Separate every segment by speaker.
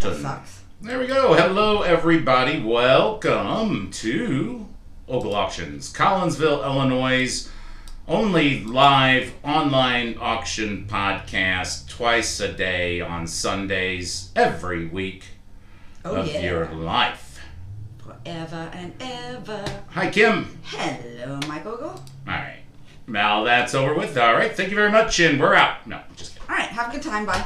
Speaker 1: That sucks. There we go. Hello, everybody. Welcome to Ogle Auctions, Collinsville, Illinois' only live online auction podcast twice a day on Sundays every week
Speaker 2: Oh
Speaker 1: of
Speaker 2: yeah.
Speaker 1: your life.
Speaker 2: Forever and ever.
Speaker 1: Hi, Kim.
Speaker 2: Hello, Mike Ogle.
Speaker 1: All right. Now that's over with. All right. Thank you very much, and we're out. No, just kidding.
Speaker 2: All right, have a good time. Bye.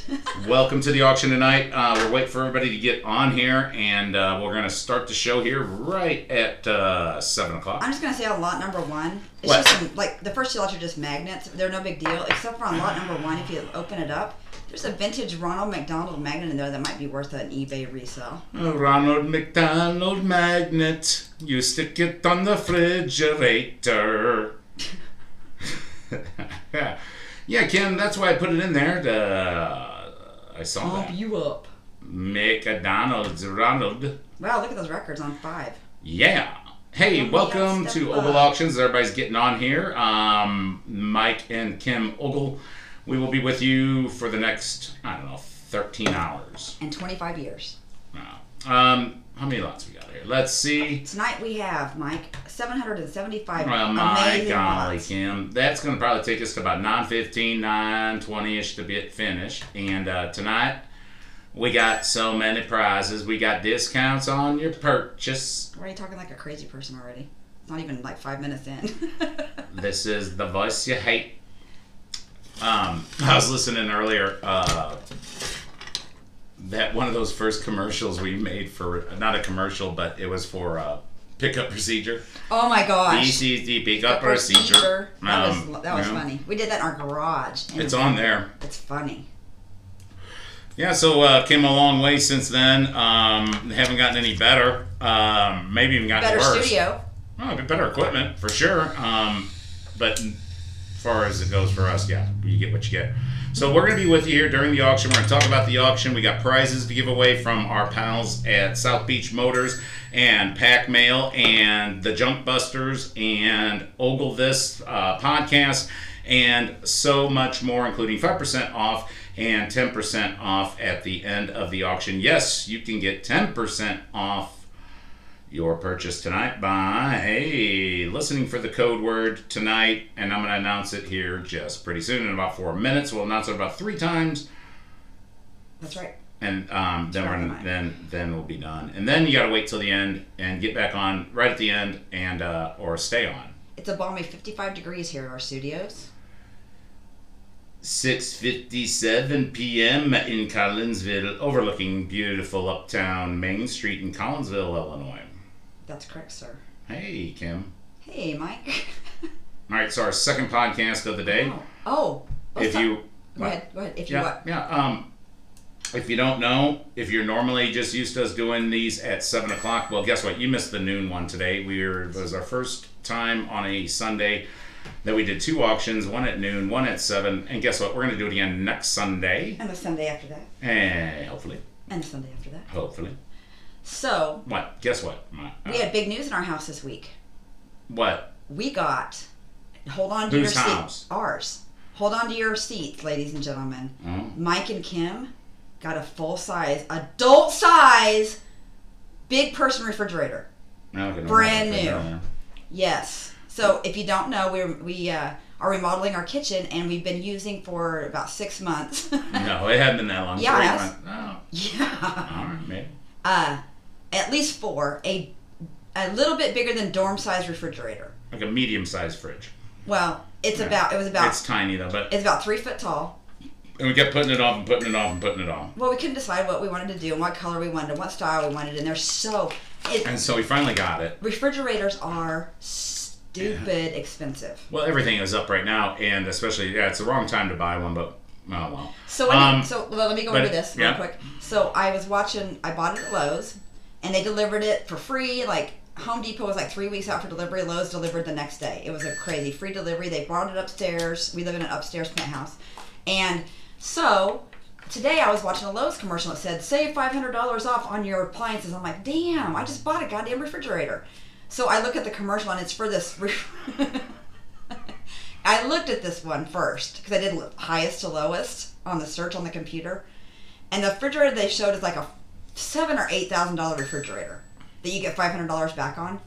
Speaker 1: Welcome to the auction tonight. Uh, we're waiting for everybody to get on here, and uh, we're going to start the show here right at uh, 7 o'clock.
Speaker 2: I'm just gonna say on lot number one, it's
Speaker 1: What?
Speaker 2: just some, like the first two lots are just magnets. They're no big deal, except for on lot number one. If you open it up, there's a vintage Ronald McDonald magnet in there that might be worth an eBay resale.
Speaker 1: A Ronald McDonald magnet. You stick it on the refrigerator. yeah. Yeah, Kim, that's why I put it in there. To, I saw
Speaker 2: Pump
Speaker 1: that.
Speaker 2: you up.
Speaker 1: McDonald's Ronald.
Speaker 2: Wow, look at those records on five.
Speaker 1: Yeah. Hey,
Speaker 2: Come
Speaker 1: welcome to
Speaker 2: step
Speaker 1: Ogle. Auctions. Everybody's getting on here. Um, Mike and Kim Ogle. We will be with you for the next, I don't know, 13 hours.
Speaker 2: And 25 years.
Speaker 1: Wow. Um, how many lots we got here? Let's see.
Speaker 2: Tonight we have Mike 775
Speaker 1: Well, my golly,
Speaker 2: lots.
Speaker 1: Kim. That's going to probably take us to about 9.15, 9.20ish to get finished. And uh, tonight, we got so many prizes. We got discounts on your purchase.
Speaker 2: Why are you talking like a crazy person already? It's not even like five minutes in.
Speaker 1: This is the voice you hate. Um, I was listening earlier. Uh, that one of those first commercials we made for not a commercial, but it was for uh, pickup procedure.
Speaker 2: oh my gosh.
Speaker 1: BCD pickup procedure.
Speaker 2: That
Speaker 1: Um,
Speaker 2: was that was
Speaker 1: you know,
Speaker 2: funny. We did that in our garage.
Speaker 1: It's on there.
Speaker 2: It's funny.
Speaker 1: Yeah, so uh, came a long way since then. Um, haven't gotten any better. Um, maybe even gotten
Speaker 2: Better
Speaker 1: worse.
Speaker 2: studio.
Speaker 1: Oh, better equipment for sure. Um, but as far as it goes for us, yeah, you get what you get. So we're going to be with you here during the auction. We're going to talk about the auction. We got prizes to give away from our pals at South Beach Motors and Pack Mail and the Junk Busters and Ogle This uh, podcast and so much more, including 5% off and 10% off at the end of the auction. Yes, you can get 10% off your purchase tonight by hey, listening for the code word tonight, and I'm going to announce it here just pretty soon in about four minutes. We'll announce it about three times,
Speaker 2: That's right.
Speaker 1: and um, then we're then then we'll be done. And then you got to wait till the end and get back on right at the end, and uh, or stay on.
Speaker 2: It's a balmy 55 degrees here in our studios.
Speaker 1: 6:57 p.m. in Collinsville, overlooking beautiful uptown Main Street in Collinsville, Illinois.
Speaker 2: That's correct, sir.
Speaker 1: Hey, Kim.
Speaker 2: Hey, Mike.
Speaker 1: All right, so our second podcast of the day.
Speaker 2: oh. Oh.
Speaker 1: if you
Speaker 2: Go ahead. Go ahead. If you
Speaker 1: Yeah,
Speaker 2: what?
Speaker 1: yeah. Um, if you don't know, if you're normally just used to us doing these at seven o'clock, well, guess what? You missed the noon one today. We were it was our first time on a Sunday that we did two auctions, one at noon, one at seven, and guess what? We're gonna do it again next Sunday,
Speaker 2: And the Sunday after that.
Speaker 1: and hopefully,
Speaker 2: And the Sunday after that.
Speaker 1: hopefully.
Speaker 2: So,
Speaker 1: What? Guess what? Uh,
Speaker 2: we had big news in our house this week.
Speaker 1: what?
Speaker 2: We got, hold on to
Speaker 1: Whose
Speaker 2: your
Speaker 1: house?
Speaker 2: seats. Ours. Hold on to your seats, ladies and gentlemen.
Speaker 1: Oh,
Speaker 2: Mike and Kim got a full size, adult size, big person refrigerator. Brand new. Yes. So if you don't know, we're, we uh, are remodeling our kitchen and we've been using for about six months.
Speaker 1: No, it hadn't been that long.
Speaker 2: Yeah,
Speaker 1: Three
Speaker 2: it has.
Speaker 1: months. Oh,
Speaker 2: yeah.
Speaker 1: all right, maybe.
Speaker 2: Uh, at least four. A a little bit bigger than dorm size refrigerator.
Speaker 1: Like a medium-sized fridge.
Speaker 2: Well, it's
Speaker 1: Yeah.
Speaker 2: about it was about
Speaker 1: It's tiny though, but
Speaker 2: it's about three foot tall.
Speaker 1: and we kept putting it off and putting it off and putting it off.
Speaker 2: Well, we couldn't decide what we wanted to do and what color we wanted and what style we wanted, and they're so. It,
Speaker 1: And so we finally got it.
Speaker 2: refrigerators are stupid expensive.
Speaker 1: Well, everything is up right now, and especially yeah, it's the wrong time to buy one, but oh well.
Speaker 2: So
Speaker 1: Um,
Speaker 2: so well, let me go into this
Speaker 1: yeah.
Speaker 2: real quick. So I was watching. I bought it at Lowe's, and they delivered it for free. Like Home Depot was like three weeks out for delivery. Lowe's delivered the next day. It was a crazy free delivery. They brought it upstairs. We live in an upstairs penthouse, and so today I was watching a Lowe's commercial. It said save five hundred dollars off on your appliances. I'm like, damn! I just bought a goddamn refrigerator. So I look at the commercial and it's for this. I looked at this one first because I did highest to lowest on the search on the computer, And the refrigerator they showed is like a seven or eight thousand dollar refrigerator that you get five hundred dollars back on.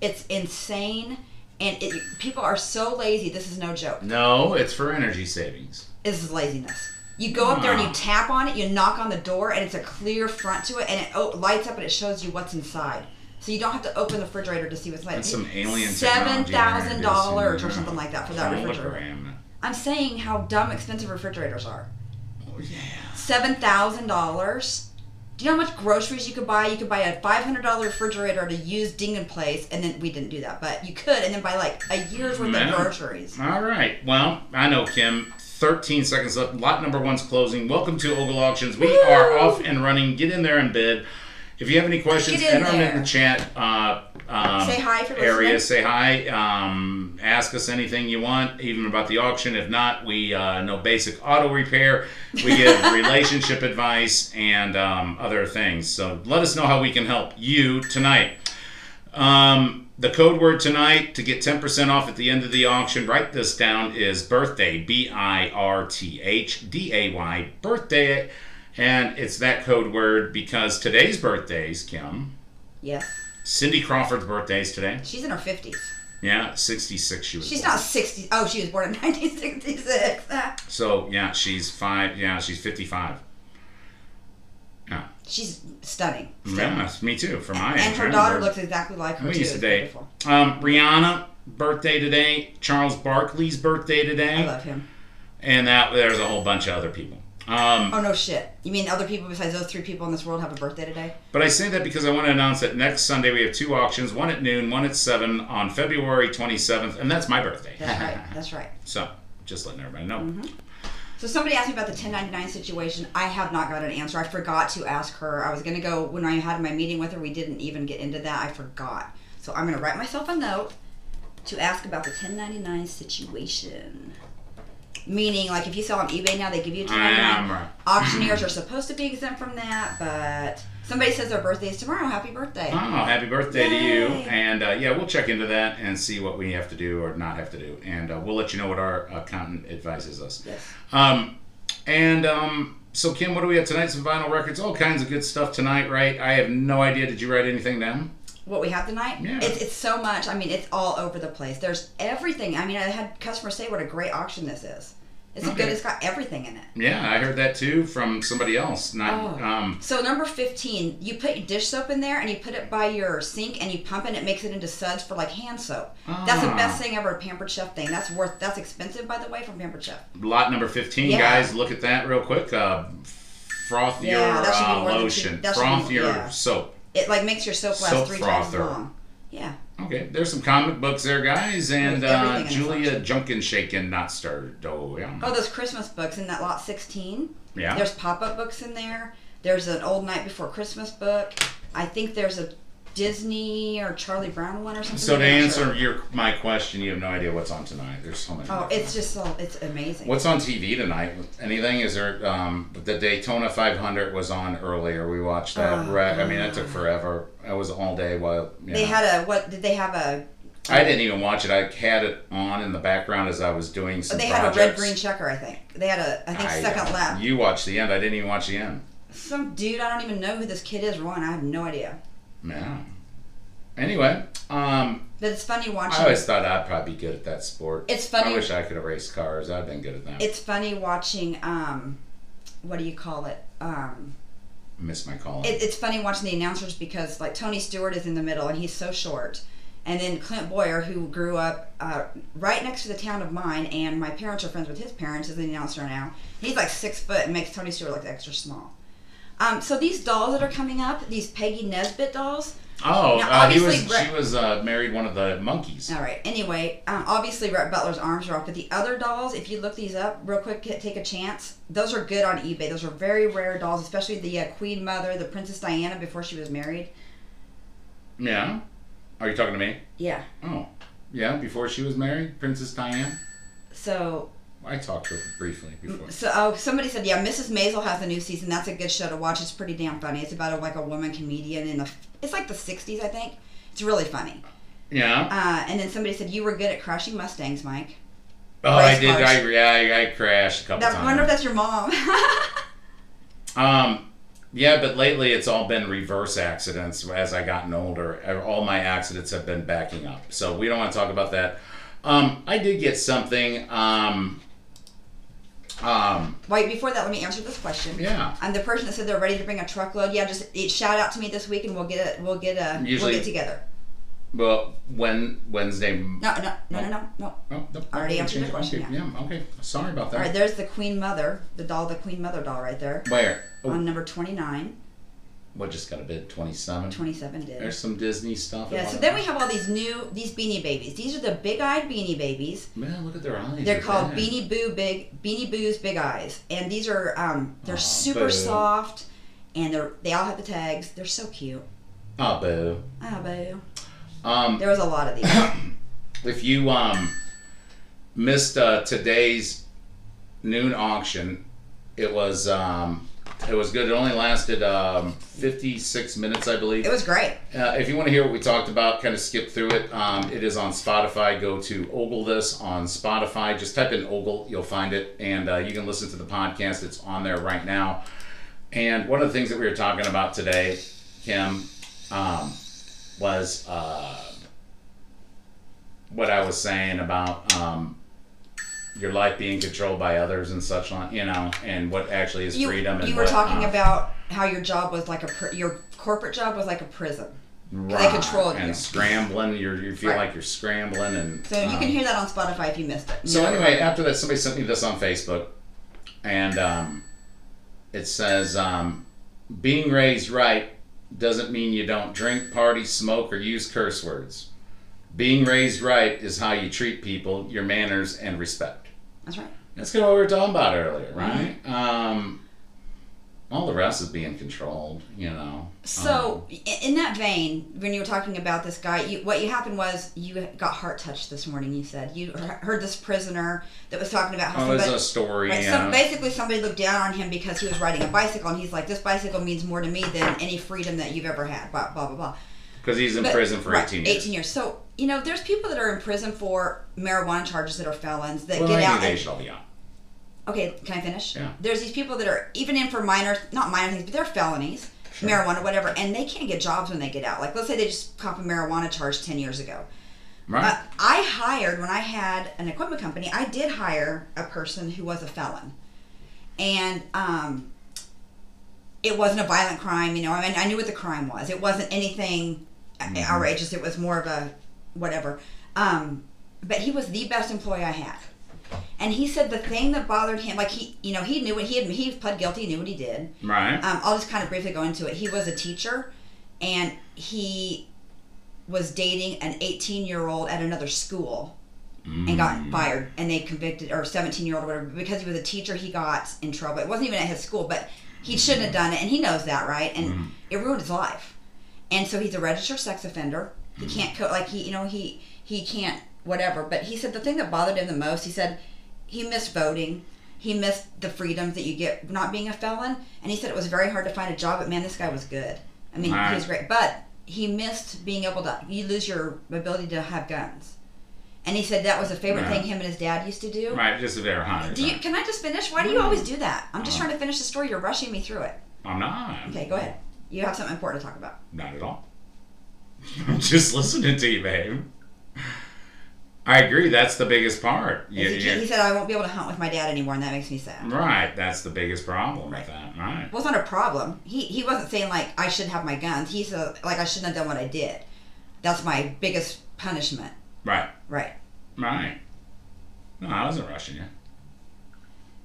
Speaker 2: It's insane, and it, people are so lazy. This is no joke.
Speaker 1: No, it's for energy savings.
Speaker 2: This is laziness. You go up there and you tap on it, you knock on the door, and it's a clear front to it, and it lights up and it shows you what's inside. So you don't have to open the refrigerator to see what's inside.
Speaker 1: That's some alien
Speaker 2: Seven thousand dollars or something like that for that refrigerator. I'm saying how dumb expensive refrigerators are.
Speaker 1: Oh yeah.
Speaker 2: Seven thousand dollars. Do you know how much groceries you could buy? You could buy a five hundred dollar refrigerator to use Dingen Place, and then we didn't do that, but you could, and then buy like a year's worth
Speaker 1: Man.
Speaker 2: of groceries.
Speaker 1: All right. Well, I know Kim. 13 seconds left. Lot number one's closing. Welcome to Ogle Auctions. We
Speaker 2: Woo!
Speaker 1: are off and running. Get in there and bid. If you have any questions, enter them in the chat. Uh, um,
Speaker 2: Say hi you're
Speaker 1: area. Say hi. Um, ask us anything you want, even about the auction. If not, we uh, know basic auto repair. We give relationship advice and um, other things. So let us know how we can help you tonight. Um, the code word tonight to get 10% off at the end of the auction, write this down, is birthday. B I R T H D A Y. Birthday. And it's that code word because today's birthdays, Kim.
Speaker 2: Yes,
Speaker 1: Cindy Crawford's birthday is today.
Speaker 2: she's in her fifties.
Speaker 1: Yeah, 66 she was
Speaker 2: She's
Speaker 1: born.
Speaker 2: not sixty. Oh, she was born in nineteen sixty six.
Speaker 1: So, yeah, she's five. Yeah, she's 55. Yeah.
Speaker 2: She's stunning. still.
Speaker 1: Yeah, me too, for my age.
Speaker 2: and her daughter looks exactly like her
Speaker 1: We
Speaker 2: too.
Speaker 1: used to
Speaker 2: It's
Speaker 1: date.
Speaker 2: beautiful.
Speaker 1: Um, Rihanna, birthday today. Charles Barkley's birthday today.
Speaker 2: I love him.
Speaker 1: and that there's a whole bunch of other people. Um,
Speaker 2: Oh no shit! You mean other people besides those three people in this world have a birthday today?
Speaker 1: but I say that because I want to announce that next Sunday we have two auctions, one at noon, one at seven on February 27th, and that's my birthday.
Speaker 2: That's right. That's right.
Speaker 1: so just letting everybody know.
Speaker 2: Mm-hmm. So somebody asked me about the 1099 situation. I have not got an answer. I forgot to ask her. I was going to go when I had my meeting with her. We didn't even get into that. I forgot. So I'm going to write myself a note to ask about the 1099 situation. Meaning, like if you sell on eBay now, they give you
Speaker 1: I
Speaker 2: 1099.
Speaker 1: am right.
Speaker 2: Auctioneers are supposed to be exempt from that, but somebody says their birthday is tomorrow. Happy birthday!
Speaker 1: Oh, happy birthday to you! And uh, yeah, we'll check into that and see what we have to do or not have to do, and uh, we'll let you know what our accountant advises us.
Speaker 2: Yes.
Speaker 1: Um, and um, so Kim, what do we have tonight? Some vinyl records, all kinds of good stuff tonight, right? I have no idea. Did you write anything down?
Speaker 2: What we have tonight.
Speaker 1: Yeah.
Speaker 2: It's, it's so much. I mean, it's all over the place. There's everything. I mean, I had customers say what a great auction this is. It's a good. It's got everything in it.
Speaker 1: Yeah, I heard that too from somebody else. Not
Speaker 2: Oh.
Speaker 1: um,
Speaker 2: So number fifteen, you put your dish soap in there and you put it by your sink and you pump it. and It makes it into suds for like hand soap. That's the
Speaker 1: Ah.
Speaker 2: best thing ever. Pampered Chef thing. That's worth. That's expensive, by the way, from Pampered Chef.
Speaker 1: lot number fifteen,
Speaker 2: Yeah.
Speaker 1: guys. Look at that real quick. Uh, froth
Speaker 2: Yeah, be
Speaker 1: uh,
Speaker 2: two-
Speaker 1: lotion.
Speaker 2: should
Speaker 1: Froth
Speaker 2: be-
Speaker 1: your
Speaker 2: yeah.
Speaker 1: soap.
Speaker 2: It like makes your soap last
Speaker 1: Soap
Speaker 2: three times as long. Yeah.
Speaker 1: Okay, there's some comic books there, guys, and uh,
Speaker 2: everything in the
Speaker 1: Julia. Junkin Shaken Not Stirred. Oh yeah.
Speaker 2: Oh, those Christmas books in that lot sixteen.
Speaker 1: yeah.
Speaker 2: There's pop-up books in there. There's an old Night Before Christmas book. I think there's a Disney or Charlie Brown one or something.
Speaker 1: So to
Speaker 2: I'm
Speaker 1: answer
Speaker 2: sure.
Speaker 1: your my question, you have no idea what's on tonight. There's so many.
Speaker 2: Oh, it's just so it's amazing.
Speaker 1: What's on TV tonight? Anything? Is there um, the Daytona 500 was on earlier. We watched that.
Speaker 2: Oh,
Speaker 1: Right. I mean, that took forever. It was all day while. You
Speaker 2: They
Speaker 1: know.
Speaker 2: had a what? Did they have a?
Speaker 1: I didn't even watch it. I had it on in the background as I was doing some
Speaker 2: They had a red green checker. I think they had a. I think
Speaker 1: I,
Speaker 2: second
Speaker 1: uh,
Speaker 2: lap.
Speaker 1: You watched the end. I didn't even watch the end.
Speaker 2: Some dude I don't even know who this kid is. Ron, I have no idea.
Speaker 1: Yeah. Anyway, um,
Speaker 2: But it's funny watching.
Speaker 1: I always thought I'd probably be good at that sport.
Speaker 2: It's funny-
Speaker 1: I wish I could have raced cars. I've been good at that.
Speaker 2: It's funny watching. Um, what do you call it? Um,
Speaker 1: Miss my call.
Speaker 2: it, it's funny watching the announcers because like Tony Stewart is in the middle and he's so short, and then Clint Bowyer, who grew up uh, right next to the town of mine, and my parents are friends with his parents, is the announcer now. He's like six foot and makes Tony Stewart look extra small. Um, so these dolls that are coming up, these Peggy Nisbet dolls.
Speaker 1: oh,
Speaker 2: Now,
Speaker 1: uh, he was.
Speaker 2: obviously,
Speaker 1: she was uh, married one of the monkeys.
Speaker 2: All right. Anyway, um, obviously Rhett Butler's arms are off, but the other dolls, if you look these up real quick, take a chance. Those are good on eBay. Those are very rare dolls, especially the uh, Queen Mother, the Princess Diana before she was married.
Speaker 1: Yeah. Are you talking to me?
Speaker 2: Yeah.
Speaker 1: Oh, yeah. Before she was married, Princess Diana.
Speaker 2: So,
Speaker 1: I talked to her briefly before.
Speaker 2: so oh, somebody said, yeah, Mrs. Maisel has a new season. That's a good show to watch. It's pretty damn funny. It's about a, like a woman comedian in the, it's like the '60s, I think. It's really funny.
Speaker 1: Yeah.
Speaker 2: Uh, and then somebody said you were good at crashing Mustangs, Mike.
Speaker 1: Oh, I did.
Speaker 2: cars.
Speaker 1: I yeah, I, I crashed a couple
Speaker 2: That, I wonder if that's your mom.
Speaker 1: Um, yeah, but lately it's all been reverse accidents as I gotten older. All my accidents have been backing up. So we don't want to talk about that. Um, I did get something. Um, um,
Speaker 2: Wait, before that, let me answer this question.
Speaker 1: Yeah.
Speaker 2: I'm the person that said they're ready to bring a truckload. Yeah, just shout out to me this week and we'll get it. We'll get a.
Speaker 1: Usually-
Speaker 2: we'll get together.
Speaker 1: well, when Wednesday.
Speaker 2: No, no, no, no, no, no.
Speaker 1: Oh, no,
Speaker 2: I already answered the
Speaker 1: change it.
Speaker 2: question,
Speaker 1: Okay, yeah. okay. Sorry about that.
Speaker 2: All right, there's the Queen Mother, the doll, the Queen Mother doll right there
Speaker 1: Where? Oh,
Speaker 2: on number 29.
Speaker 1: What just got a bid? 27?
Speaker 2: 27 did.
Speaker 1: There's some Disney stuff.
Speaker 2: Yeah, so then we have all these new these beanie babies. These are the big-eyed beanie babies.
Speaker 1: Man, look at their eyes.
Speaker 2: They're called
Speaker 1: big.
Speaker 2: Beanie Boo Big Beanie Boo's Big Eyes, and these are um they're
Speaker 1: Aw,
Speaker 2: super
Speaker 1: boo.
Speaker 2: soft, and they're they all have the tags. They're so cute.
Speaker 1: Oh, boo.
Speaker 2: Oh, boo.
Speaker 1: Um,
Speaker 2: There was a lot of these.
Speaker 1: if you um missed uh, today's noon auction, it was um it was good. It only lasted um 56 minutes, I believe.
Speaker 2: It was great.
Speaker 1: Uh, if you want to hear what we talked about, kind of skip through it. Um, it is on Spotify. Go to Ogle This on Spotify. Just type in Ogle, you'll find it, and uh, you can listen to the podcast. It's on there right now. And one of the things that we were talking about today, Kim, um, was uh, what I was saying about um, your life being controlled by others and such you know, and what actually is
Speaker 2: You,
Speaker 1: freedom. And
Speaker 2: you were
Speaker 1: what,
Speaker 2: talking
Speaker 1: uh,
Speaker 2: about how your job was like a pri- your corporate job was like a prison.
Speaker 1: right,
Speaker 2: controlled
Speaker 1: and
Speaker 2: you.
Speaker 1: scrambling. You're, you feel
Speaker 2: Right.
Speaker 1: like you're scrambling, and
Speaker 2: So you
Speaker 1: um,
Speaker 2: can hear that on Spotify if you missed it.
Speaker 1: So anyway, after that, somebody sent me this on Facebook, and um, it says, um, "Being raised right doesn't mean you don't drink, party, smoke, or use curse words. Being raised right is how you treat people, your manners, and respect."
Speaker 2: That's right.
Speaker 1: That's kind of what we were talking about earlier, right? Um, all the rest is being controlled, you know.
Speaker 2: So, i in that vein, when you were talking about this guy, you, what you happened was you got heart touched this morning. You said you heard this prisoner that was talking about how
Speaker 1: Um, oh, it's
Speaker 2: somebody,
Speaker 1: a story.
Speaker 2: right,
Speaker 1: yeah.
Speaker 2: some, basically somebody looked down on him because he was riding a bicycle, and he's like, "This bicycle means more to me than any freedom that you've ever had." Blah blah blah blah.
Speaker 1: Because he's in
Speaker 2: But-
Speaker 1: prison for
Speaker 2: right,
Speaker 1: 18 years.
Speaker 2: 18 years. So you know, there's people that are in prison for marijuana charges that are felons that
Speaker 1: well,
Speaker 2: get out.
Speaker 1: they should all be out.
Speaker 2: Okay, can I finish?
Speaker 1: Yeah.
Speaker 2: There's these people that are even in for minor, not minor things, but they're felonies,
Speaker 1: Sure.
Speaker 2: marijuana, whatever, and they can't get jobs when they get out. Like, let's say they just cop a marijuana charge 10 years ago.
Speaker 1: Right.
Speaker 2: Uh, I hired, when I had an equipment company, I did hire a person who was a felon. And um, it wasn't a violent crime, you know, I mean, I knew what the crime was. It wasn't anything
Speaker 1: Mhm.
Speaker 2: outrageous, it was more of a whatever. Um, but he was the best employee I had. And he said the thing that bothered him, like he, you know, he knew what he had, he pled guilty, knew what he did.
Speaker 1: right.
Speaker 2: Um, I'll just kind of briefly go into it. He was a teacher, and he was dating an 18 year old at another school and got
Speaker 1: Mm.
Speaker 2: fired. And they convicted, or 17 year old, or whatever, because he was a teacher. He got in trouble. It wasn't even at his school, but he shouldn't have done it, and he knows that, right? And
Speaker 1: Mhm.
Speaker 2: it ruined his life. And so he's a registered sex offender. He can't co- like he, you know, he he can't whatever. But he said the thing that bothered him the most. He said he missed voting. He missed the freedoms that you get not being a felon. And he said it was very hard to find a job. But man, this guy was good. I mean,
Speaker 1: Right.
Speaker 2: he was great. But he missed being able to. You lose your ability to have guns. And he said that was a favorite
Speaker 1: Right.
Speaker 2: thing him and his dad used to do.
Speaker 1: Right, just a very high.
Speaker 2: Do you, can I just finish? Why do you always do that? I'm just
Speaker 1: Uh-huh.
Speaker 2: trying to finish the story. You're rushing me through it.
Speaker 1: I'm not.
Speaker 2: Okay, go ahead. You have something important to talk about.
Speaker 1: Not at all. I'm just listening to you, babe. I agree. That's the biggest part. Yeah,
Speaker 2: he,
Speaker 1: yeah.
Speaker 2: he said, I won't be able to hunt with my dad anymore, and that makes me sad.
Speaker 1: Right. That's the biggest problem
Speaker 2: Right.
Speaker 1: with that. Right.
Speaker 2: Well, it's not a problem. He he wasn't saying like I shouldn't have my guns. He said like I shouldn't have done what I did. That's my biggest punishment.
Speaker 1: Right.
Speaker 2: Right.
Speaker 1: Right. No, I wasn't rushing you.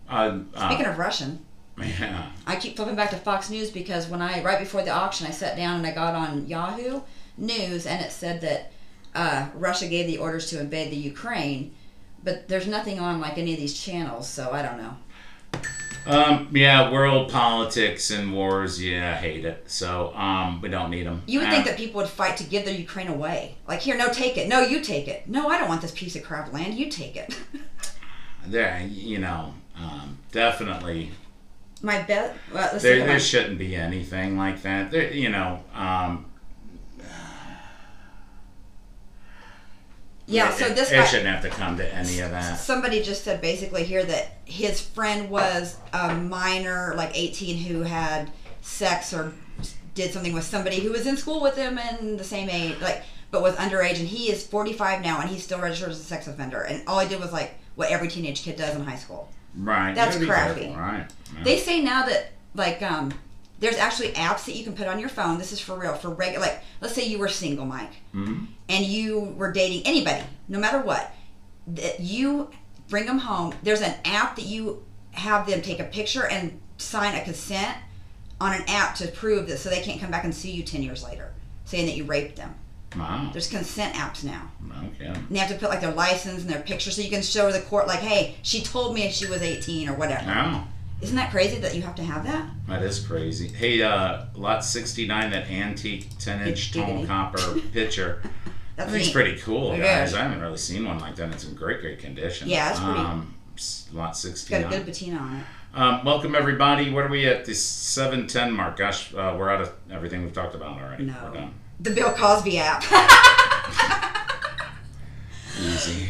Speaker 1: Uh, uh,
Speaker 2: Speaking of Russian,
Speaker 1: yeah.
Speaker 2: I keep flipping back to Fox News because when I right before the auction, I sat down and I got on Yahoo News, and it said that uh, Russia gave the orders to invade the Ukraine, but there's nothing on like any of these channels, so I don't know.
Speaker 1: Um, yeah, world politics and wars, yeah, I hate it. So, um, we don't need them.
Speaker 2: You would think that people would fight to give their Ukraine away. Like, here, no, take it. No, you take it. No, I don't want this piece of crap land. You take it.
Speaker 1: there, you know, um, definitely
Speaker 2: My bet. Well,
Speaker 1: there, there shouldn't be anything like that. There, you know, um,
Speaker 2: Yeah, so this
Speaker 1: it,
Speaker 2: guy-
Speaker 1: shouldn't have to come to any of that.
Speaker 2: Somebody just said basically here that his friend was a minor, like 18, who had sex or did something with somebody who was in school with him and the same age, like, but was underage. And he is 45 now, and he's still registered as a sex offender. And all I did was like what every teenage kid does in high school.
Speaker 1: Right.
Speaker 2: That's crappy.
Speaker 1: careful, Right. Yeah.
Speaker 2: They say now that like um, there's actually apps that you can put on your phone. This is for real for regular. Like, let's say you were single, Mike.
Speaker 1: Mhm.
Speaker 2: and you were dating anybody, no matter what, that you bring them home. There's an app that you have them take a picture and sign a consent on an app to prove this, so they can't come back and sue you ten years later, saying that you raped them.
Speaker 1: Wow.
Speaker 2: There's consent apps now.
Speaker 1: Okay.
Speaker 2: And they have to put like their license and their picture, so you can show the court like, hey, she told me she was 18 or whatever.
Speaker 1: Wow.
Speaker 2: Isn't that crazy that you have to have that?
Speaker 1: That is crazy. Hey, uh, lot 69, that antique 10 inch
Speaker 2: Giggity.
Speaker 1: tone copper picture. I
Speaker 2: That's
Speaker 1: think it's
Speaker 2: neat.
Speaker 1: pretty cool,
Speaker 2: It
Speaker 1: guys.
Speaker 2: is.
Speaker 1: I haven't really seen one like that. It's in great, great condition.
Speaker 2: Yeah, it's pretty.
Speaker 1: Um, s- lot
Speaker 2: It's got a good patina on it.
Speaker 1: Um, welcome, everybody. What are we at? The 710 mark. Gosh, uh, we're out of everything we've talked about already.
Speaker 2: No.
Speaker 1: We're done.
Speaker 2: The Bill Cosby app.
Speaker 1: Easy.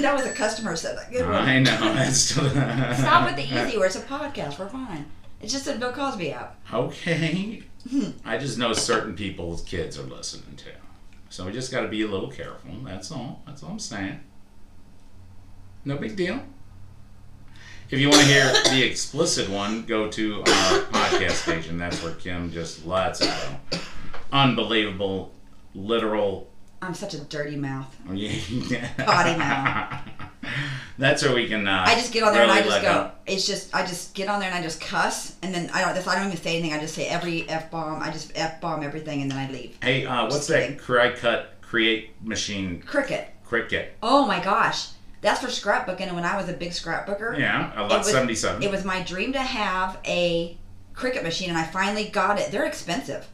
Speaker 2: That was a customer said that. Good one.
Speaker 1: I know. That's still...
Speaker 2: Stop with the easy words. it's a podcast. We're fine. It's just a Bill Cosby app.
Speaker 1: Okay. I just know certain people's kids are listening to. So we just got to be a little careful. That's all. That's all I'm saying. No big deal. If you want to hear the explicit one, go to our podcast station. That's where Kim just lets it go. Unbelievable, literal.
Speaker 2: I'm such a dirty mouth.
Speaker 1: Yeah.
Speaker 2: Potty mouth.
Speaker 1: That's where we can. Uh,
Speaker 2: I just get on there and I just go. It's just I just get on there and I just cuss and then I don't. I don't even say anything. I just say every f bomb. I just f bomb everything and then I leave.
Speaker 1: Hey, uh, what's that cry cut create machine
Speaker 2: Cricut.
Speaker 1: Cricut?
Speaker 2: Oh my gosh, that's for scrapbooking. And when I was a big scrapbooker,
Speaker 1: Yeah,
Speaker 2: I
Speaker 1: love
Speaker 2: was-
Speaker 1: 77.
Speaker 2: it was my dream to have a Cricut machine, and I finally got it. They're expensive.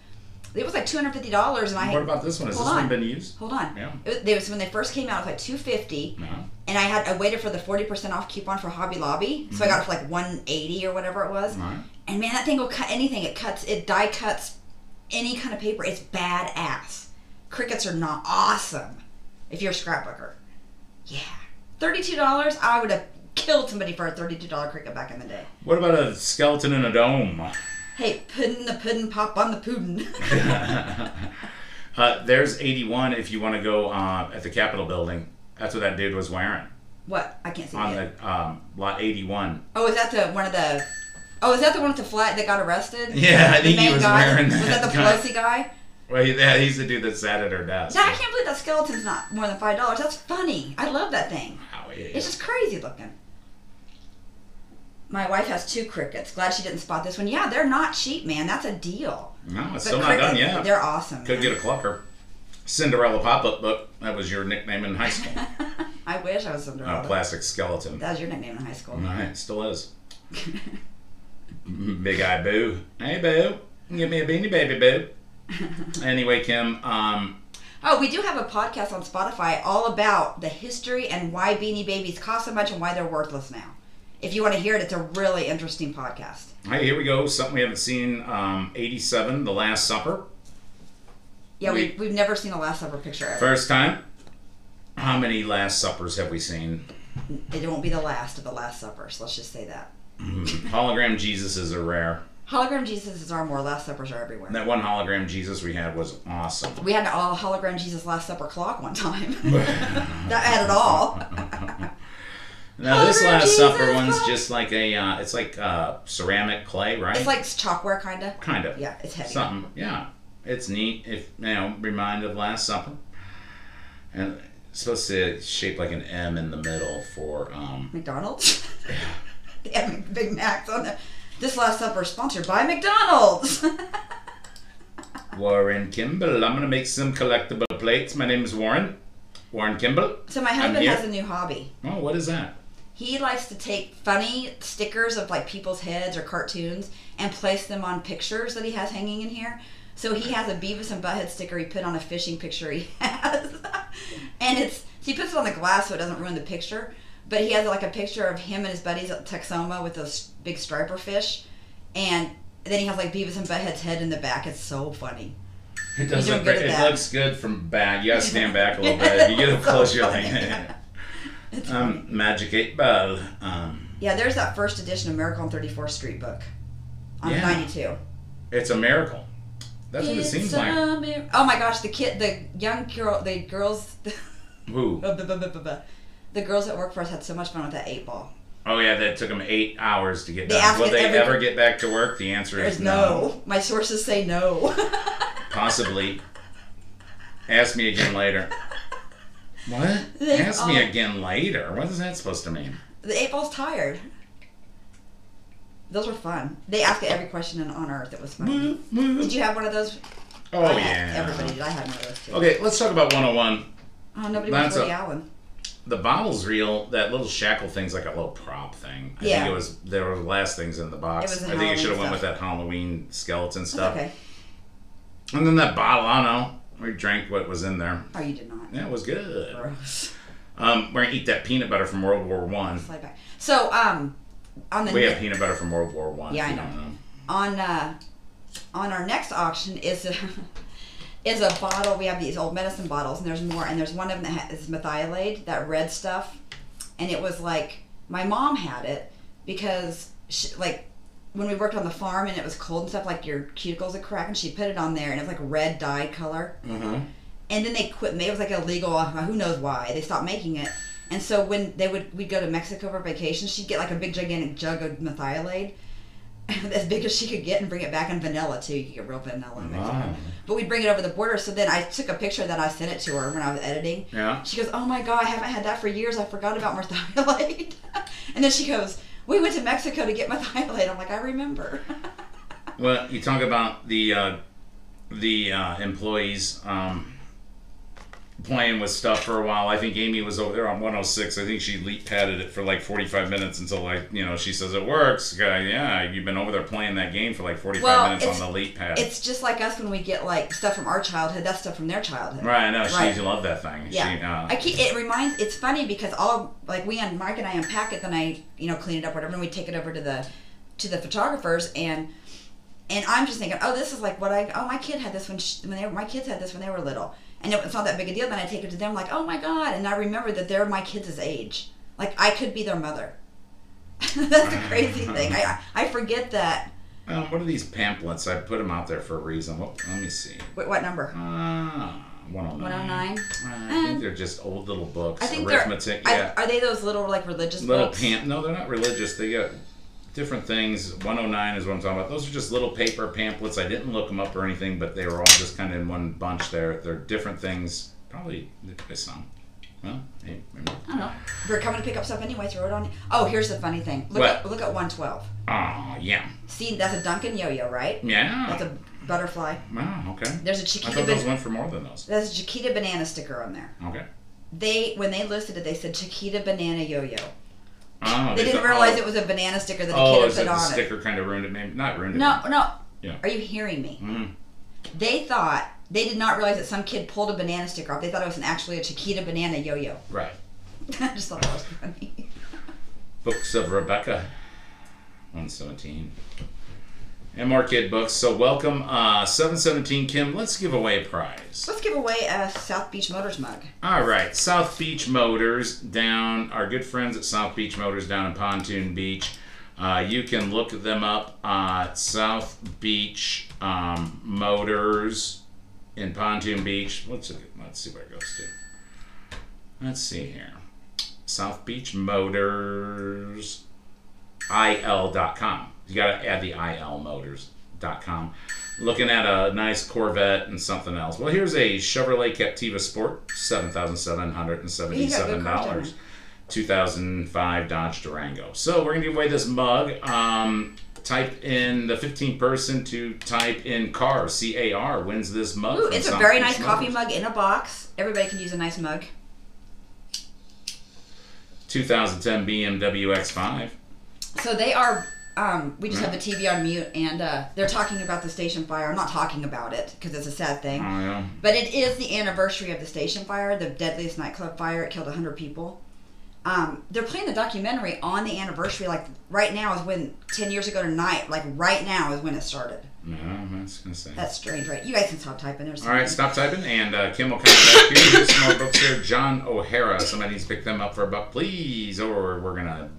Speaker 2: It was like two hundred fifty dollars, and I
Speaker 1: What about this one? Has this one
Speaker 2: on.
Speaker 1: been used?
Speaker 2: hold on.
Speaker 1: Yeah.
Speaker 2: It was, when they first came out. It was like two fifty.
Speaker 1: No. Uh-huh.
Speaker 2: and I had I waited for the forty percent off coupon for Hobby Lobby, so I mm-hmm. got it for like one eighty or whatever it was.
Speaker 1: Right.
Speaker 2: And man, that thing will cut anything. It cuts, it die cuts any kind of paper. It's badass. Cricuts are not awesome. If you're a scrapbooker, yeah, thirty-two dollars. I would have killed somebody for a thirty-two dollar Cricut back in the day.
Speaker 1: What about a skeleton in a dome?
Speaker 2: Hey, puddin' the puddin' pop on the puddin'.
Speaker 1: uh, there's 81 if you want to go uh, at the Capitol building. That's what that dude was wearing
Speaker 2: what? I can't see it.
Speaker 1: on
Speaker 2: it.
Speaker 1: the um, lot 81.
Speaker 2: Oh, is that the one of the? Oh, is that the one with the flat that got arrested?
Speaker 1: Yeah, I
Speaker 2: The
Speaker 1: think he was
Speaker 2: guy?
Speaker 1: wearing
Speaker 2: Was that
Speaker 1: that
Speaker 2: the. Pelosi guy?
Speaker 1: Well, he, yeah, he's the dude that sat at her desk.
Speaker 2: Yeah, I can't believe that skeleton's not more than five dollars. That's funny. I love that thing.
Speaker 1: Wow, yeah.
Speaker 2: It's just crazy looking. My wife has two Cricuts. Glad she didn't spot this one. Yeah, they're not cheap, man. That's a deal.
Speaker 1: No, it's
Speaker 2: But
Speaker 1: still not done yet.
Speaker 2: They're awesome.
Speaker 1: Could
Speaker 2: man.
Speaker 1: get a clucker. Cinderella pop-up book. That was your nickname in high school.
Speaker 2: I wish I was Cinderella.
Speaker 1: plastic skeleton.
Speaker 2: that was your nickname in high school.
Speaker 1: All right, still is. Big Eye Boo. Hey, Boo. Give me a beanie, baby, Boo. Anyway, Kim, um,
Speaker 2: Oh, we do have a podcast on Spotify all about the history and why Beanie Babies cost so much and why they're worthless now. If you want to hear it, it's a really interesting podcast.
Speaker 1: hey, here we go. Something we haven't seen. Um, 87, The Last Supper.
Speaker 2: Yeah,
Speaker 1: We-
Speaker 2: we, we've never seen a Last Supper picture ever.
Speaker 1: First time. How many Last Suppers have we seen?
Speaker 2: It won't be the last of the Last Suppers. Let's just say that.
Speaker 1: Hologram Jesuses are rare.
Speaker 2: Hologram Jesus are more. Last Suppers are everywhere.
Speaker 1: That one hologram Jesus we had was awesome.
Speaker 2: We had an all hologram Jesus Last Supper clock one time. that had it all.
Speaker 1: Now this Last Supper one's
Speaker 2: Christ.
Speaker 1: just like a, uh, it's like uh, ceramic clay, right?
Speaker 2: It's like chalkware, kind of.
Speaker 1: kind of.
Speaker 2: Yeah, it's heavy.
Speaker 1: Something, yeah. It's neat. If you know, reminded of Last Supper, and it's supposed to shape like an M in the middle for um.
Speaker 2: McDonald's. have Big Macs on there. This Last Supper is sponsored by McDonald's.
Speaker 1: Warren Kimble. I'm gonna make some collectible plates. My name is Warren. Warren Kimble.
Speaker 2: so my husband has a new hobby.
Speaker 1: Oh, what is that?
Speaker 2: He likes to take funny stickers of like people's heads or cartoons and place them on pictures that he has hanging in here. So he has a Beavis and Butthead sticker he put on a fishing picture he has, and it's he puts it on the glass so it doesn't ruin the picture. But he has like a picture of him and his buddies at Texoma with those big striper fish, and then he has like Beavis and Butthead's head in the back. It's so funny.
Speaker 1: It doesn't.
Speaker 2: doing good
Speaker 1: It
Speaker 2: that.
Speaker 1: looks good from back. You gotta stand back a little bit. You get up
Speaker 2: So
Speaker 1: close, you're like,
Speaker 2: It's
Speaker 1: um, Magic Eight Ball. Um,
Speaker 2: Yeah, there's that first edition of Miracle on 34th Street book on
Speaker 1: Yeah.
Speaker 2: 92.
Speaker 1: it's a miracle. That's what it seems like.
Speaker 2: mir- Oh my gosh, the kid, the young girl, the girls,
Speaker 1: Who?
Speaker 2: the girls that work for us had so much fun with that eight ball.
Speaker 1: Oh yeah, that took them eight hours to get
Speaker 2: They
Speaker 1: done. Will they
Speaker 2: every-
Speaker 1: ever get back to work? The answer
Speaker 2: There's
Speaker 1: is
Speaker 2: no. My sources say no.
Speaker 1: Possibly. Ask me again later. What?
Speaker 2: They
Speaker 1: Ask me again later. What is that supposed to mean?
Speaker 2: the eight ball's tired. Those were fun. They asked every question on- Earth. It was fun. Did you have one of those?
Speaker 1: Oh
Speaker 2: I
Speaker 1: yeah.
Speaker 2: Everybody did. I had one of those too.
Speaker 1: Okay, let's talk about 101.
Speaker 2: Oh, nobody
Speaker 1: That's
Speaker 2: wants Woody Allen.
Speaker 1: The bottle's real. That little shackle thing's like a little prop thing. I
Speaker 2: Yeah.
Speaker 1: think it was there were last things in the box. I think it should have went with that Halloween skeleton
Speaker 2: That's
Speaker 1: stuff.
Speaker 2: okay.
Speaker 1: And then that bottle, I don't know. We drank what was in there.
Speaker 2: Oh, you did not.
Speaker 1: Yeah, it was good.
Speaker 2: Gross.
Speaker 1: Um, we're gonna eat that peanut butter from World War One.
Speaker 2: Slide back. So, um, on the
Speaker 1: We
Speaker 2: ne-
Speaker 1: have peanut butter from World War One.
Speaker 2: Yeah, I know.
Speaker 1: know.
Speaker 2: on uh, on our next auction is a is a bottle. We have these old medicine bottles, and there's more. And there's one of them that ha- is Merthiolate, that red stuff. And it was like my mom had it because she, like when we worked on the farm and it was cold and stuff, like your cuticles would crack, and she put it on there, and it was like red dye color.
Speaker 1: Mm-hmm.
Speaker 2: And then they quit. Maybe it was like illegal. uh, Who knows why? They stopped making it. And so when they would, we'd go to Mexico for vacation. She'd get like a big gigantic jug of Merthiolate, as big as she could get, and bring it back in vanilla too. You could get real vanilla in Mexico.
Speaker 1: Wow.
Speaker 2: But we'd bring it over the border. So then I took a picture that. I sent it to her when I was editing.
Speaker 1: Yeah.
Speaker 2: She goes, "Oh my god, I haven't had that for years. I forgot about Merthiolate." and then she goes, "We went to Mexico to get Merthiolate." I'm like, "I remember."
Speaker 1: Well, you talk about the uh, the uh, employees um, playing with stuff for a while. I think Amy was over there on 106. I think she leap padded it for like 45 minutes until like you know she says it works. Guy, yeah, you've been over there playing that game for like 45
Speaker 2: Well,
Speaker 1: minutes on the LeapPad.
Speaker 2: it's just like us when we get like stuff from our childhood. That's stuff from their childhood.
Speaker 1: right, I know. She
Speaker 2: Right.
Speaker 1: loved that thing.
Speaker 2: Yeah.
Speaker 1: She, uh,
Speaker 2: I keep it reminds it's funny because all like we and Mark and I unpack it then I you know clean it up whatever and we take it over to the to the photographers and and I'm just thinking oh this is like what I oh my kid had this when she, when they my kids had this when they were little and it's not that big a deal then I take it to them like oh my god and I remember that they're my kids' age like I could be their mother that's the crazy thing I I forget that
Speaker 1: um, what are these pamphlets? I put them out there for a reason. What, let me see.
Speaker 2: wait, what number
Speaker 1: Ah, 109.
Speaker 2: 109
Speaker 1: I think they're just old little books.
Speaker 2: I think they're
Speaker 1: arithmetic.
Speaker 2: I,
Speaker 1: yeah.
Speaker 2: are they those little like religious
Speaker 1: little
Speaker 2: books
Speaker 1: pam no they're not religious they got different things 109 is what i'm talking about those are just little paper pamphlets i didn't look them up or anything but they were all just kind of in one bunch there they're different things probably it's not well.
Speaker 2: I don't know. We're coming to pick up stuff anyway. Throw it on. Oh, here's the funny thing. Look
Speaker 1: What?
Speaker 2: at look at 112.
Speaker 1: oh yeah
Speaker 2: See, that's a Duncan yo-yo, right?
Speaker 1: yeah
Speaker 2: That's a butterfly.
Speaker 1: wow okay
Speaker 2: There's a Chiquita.
Speaker 1: I thought those went for more than those
Speaker 2: there's a Chiquita banana sticker on there.
Speaker 1: okay
Speaker 2: They when they listed it, they said Chiquita banana yo-yo.
Speaker 1: Oh
Speaker 2: They didn't
Speaker 1: thought-
Speaker 2: realize
Speaker 1: oh,
Speaker 2: it was a banana sticker that a
Speaker 1: oh
Speaker 2: kid had
Speaker 1: is it
Speaker 2: put
Speaker 1: the
Speaker 2: it.
Speaker 1: sticker kind of ruined it maybe not ruined it
Speaker 2: No, no.
Speaker 1: Yeah.
Speaker 2: Are you hearing me?
Speaker 1: Mhm.
Speaker 2: They thought they did not realize that some kid pulled a banana sticker off. They thought it was an, actually a Chiquita banana yo-yo.
Speaker 1: right
Speaker 2: I just thought that was funny.
Speaker 1: Books of Rebecca, 117. And more kid books. So welcome, uh, 717 Kim. Let's give away a prize.
Speaker 2: Let's give away a South Beach Motors mug.
Speaker 1: All right, South Beach Motors down. Our good friends at South Beach Motors down in Pontoon Beach. Uh, you can look them up at South Beach um, Motors in Pontoon Beach. Let's look at- let's see where it goes to. Let's see here. South Beach Motors il.com. You got to add the il motors.com. Looking at a nice Corvette and something else. Well, here's a Chevrolet Captiva Sport, seven thousand seven hundred and seventy-seven dollars. 2005 Dodge Durango. So we're gonna give away this mug. Um, type in the 15 person to type in car C A R wins this mug.
Speaker 2: Ooh, it's a very nice coffee mug in a box. Everybody can use a nice mug.
Speaker 1: 2010 BMW X5.
Speaker 2: So they are. Um, we just
Speaker 1: Mm-hmm.
Speaker 2: have the TV on mute, and uh, they're talking about the station fire. I'm not talking about it because it's a sad thing.
Speaker 1: Oh yeah.
Speaker 2: But it is the anniversary of the station fire, the deadliest nightclub fire. It killed 100 people. Um, they're playing the documentary on the anniversary. Like right now is when 10 years ago tonight. Like right now is when it started.
Speaker 1: No, was gonna say.
Speaker 2: That's strange, right? You guys can stop typing. There's
Speaker 1: All right, stop typing, and uh, Kim will come back here. Some more books here. John O'Hara. Somebody needs to pick them up for a buck, please, or we're gonna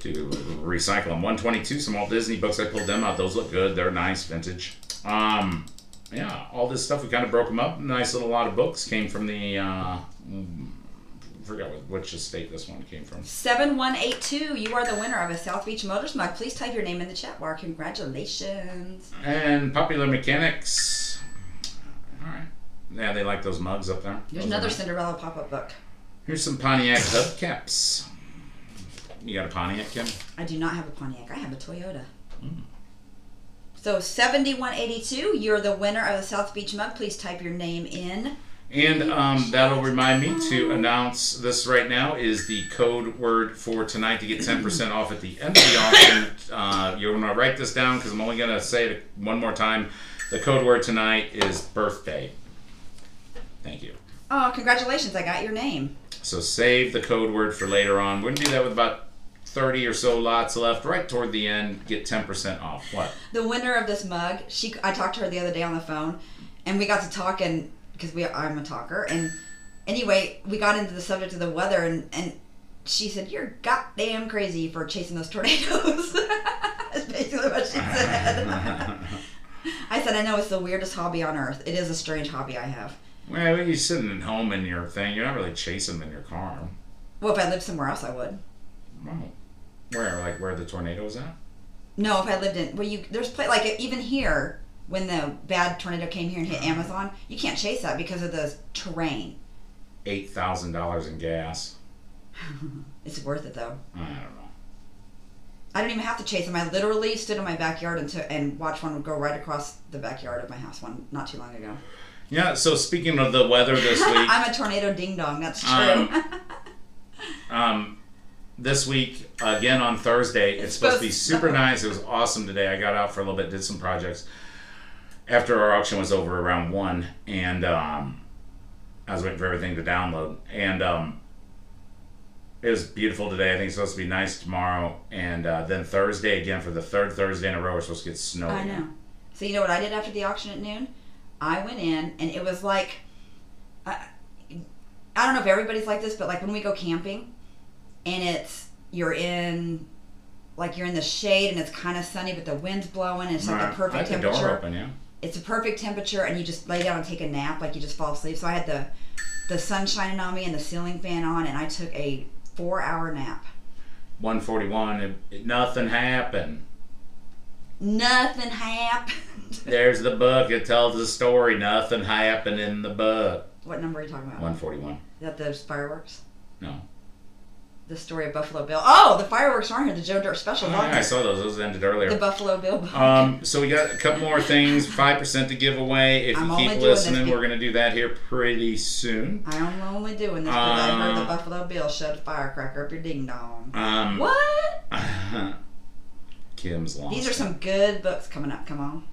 Speaker 1: do recycle them. 122. Some Walt Disney books. I pulled them out. Those look good. They're nice, vintage. Um, yeah, all this stuff we kind of broke them up. Nice little lot of books came from the. Uh, mm, forgot which estate this one came from.
Speaker 2: 7182, you are the winner of a South Beach Motors mug. Please type your name in the chat bar. Congratulations.
Speaker 1: And Popular Mechanics. All right. Yeah, they like those mugs up there.
Speaker 2: There's
Speaker 1: Those
Speaker 2: another. Cinderella pop up book.
Speaker 1: Here's some Pontiac hubcaps. You got a Pontiac, Kim?
Speaker 2: I do not have a Pontiac, I have a Toyota.
Speaker 1: Hmm.
Speaker 2: So 7182, you're the winner of the South Beach mug. Please type your name in.
Speaker 1: And um, that'll remind me to announce this right now is the code word for tonight to get 10% off at the end of the auction. Uh, you're going to write this down because I'm only going to say it one more time. The code word tonight is birthday. Thank you.
Speaker 2: Oh, congratulations, I got your name.
Speaker 1: So save the code word for later on. We're going to do that with about 30 or so lots left. Right toward the end, get 10% off. What?
Speaker 2: The winner of this mug, she I talked to her the other day on the phone and we got to talking because we I'm a talker and anyway, we got into the subject of the weather and and she said, "You're goddamn crazy for chasing those tornadoes." That's basically what she said. I said, "I know it's the weirdest hobby on earth. It is a strange hobby I have."
Speaker 1: Well, you're sitting at home in your thing, you're not really chasing them in your car.
Speaker 2: Well, if I lived somewhere else, I would.
Speaker 1: Where? Like where the tornado's at?
Speaker 2: No, if I lived in well, you there's pla like even here when the bad tornado came here and hit Amazon, you can't chase that because of the terrain.
Speaker 1: Eight thousand dollars in gas.
Speaker 2: It's worth it though.
Speaker 1: I don't know.
Speaker 2: I don't even have to chase them. I literally stood in my backyard and, to, and watched one go right across the backyard of my house one not too long ago.
Speaker 1: Yeah. So speaking of the weather this week,
Speaker 2: I'm a tornado ding dong. That's true.
Speaker 1: Um, um, this week again on Thursday, it's, supposed to be super nice. It was awesome today. I got out for a little bit, did some projects. After our auction was over around one, and um, I was waiting for everything to download, and um, it was beautiful today. I think it's supposed to be nice tomorrow, and uh, then Thursday again for the third Thursday in a row. We're supposed to get snow.
Speaker 2: I
Speaker 1: again.
Speaker 2: know. So you know what I did after the auction at noon? I went in and it was like, I, I don't know if everybody's like this, but like when we go camping, and it's you're in, like you're in the shade and it's kind of sunny, but the wind's blowing and it's like
Speaker 1: Right.
Speaker 2: the perfect
Speaker 1: I had the
Speaker 2: temperature.
Speaker 1: door open, yeah.
Speaker 2: it's a perfect temperature and you just lay down and take a nap like you just fall asleep so i had the the sun shining on me and the ceiling fan on and i took a four hour nap
Speaker 1: 141. It, it- nothing happened.
Speaker 2: nothing happened
Speaker 1: There's the book. It tells the story. Nothing happened in the book.
Speaker 2: what number are you talking about
Speaker 1: 141.
Speaker 2: is that those fireworks
Speaker 1: No.
Speaker 2: The story of buffalo bill oh the fireworks aren't here the joe dirt special
Speaker 1: Oh, yeah, I saw those. Those ended earlier.
Speaker 2: the buffalo bill book.
Speaker 1: Um, so we got a couple more things. Five percent to give away. If
Speaker 2: I'm
Speaker 1: you keep listening, we're gonna do that here pretty soon.
Speaker 2: i'm only doing this because i heard the
Speaker 1: Uh,
Speaker 2: buffalo bill shut a firecracker up your ding dong
Speaker 1: Um,
Speaker 2: what
Speaker 1: Kim's lost.
Speaker 2: these are some good books coming up come on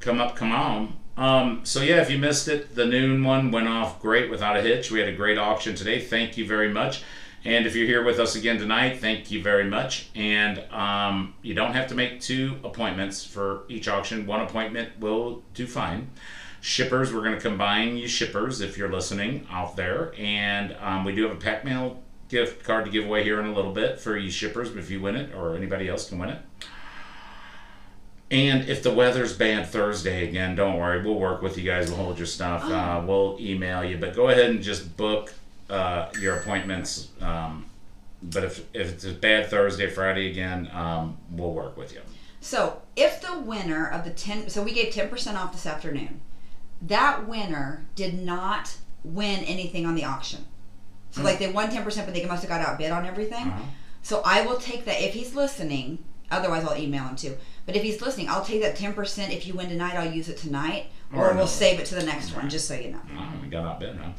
Speaker 1: come up, come on. Um, so yeah, if you missed it, the noon one went off great without a hitch. We had a great auction today. Thank you very much. And if you're here with us again tonight, thank you very much. And um, you don't have to make two appointments for each auction. One appointment will do fine. Shippers, we're going to combine you shippers if you're listening out there. And um, we do have a pack mail gift card to give away here in a little bit for you shippers if you win it or anybody else can win it. And if the weather's bad Thursday again, don't worry. We'll work with you guys. We'll hold your stuff. Uh, we'll email you. But go ahead and just book uh, your appointments. Um, but if, if it's a bad Thursday, Friday again, um, we'll work with you.
Speaker 2: So, if the winner of the 10 so we gave 10% off this afternoon. That winner did not win anything on the auction. So like they won 10% but they must have got outbid on everything.
Speaker 1: Uh-huh.
Speaker 2: So I will take that if he's listening, otherwise I'll email him too. But if he's listening, I'll take that 10% if you win tonight, I'll use it tonight or
Speaker 1: Or
Speaker 2: we'll save it to the next one just so you know.
Speaker 1: We got outbid, huh?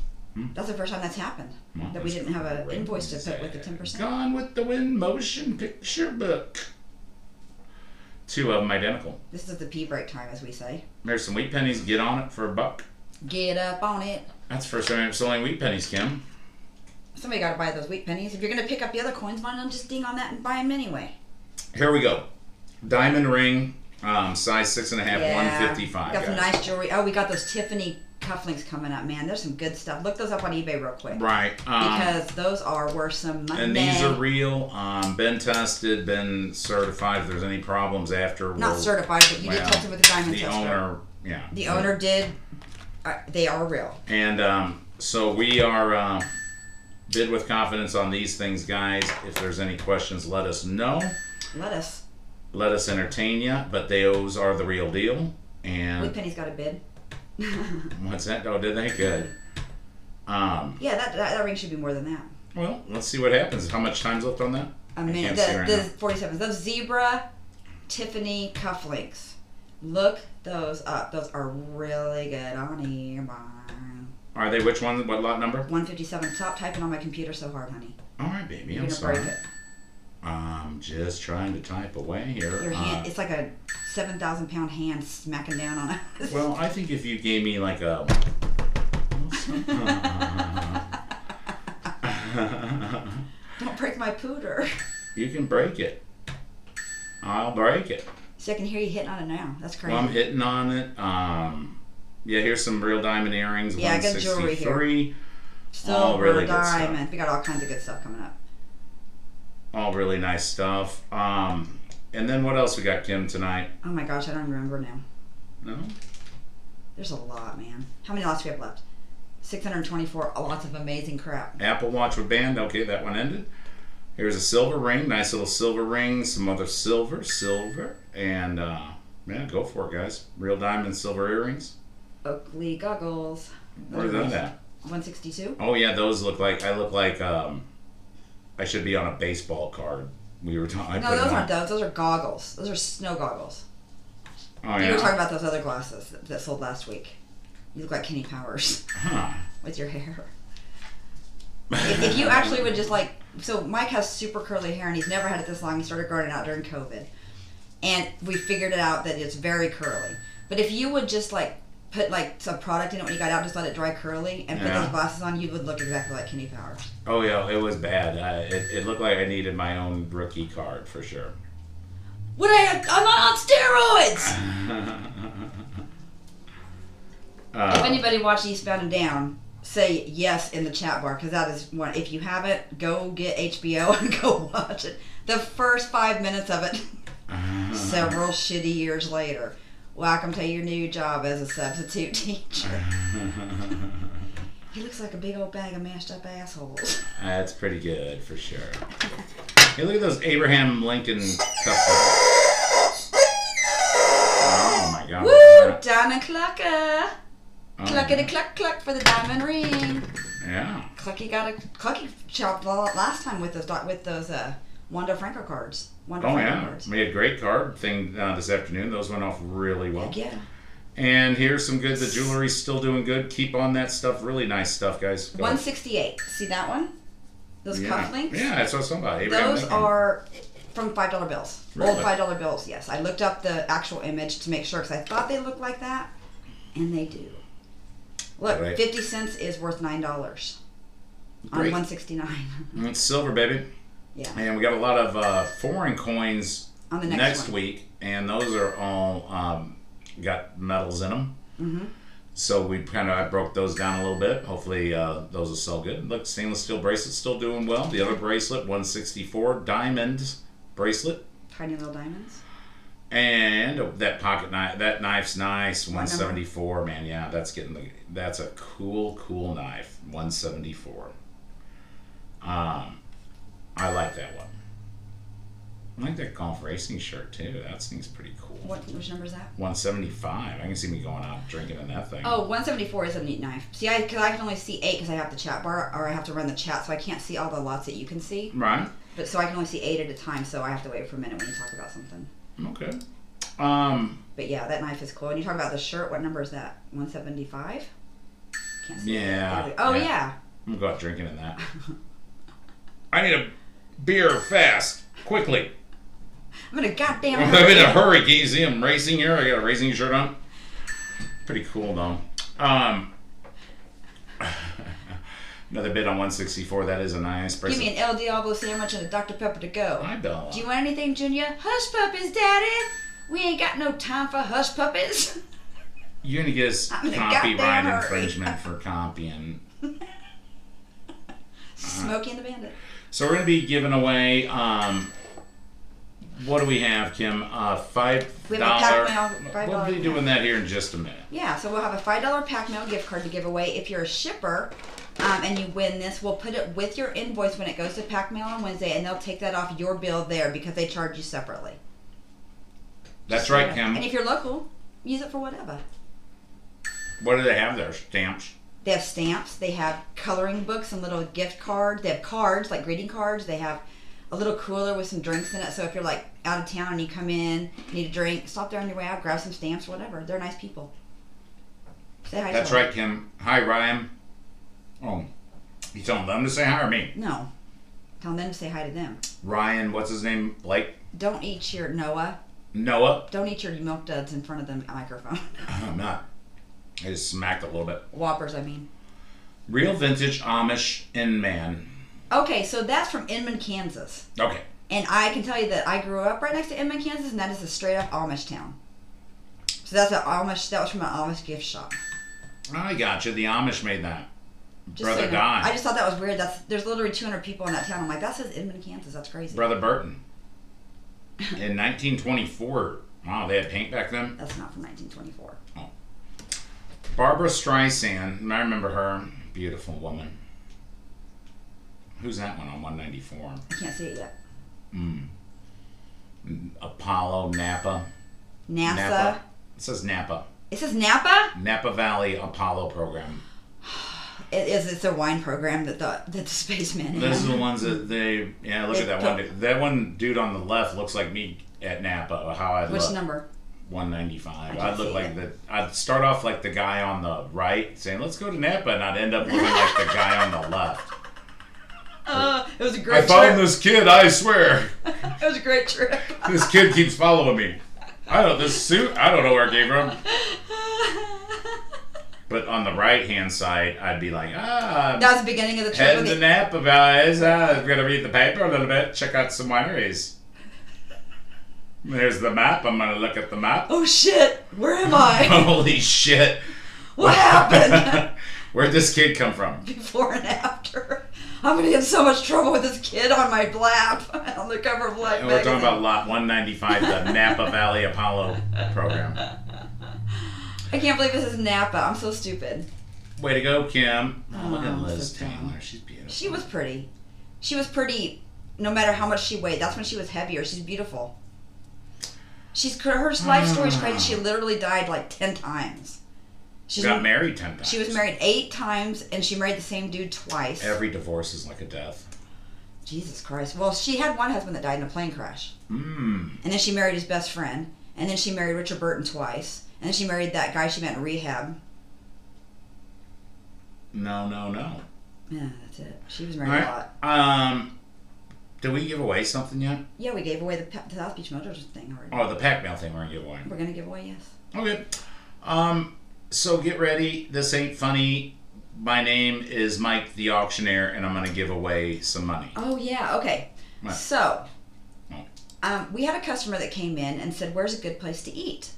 Speaker 2: That's the first time that's happened.
Speaker 1: Well,
Speaker 2: that we didn't have an invoice to put with the 10%.
Speaker 1: Gone with the Wind motion picture book. Two of them identical.
Speaker 2: This is the pee break time as we say.
Speaker 1: There's some wheat pennies. Get on it for a buck.
Speaker 2: Get up on it.
Speaker 1: That's the first time I'm selling wheat pennies, Kim.
Speaker 2: Somebody got to buy those wheat pennies. If you're going to pick up the other coins, why not just ding on that and buy them anyway?
Speaker 1: Here we go. Diamond ring Um, size six and a half,
Speaker 2: Yeah.
Speaker 1: one fifty five.
Speaker 2: Got some nice jewelry. Oh, we got those Tiffany cufflinks coming up, man. There's some good stuff. Look those up on eBay real quick.
Speaker 1: Right. Um,
Speaker 2: Because those are worth some money.
Speaker 1: and these are real. Um, been tested, been certified. If there's any problems after,
Speaker 2: not
Speaker 1: we'll-
Speaker 2: certified, but you did test it with the diamond
Speaker 1: The
Speaker 2: tester.
Speaker 1: owner, yeah.
Speaker 2: the owner did. Uh, they are real.
Speaker 1: And um, so we are uh, bid with confidence on these things, guys. If there's any questions, let us know.
Speaker 2: Let us.
Speaker 1: Let us entertain you. But those are the real deal. And
Speaker 2: Penny's got a bid.
Speaker 1: what's that? Oh, did they? Good. Um,
Speaker 2: Yeah, that, that that ring should be more than that.
Speaker 1: well, let's see what happens. How much time's left on that?
Speaker 2: Mean,
Speaker 1: can't
Speaker 2: the,
Speaker 1: right
Speaker 2: the
Speaker 1: now.
Speaker 2: 47. Those zebra Tiffany cufflinks. Look those up. Those are really good on eBay.
Speaker 1: Are they which one? What lot number?
Speaker 2: 157. Stop typing on my computer so hard, honey.
Speaker 1: All right, baby.
Speaker 2: You're
Speaker 1: I'm sorry.
Speaker 2: break it.
Speaker 1: I'm just trying to type away here.
Speaker 2: Your hand,
Speaker 1: Uh,
Speaker 2: it's like a 7,000 pound hand smacking down on it.
Speaker 1: well, I think if you gave me like a.
Speaker 2: Don't break my pooter.
Speaker 1: you can break it. I'll break it.
Speaker 2: See, I can hear you hitting on it now. That's crazy.
Speaker 1: Well, I'm hitting on it. Um, yeah, here's some real diamond earrings.
Speaker 2: Yeah, I got jewelry here.
Speaker 1: 163.
Speaker 2: Silver,
Speaker 1: all really good stuff.
Speaker 2: diamond. We got all kinds of good stuff coming up.
Speaker 1: All really nice stuff. Um, and then what else we got, Kim, tonight?
Speaker 2: Oh my gosh, I don't remember now.
Speaker 1: No?
Speaker 2: There's a lot, man. How many lots do we have left? 624. Lots of amazing crap.
Speaker 1: Apple Watch with band. Okay, that one ended. Here's a silver ring. Nice little silver ring. Some other silver, silver. And, uh, yeah, go for it, guys. Real diamond silver earrings.
Speaker 2: Oakley goggles.
Speaker 1: Where's that at?
Speaker 2: 162.
Speaker 1: Oh, yeah, those look like, I look like, um, I should be on a baseball card. We were talking.
Speaker 2: No, those aren't those. Those are goggles. Those are snow goggles.
Speaker 1: Oh,
Speaker 2: You
Speaker 1: yeah.
Speaker 2: were talking about those other glasses that, that sold last week. You look like Kenny Powers
Speaker 1: Huh.
Speaker 2: with your hair. if, if you actually would just like, so Mike has super curly hair and he's never had it this long. He started growing it out during COVID, and we figured it out that it's very curly. But if you would just like put like some product in it when you got out, just let it dry curly, and put
Speaker 1: Yeah.
Speaker 2: those glasses on, you would look exactly like Kenny Powers.
Speaker 1: Oh yeah, it was bad. Uh, it, it looked like I needed my own rookie card for sure.
Speaker 2: What I I'm not on steroids. If
Speaker 1: Uh,
Speaker 2: anybody watched Eastbound and Down, say yes in the chat bar because that is one. If you haven't, go get HBO and go watch it. The first five minutes of it, several shitty years later. Welcome to your new job as a substitute teacher. He looks like a big old bag of mashed up assholes.
Speaker 1: That's pretty good for sure. Hey, look at those Abraham Lincoln cups. Oh my god.
Speaker 2: Woo! Diamond clucker!
Speaker 1: Oh,
Speaker 2: Cluckety cluck cluck for the diamond ring.
Speaker 1: Yeah.
Speaker 2: Clucky got a Clucky chopped last time with those with those uh Wander Franco cards. Wander
Speaker 1: Oh
Speaker 2: Franco
Speaker 1: yeah.
Speaker 2: cards.
Speaker 1: We had a great card thing uh, this afternoon. Those went off really well.
Speaker 2: Heck yeah.
Speaker 1: And here's some good. The jewelry's still doing good. Keep on that stuff. Really nice stuff, guys. Go.
Speaker 2: 168. See that one? Those
Speaker 1: yeah.
Speaker 2: cufflinks?
Speaker 1: Yeah, that's what I talking about. Abraham
Speaker 2: Those
Speaker 1: Lincoln.
Speaker 2: are from five dollar bills.
Speaker 1: Really?
Speaker 2: Old five dollar bills. Yes, I looked up the actual image to make sure because I thought they looked like that, and they do. Look,
Speaker 1: Right.
Speaker 2: fifty cents is worth nine dollars on one sixty nine.
Speaker 1: It's silver, baby.
Speaker 2: Yeah.
Speaker 1: And we got a lot of uh, foreign coins
Speaker 2: On the next,
Speaker 1: next, week, and those are all um, got metals in them.
Speaker 2: Mm-hmm.
Speaker 1: So we kind of I broke those down a little bit. Hopefully uh, those will sell good. Look, stainless steel bracelet still doing well. The other bracelet, 164 diamond bracelet,
Speaker 2: Tiny little diamonds.
Speaker 1: and that pocket knife. That knife's nice. 174. Man, yeah, that's getting the. That's a cool, cool knife. 174. Um, I like that one. I like that golf racing shirt too. That thing's pretty cool.
Speaker 2: What which number is that?
Speaker 1: 175. I can see me going out drinking in that thing.
Speaker 2: Oh, 174 is a neat knife. See, I because I can only see eight because I have the chat bar or I have to run the chat, so I can't see all the lots that you can see.
Speaker 1: Right.
Speaker 2: But so I can only see eight at a time, so I have to wait for a minute when you talk about something.
Speaker 1: Okay. Um.
Speaker 2: But yeah, that knife is cool. And you talk about the shirt. What number is that? 175. Can't see.
Speaker 1: Yeah,
Speaker 2: Oh
Speaker 1: yeah.
Speaker 2: yeah.
Speaker 1: I'm gonna go out drinking in that. I need a beer fast, quickly.
Speaker 2: I'm in a goddamn.
Speaker 1: I'm in a hurry. Can you see I'm racing here? I got a racing shirt on. Pretty cool though. Um. Another bid on 164. That is a nice
Speaker 2: Give me an El Diablo sandwich and a Dr Pepper to go.
Speaker 1: Hi, Bella.
Speaker 2: Do you want anything, Junior? Hush puppies, Daddy. We ain't got no time for hush puppies.
Speaker 1: You're gonna get us
Speaker 2: a
Speaker 1: copyright infringement for copying.
Speaker 2: Smokey and the Bandit.
Speaker 1: So we're gonna be giving away. Um, what do we have, Kim? Uh, five
Speaker 2: We have a
Speaker 1: dollar.
Speaker 2: Pak Mail, five
Speaker 1: We'll be
Speaker 2: dollar-
Speaker 1: doing that here in just a minute.
Speaker 2: Yeah, so we'll have a five dollar Pak Mail gift card to give away. If you're a shipper um, and you win this, we'll put it with your invoice when it goes to Pak Mail on Wednesday, and they'll take that off your bill there because they charge you separately.
Speaker 1: That's right, Kim.
Speaker 2: And if you're local, use it for whatever.
Speaker 1: What do they have there? Stamps.
Speaker 2: They have stamps. They have coloring books and little gift cards. They have cards like greeting cards. They have a little cooler with some drinks in it. So if you're like out of town and you come in, need a drink, stop there on your way out, grab some stamps, whatever. They're nice people. Say hi.
Speaker 1: That's
Speaker 2: them.
Speaker 1: right, Kim. Hi, Ryan. Oh, you telling them to say hi or me?
Speaker 2: No, tell them to say hi to them.
Speaker 1: Ryan, what's his name? Blake.
Speaker 2: Don't eat your Noah.
Speaker 1: Noah.
Speaker 2: Don't eat your milk duds in front of the microphone.
Speaker 1: I'm not. I just smacked a little bit.
Speaker 2: Whoppers, I mean.
Speaker 1: Real vintage Amish Inman.
Speaker 2: Okay, so that's from Inman, Kansas.
Speaker 1: Okay.
Speaker 2: And I can tell you that I grew up right next to Inman, Kansas, and that is a straight up Amish town. So that's an Amish. That was from an Amish gift shop.
Speaker 1: I got you. The Amish made that.
Speaker 2: Just
Speaker 1: Brother
Speaker 2: so you know.
Speaker 1: Don.
Speaker 2: I just thought that was weird. That's there's literally 200 people in that town. I'm like, that says Inman, Kansas. That's crazy.
Speaker 1: Brother Burton. In 1924. Wow, they had paint back then.
Speaker 2: That's not from 1924.
Speaker 1: Barbra Streisand. I remember her. Beautiful woman. Who's that one on 194?
Speaker 2: I can't see it yet.
Speaker 1: Mm. Apollo Napa.
Speaker 2: NASA.
Speaker 1: Napa. It says Napa.
Speaker 2: It says Napa.
Speaker 1: Napa Valley Apollo program.
Speaker 2: It is. It's a wine program that the that the spaceman.
Speaker 1: Those
Speaker 2: had.
Speaker 1: are the ones that they. Yeah, look
Speaker 2: They
Speaker 1: at that one. Dude. That one dude on the left looks like me at Napa. How I
Speaker 2: Which
Speaker 1: look.
Speaker 2: number?
Speaker 1: 195.
Speaker 2: I can
Speaker 1: I'd look like the. I'd start off like the guy on the right, saying "Let's go to Napa," and I'd end up looking like the guy on the left.
Speaker 2: Uh, it was a great I
Speaker 1: found
Speaker 2: trip.
Speaker 1: this kid. I swear,
Speaker 2: it was a great trip.
Speaker 1: this kid keeps following me. I don't. This suit. I don't know where it came from. But on the right hand side, I'd be like, ah,
Speaker 2: that was the beginning of the trip.
Speaker 1: heading to Napa, guys. Uh, we're gonna read the paper a little bit. Check out some wineries. There's the map. I'm gonna look at the map.
Speaker 2: oh shit! Where am I?
Speaker 1: Holy shit!
Speaker 2: what happened?
Speaker 1: Where'd this kid come from?
Speaker 2: Before and after. I'm gonna get so much trouble with this kid on my lap on the cover of Life
Speaker 1: And we're talking about Lot 195, the Napa Valley Apollo program.
Speaker 2: I can't believe this is Napa. I'm so stupid.
Speaker 1: Way to go, Kim. Oh, look at
Speaker 2: Oh,
Speaker 1: Liz
Speaker 2: so.
Speaker 1: Taylor. She's beautiful.
Speaker 2: She was pretty. She was pretty, no matter how much she weighed. That's when she was heavier. She's beautiful. She's her life story is crazy. She literally died like ten times. She's
Speaker 1: got married 10 times.
Speaker 2: She was married eight times, and she married the same dude twice.
Speaker 1: Every divorce is like a death.
Speaker 2: Jesus Christ. Well, she had one husband that died in a plane crash,
Speaker 1: Mmm.
Speaker 2: and then she married his best friend, and then she married Richard Burton twice, and then she married that guy she met in rehab.
Speaker 1: No, no, no.
Speaker 2: Yeah, that's it. She was
Speaker 1: All
Speaker 2: married a lot.
Speaker 1: Um, did we give away something yet?
Speaker 2: Yeah, we gave away the, the South Beach Motors thing already.
Speaker 1: Oh, the pack mail thing we're gonna give away.
Speaker 2: We're gonna give away yes.
Speaker 1: Okay. Um, so get ready. This ain't funny. My name is Mike the Auctioneer, and I'm gonna give away some money.
Speaker 2: Oh yeah, okay. So,
Speaker 1: Oh.
Speaker 2: um, we had a customer that came in and said, "Where's a good place to eat?"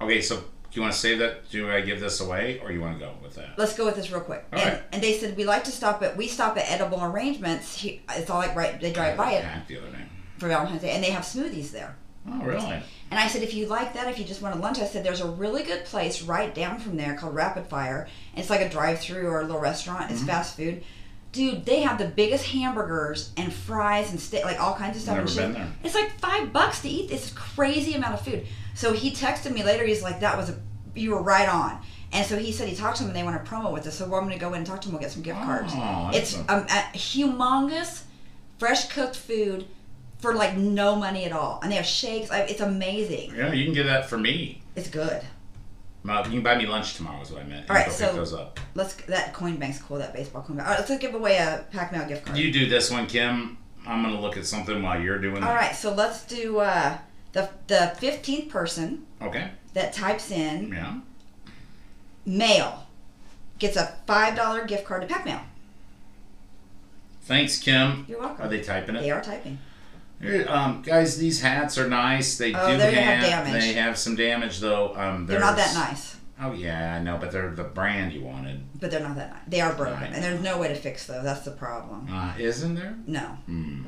Speaker 1: Okay, so do you want to save that? Do I give this away, or you want to go with that?
Speaker 2: Let's go with this real quick.
Speaker 1: All
Speaker 2: and,
Speaker 1: right.
Speaker 2: and they said we like to stop at we stop at Edible Arrangements. He, it's all like right they drive by it
Speaker 1: the other day.
Speaker 2: for Valentine's Day, and they have smoothies there.
Speaker 1: Oh, really?
Speaker 2: And I said, if you like that, if you just want a lunch, I said there's a really good place right down from there called Rapid Fire. It's like a drive-through or a little restaurant.
Speaker 1: Mm-hmm.
Speaker 2: It's fast food. Dude, they have the biggest hamburgers and fries and steak, like all kinds of stuff.
Speaker 1: Never been there.
Speaker 2: It's like five bucks to eat this crazy amount of food. So he texted me later. He's like, "That was a, you were right on." And so he said he talked to them and they want a promo with us. So I'm going to go in and talk to them. We'll get some gift cards.
Speaker 1: Oh, that's
Speaker 2: It's
Speaker 1: a-
Speaker 2: um, a humongous, fresh cooked food for like no money at all, and they have shakes. I, it's amazing.
Speaker 1: Yeah, you can get that for me.
Speaker 2: It's good.
Speaker 1: Uh, you can buy me lunch tomorrow. Is what I meant.
Speaker 2: All right, so-
Speaker 1: those up.
Speaker 2: Let's that coin bank's cool. That baseball coin bank. All right, let's give away a Pak Mail gift card.
Speaker 1: You do this one, Kim. I'm gonna look at something while you're doing
Speaker 2: all
Speaker 1: that.
Speaker 2: right, so let's do uh, the the fifteenth person
Speaker 1: Okay.
Speaker 2: that types in
Speaker 1: Yeah.
Speaker 2: mail gets a five dollar gift card to Pak Mail.
Speaker 1: Thanks, Kim.
Speaker 2: You're welcome.
Speaker 1: Are they typing it?
Speaker 2: They are typing.
Speaker 1: Um, guys, these hats are nice. They
Speaker 2: Oh,
Speaker 1: do have,
Speaker 2: have damage.
Speaker 1: They have some damage though. Um,
Speaker 2: They're not that nice,
Speaker 1: Oh yeah, I know, but they're the brand you wanted,
Speaker 2: but they're not that nice. They are broken, and there's no way to fix those. That's the problem.
Speaker 1: uh, isn't there?
Speaker 2: No,
Speaker 1: Hmm.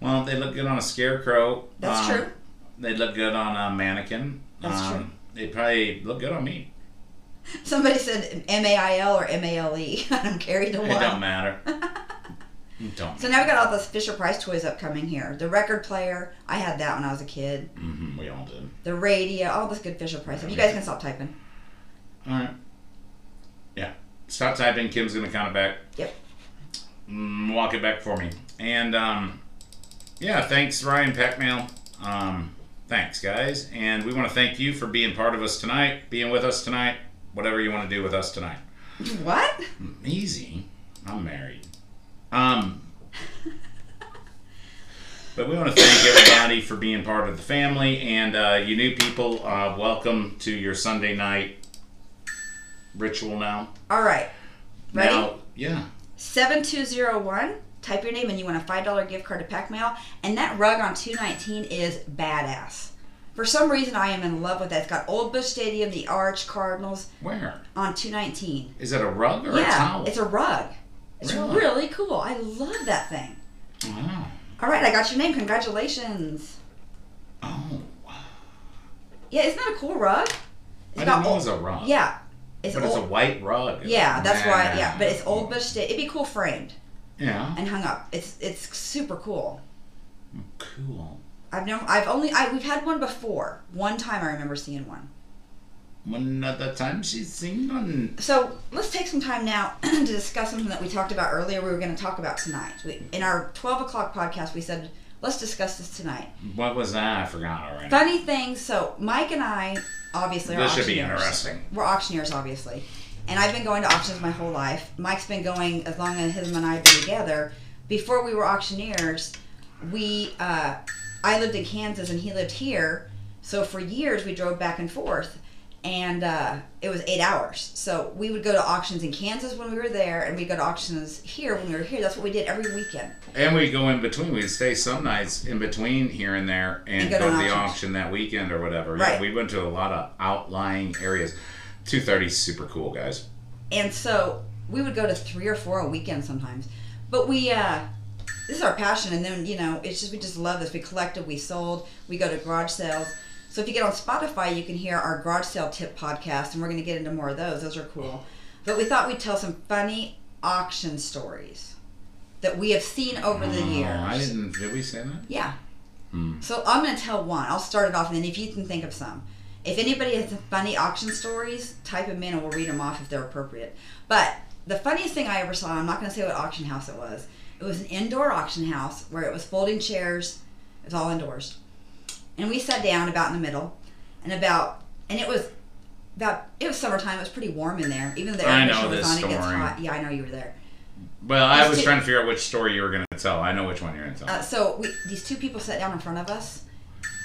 Speaker 1: Well, they look good on a scarecrow.
Speaker 2: that's
Speaker 1: Um,
Speaker 2: true.
Speaker 1: They look good on a mannequin.
Speaker 2: That's
Speaker 1: um,
Speaker 2: true.
Speaker 1: They probably look good on me.
Speaker 2: Somebody said M A I L or M A L E. I don't care either one.
Speaker 1: It don't matter. It don't.
Speaker 2: So now we got all those Fisher Price toys upcoming here. The record player, I had that when I was a kid.
Speaker 1: Mm-hmm, we all did.
Speaker 2: The radio, all this good Fisher Price stuff. You guys can stop typing.
Speaker 1: All right. Yeah. Stop typing. Kim's gonna count it back.
Speaker 2: Yep.
Speaker 1: Mm, walk it back for me. And um, yeah, thanks Ryan Pak Mail. Um, thanks guys, and we want to thank you for being part of us tonight, being with us tonight, whatever you want to do with us tonight.
Speaker 2: What?
Speaker 1: Easy. I'm married. Um. But we want to thank everybody for being part of the family, and uh, you new people, uh, welcome to your Sunday night ritual now.
Speaker 2: All right. Ready?
Speaker 1: Now, yeah.
Speaker 2: 7201. Type your name and you win a $5 gift card to Pak Mail. And that rug on 219 is badass. For some reason, I am in love with that. It's got Old Busch Stadium, the Arch, Cardinals
Speaker 1: Where
Speaker 2: on 219.
Speaker 1: is it? A rug or a
Speaker 2: yeah,
Speaker 1: towel?
Speaker 2: it's a rug. It's
Speaker 1: Really?
Speaker 2: really cool. I love that thing.
Speaker 1: oh.
Speaker 2: All right, I got your name. Congratulations.
Speaker 1: Oh.
Speaker 2: Yeah, isn't that a cool rug?
Speaker 1: I didn't know it was a rug.
Speaker 2: Yeah, it's
Speaker 1: But
Speaker 2: old.
Speaker 1: it's a white rug.
Speaker 2: yeah, that's why. Yeah, but it's Old Busch Stadium. It'd be cool framed
Speaker 1: Yeah.
Speaker 2: and hung up. It's it's super cool.
Speaker 1: Cool.
Speaker 2: I've known. I've only. I we've had one before. One time I remember seeing one.
Speaker 1: One other time she's seen one.
Speaker 2: So let's take some time now to discuss something that we talked about earlier. We were going to talk about tonight. We, in our twelve o'clock podcast, we said let's discuss this tonight.
Speaker 1: What was that? I forgot already.
Speaker 2: Funny thing. So Mike and I obviously are
Speaker 1: This should be interesting.
Speaker 2: We're auctioneers, obviously, and I've been going to auctions my whole life. Mike's been going as long as him and I have been together. Before we were auctioneers, we uh, I lived in Kansas and he lived here. So for years we drove back and forth, and uh, it was eight hours. So we would go to auctions in Kansas when we were there, and we'd go to auctions here when we were here. That's what we did every weekend.
Speaker 1: And we'd go in between. We'd stay some nights in between here and there and,
Speaker 2: And go
Speaker 1: go,
Speaker 2: to
Speaker 1: to the
Speaker 2: auctions.
Speaker 1: auction that weekend or whatever.
Speaker 2: Right.
Speaker 1: Yeah, we went to a lot of outlying areas. 230 is super cool, guys.
Speaker 2: and so we would go to three or four a weekend sometimes. But we uh this is our passion and then you know it's just we just love this. We collected we sold. We go to garage sales. So if you get on spotify you can hear our garage sale tip podcast and we're going to get into more of those. Those are cool. But we thought we'd tell some funny auction stories that we have seen over the
Speaker 1: Oh,
Speaker 2: years.
Speaker 1: I didn't. Did we say that?
Speaker 2: yeah.
Speaker 1: Hmm.
Speaker 2: so i'm going to tell one. I'll start it off and then if you can think of some if anybody has funny auction stories type them in and we'll read them off if they're appropriate. But the funniest thing i ever saw i'm not going to say what auction house it was it was an indoor auction house where it was folding chairs it was all indoors. And we sat down about in the middle and about and it was about it was summertime it was pretty warm in there even though the air conditioner was on it gets hot. Yeah i know you were there.
Speaker 1: Well, I was
Speaker 2: two-
Speaker 1: trying to figure out which story you were going to tell. I know which one you're going to tell.
Speaker 2: Uh, so we, these two people sat down in front of us,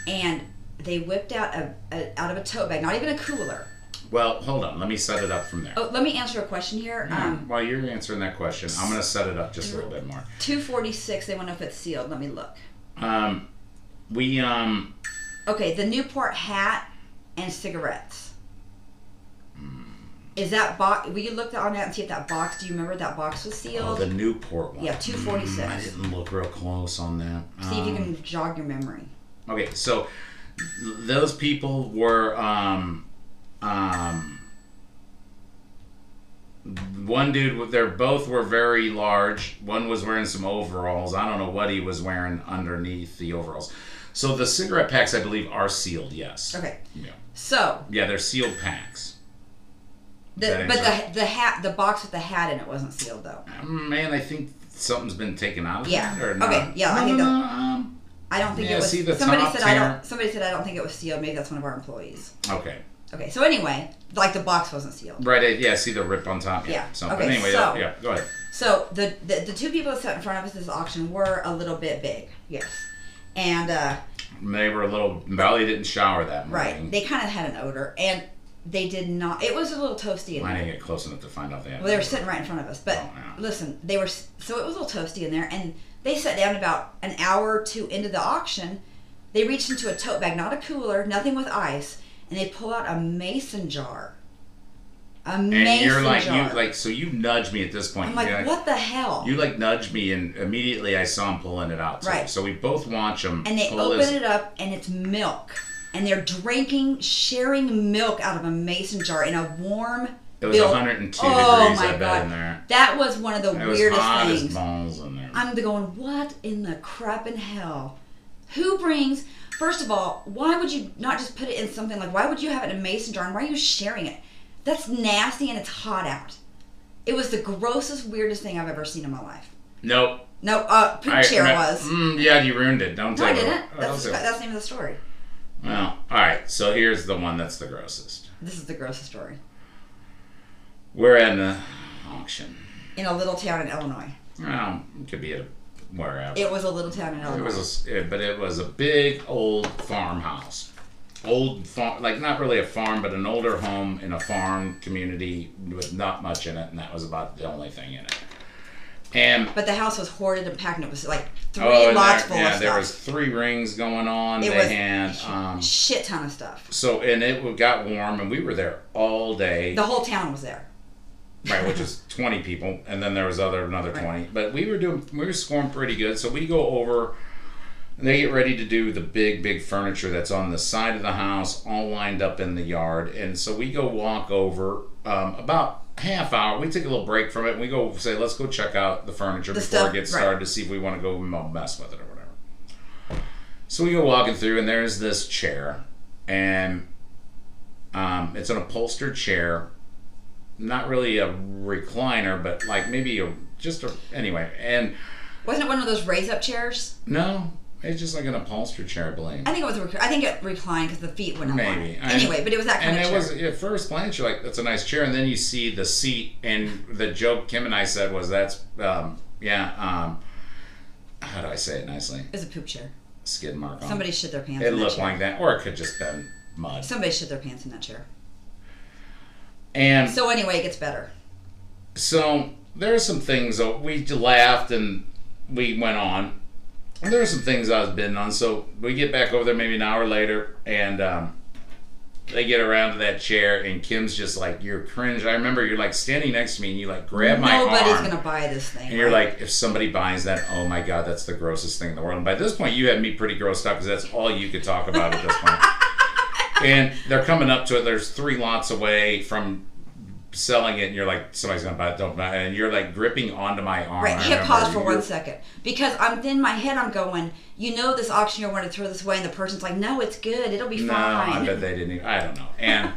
Speaker 2: and they whipped out a, a out of a tote bag, not even a cooler.
Speaker 1: well, hold on. Let me set it up from there.
Speaker 2: Oh, let me answer a question here.
Speaker 1: Yeah,
Speaker 2: Um,
Speaker 1: While you're answering that question, I'm going to set it up just a little bit more.
Speaker 2: two forty six. They want to know if it's sealed. Let me look.
Speaker 1: Um, we um,
Speaker 2: Okay, the Newport hat and cigarettes. Is that box? We looked on that and see if that box. Do you remember that box was sealed?
Speaker 1: oh,
Speaker 2: sealed?
Speaker 1: the Newport one.
Speaker 2: Yeah, 246.
Speaker 1: Mm, I didn't look real close on that.
Speaker 2: see if you
Speaker 1: Um,
Speaker 2: can jog your memory.
Speaker 1: Okay, so those people were um um one dude they're both were very large. One was wearing some overalls. I don't know what he was wearing underneath the overalls. So the cigarette packs I believe are sealed, yes.
Speaker 2: Okay,
Speaker 1: Yeah.
Speaker 2: so
Speaker 1: Yeah, they're sealed packs.
Speaker 2: the but the the hat, the box with the hat in it wasn't sealed though.
Speaker 1: Man, I think something's been taken out of
Speaker 2: Yeah.
Speaker 1: that or not.
Speaker 2: Okay, yeah, I think
Speaker 1: no, no, um,
Speaker 2: I don't think
Speaker 1: Yeah,
Speaker 2: it was.
Speaker 1: see the
Speaker 2: somebody
Speaker 1: top
Speaker 2: said I don't. Somebody said I don't think it was sealed. Maybe that's one of our employees.
Speaker 1: okay.
Speaker 2: Okay, so anyway, like the box wasn't sealed.
Speaker 1: Right, yeah, see the rip on top. Yeah.
Speaker 2: Yeah,
Speaker 1: So,
Speaker 2: okay,
Speaker 1: but anyway,
Speaker 2: so-
Speaker 1: yeah, go ahead.
Speaker 2: So the, the the two people that sat in front of us at this auction were a little bit big, yes, and uh,
Speaker 1: They were a little. Valley didn't shower that morning.
Speaker 2: right, they kind of had an odor, and they did not. It was a little toasty in
Speaker 1: I
Speaker 2: there.
Speaker 1: didn't get close enough to find out they had.
Speaker 2: Well, they were sitting right in front of us, but
Speaker 1: Oh, yeah.
Speaker 2: listen, they were so it was a little toasty in there, and They sat down about an hour or two into the auction. They reached into a tote bag, not a cooler, nothing with ice, and they pull out a mason jar. A
Speaker 1: And
Speaker 2: mason
Speaker 1: you're like
Speaker 2: jar.
Speaker 1: you like so you nudge me at this point.
Speaker 2: I'm like,
Speaker 1: like,
Speaker 2: what the hell?
Speaker 1: You like nudged me, and immediately I saw him pulling it out. Too.
Speaker 2: Right.
Speaker 1: So we both watch him.
Speaker 2: and they open
Speaker 1: this-
Speaker 2: it up, and it's milk. And they're drinking, sharing milk out of a mason jar in a warm.
Speaker 1: It was
Speaker 2: built-
Speaker 1: 102
Speaker 2: Oh
Speaker 1: degrees.
Speaker 2: my
Speaker 1: I bet
Speaker 2: God.
Speaker 1: in there.
Speaker 2: That was one of the
Speaker 1: It was
Speaker 2: weirdest
Speaker 1: hot
Speaker 2: things.
Speaker 1: as balls in there.
Speaker 2: I'm going, what in the crap in hell? Who brings, first of all, why would you not just put it in something like, why would you have it in a mason jar and why are you sharing it? That's nasty and it's hot out. It was the grossest, weirdest thing I've ever seen in my life.
Speaker 1: nope.
Speaker 2: No, uh, poop
Speaker 1: I-
Speaker 2: chair
Speaker 1: I-
Speaker 2: was.
Speaker 1: Mm, yeah, you ruined it. Don't
Speaker 2: No, I
Speaker 1: tell me.
Speaker 2: didn't.
Speaker 1: Oh,
Speaker 2: That's,
Speaker 1: okay.
Speaker 2: that's the name of the story.
Speaker 1: Well, all right. So here's the one that's the grossest.
Speaker 2: This is the grossest story.
Speaker 1: We're at an auction.
Speaker 2: In a little town in Illinois.
Speaker 1: Well, it could be at a, wherever.
Speaker 2: It was a little town in Illinois.
Speaker 1: It was, a it- but it was a big old farmhouse. Old farm, like not really a farm, but an older home in a farm community with not much in it, and that was about the only thing in it. And
Speaker 2: but the house was hoarded and packed, and it was like three
Speaker 1: oh,
Speaker 2: lots
Speaker 1: there,
Speaker 2: full
Speaker 1: yeah,
Speaker 2: of
Speaker 1: there was three rings going on.
Speaker 2: It
Speaker 1: they
Speaker 2: was
Speaker 1: had um,
Speaker 2: shit ton of stuff.
Speaker 1: so, and it got warm, and we were there all day.
Speaker 2: The whole town was there.
Speaker 1: Right, which is twenty people, and then there was other another
Speaker 2: Right.
Speaker 1: twenty. But we were doing we were scoring pretty good, so we go over. And they get ready to do the big, big furniture that's on the side of the house, all lined up in the yard. And so we go walk over um, about half hour. We take a little break from it. And we go say, let's go check out the furniture
Speaker 2: The
Speaker 1: before
Speaker 2: stuff,
Speaker 1: it gets
Speaker 2: right.
Speaker 1: started to see if we want to go mess with it or whatever. So we go walking through, and there's this chair, and um, it's an upholstered chair not really a recliner, but like maybe a just a anyway. And
Speaker 2: Wasn't it one of those raise up chairs?
Speaker 1: no, it's just like an upholstered chair, I believe.
Speaker 2: I think it was. Rec- I think it reclined because the feet went up. on
Speaker 1: Maybe. I-
Speaker 2: Anyway, but it was that kind
Speaker 1: And
Speaker 2: of
Speaker 1: it
Speaker 2: chair.
Speaker 1: was at first glance you're like that's a nice chair, and then you see the seat, and the joke Kim and I said was that's um, yeah um, how do I say it nicely?
Speaker 2: It's a poop chair.
Speaker 1: Skid mark on.
Speaker 2: Somebody shit their pants.
Speaker 1: it
Speaker 2: in that
Speaker 1: looked like that, or it could just been mud.
Speaker 2: Somebody shit their pants in that chair.
Speaker 1: And
Speaker 2: So anyway, it gets better.
Speaker 1: So there are some things though. We laughed and we went on. And there are some things I was bidding on. So we get back over there maybe an hour later, and um, they get around to that chair, and Kim's just like, "You're cringe." I remember you're like standing next to me, and you like grab my
Speaker 2: Nobody's
Speaker 1: arm,
Speaker 2: gonna buy this thing.
Speaker 1: and you're like, "If somebody buys that, oh my god, that's the grossest thing in the world." And by this point, you had me pretty grossed out because that's all you could talk about at this point. and they're coming up to it. There's three lots away from selling it, and you're like, somebody's gonna buy it, don't buy it, and you're like gripping onto my arm.
Speaker 2: Right,
Speaker 1: I
Speaker 2: hit
Speaker 1: remember
Speaker 2: pause for
Speaker 1: you're-
Speaker 2: one second because I'm in my head. I'm going, you know, this auctioneer wanted to throw this away, and the person's like, no, it's good. It'll be
Speaker 1: No, I
Speaker 2: fine.
Speaker 1: bet they didn't. Even, I don't know. And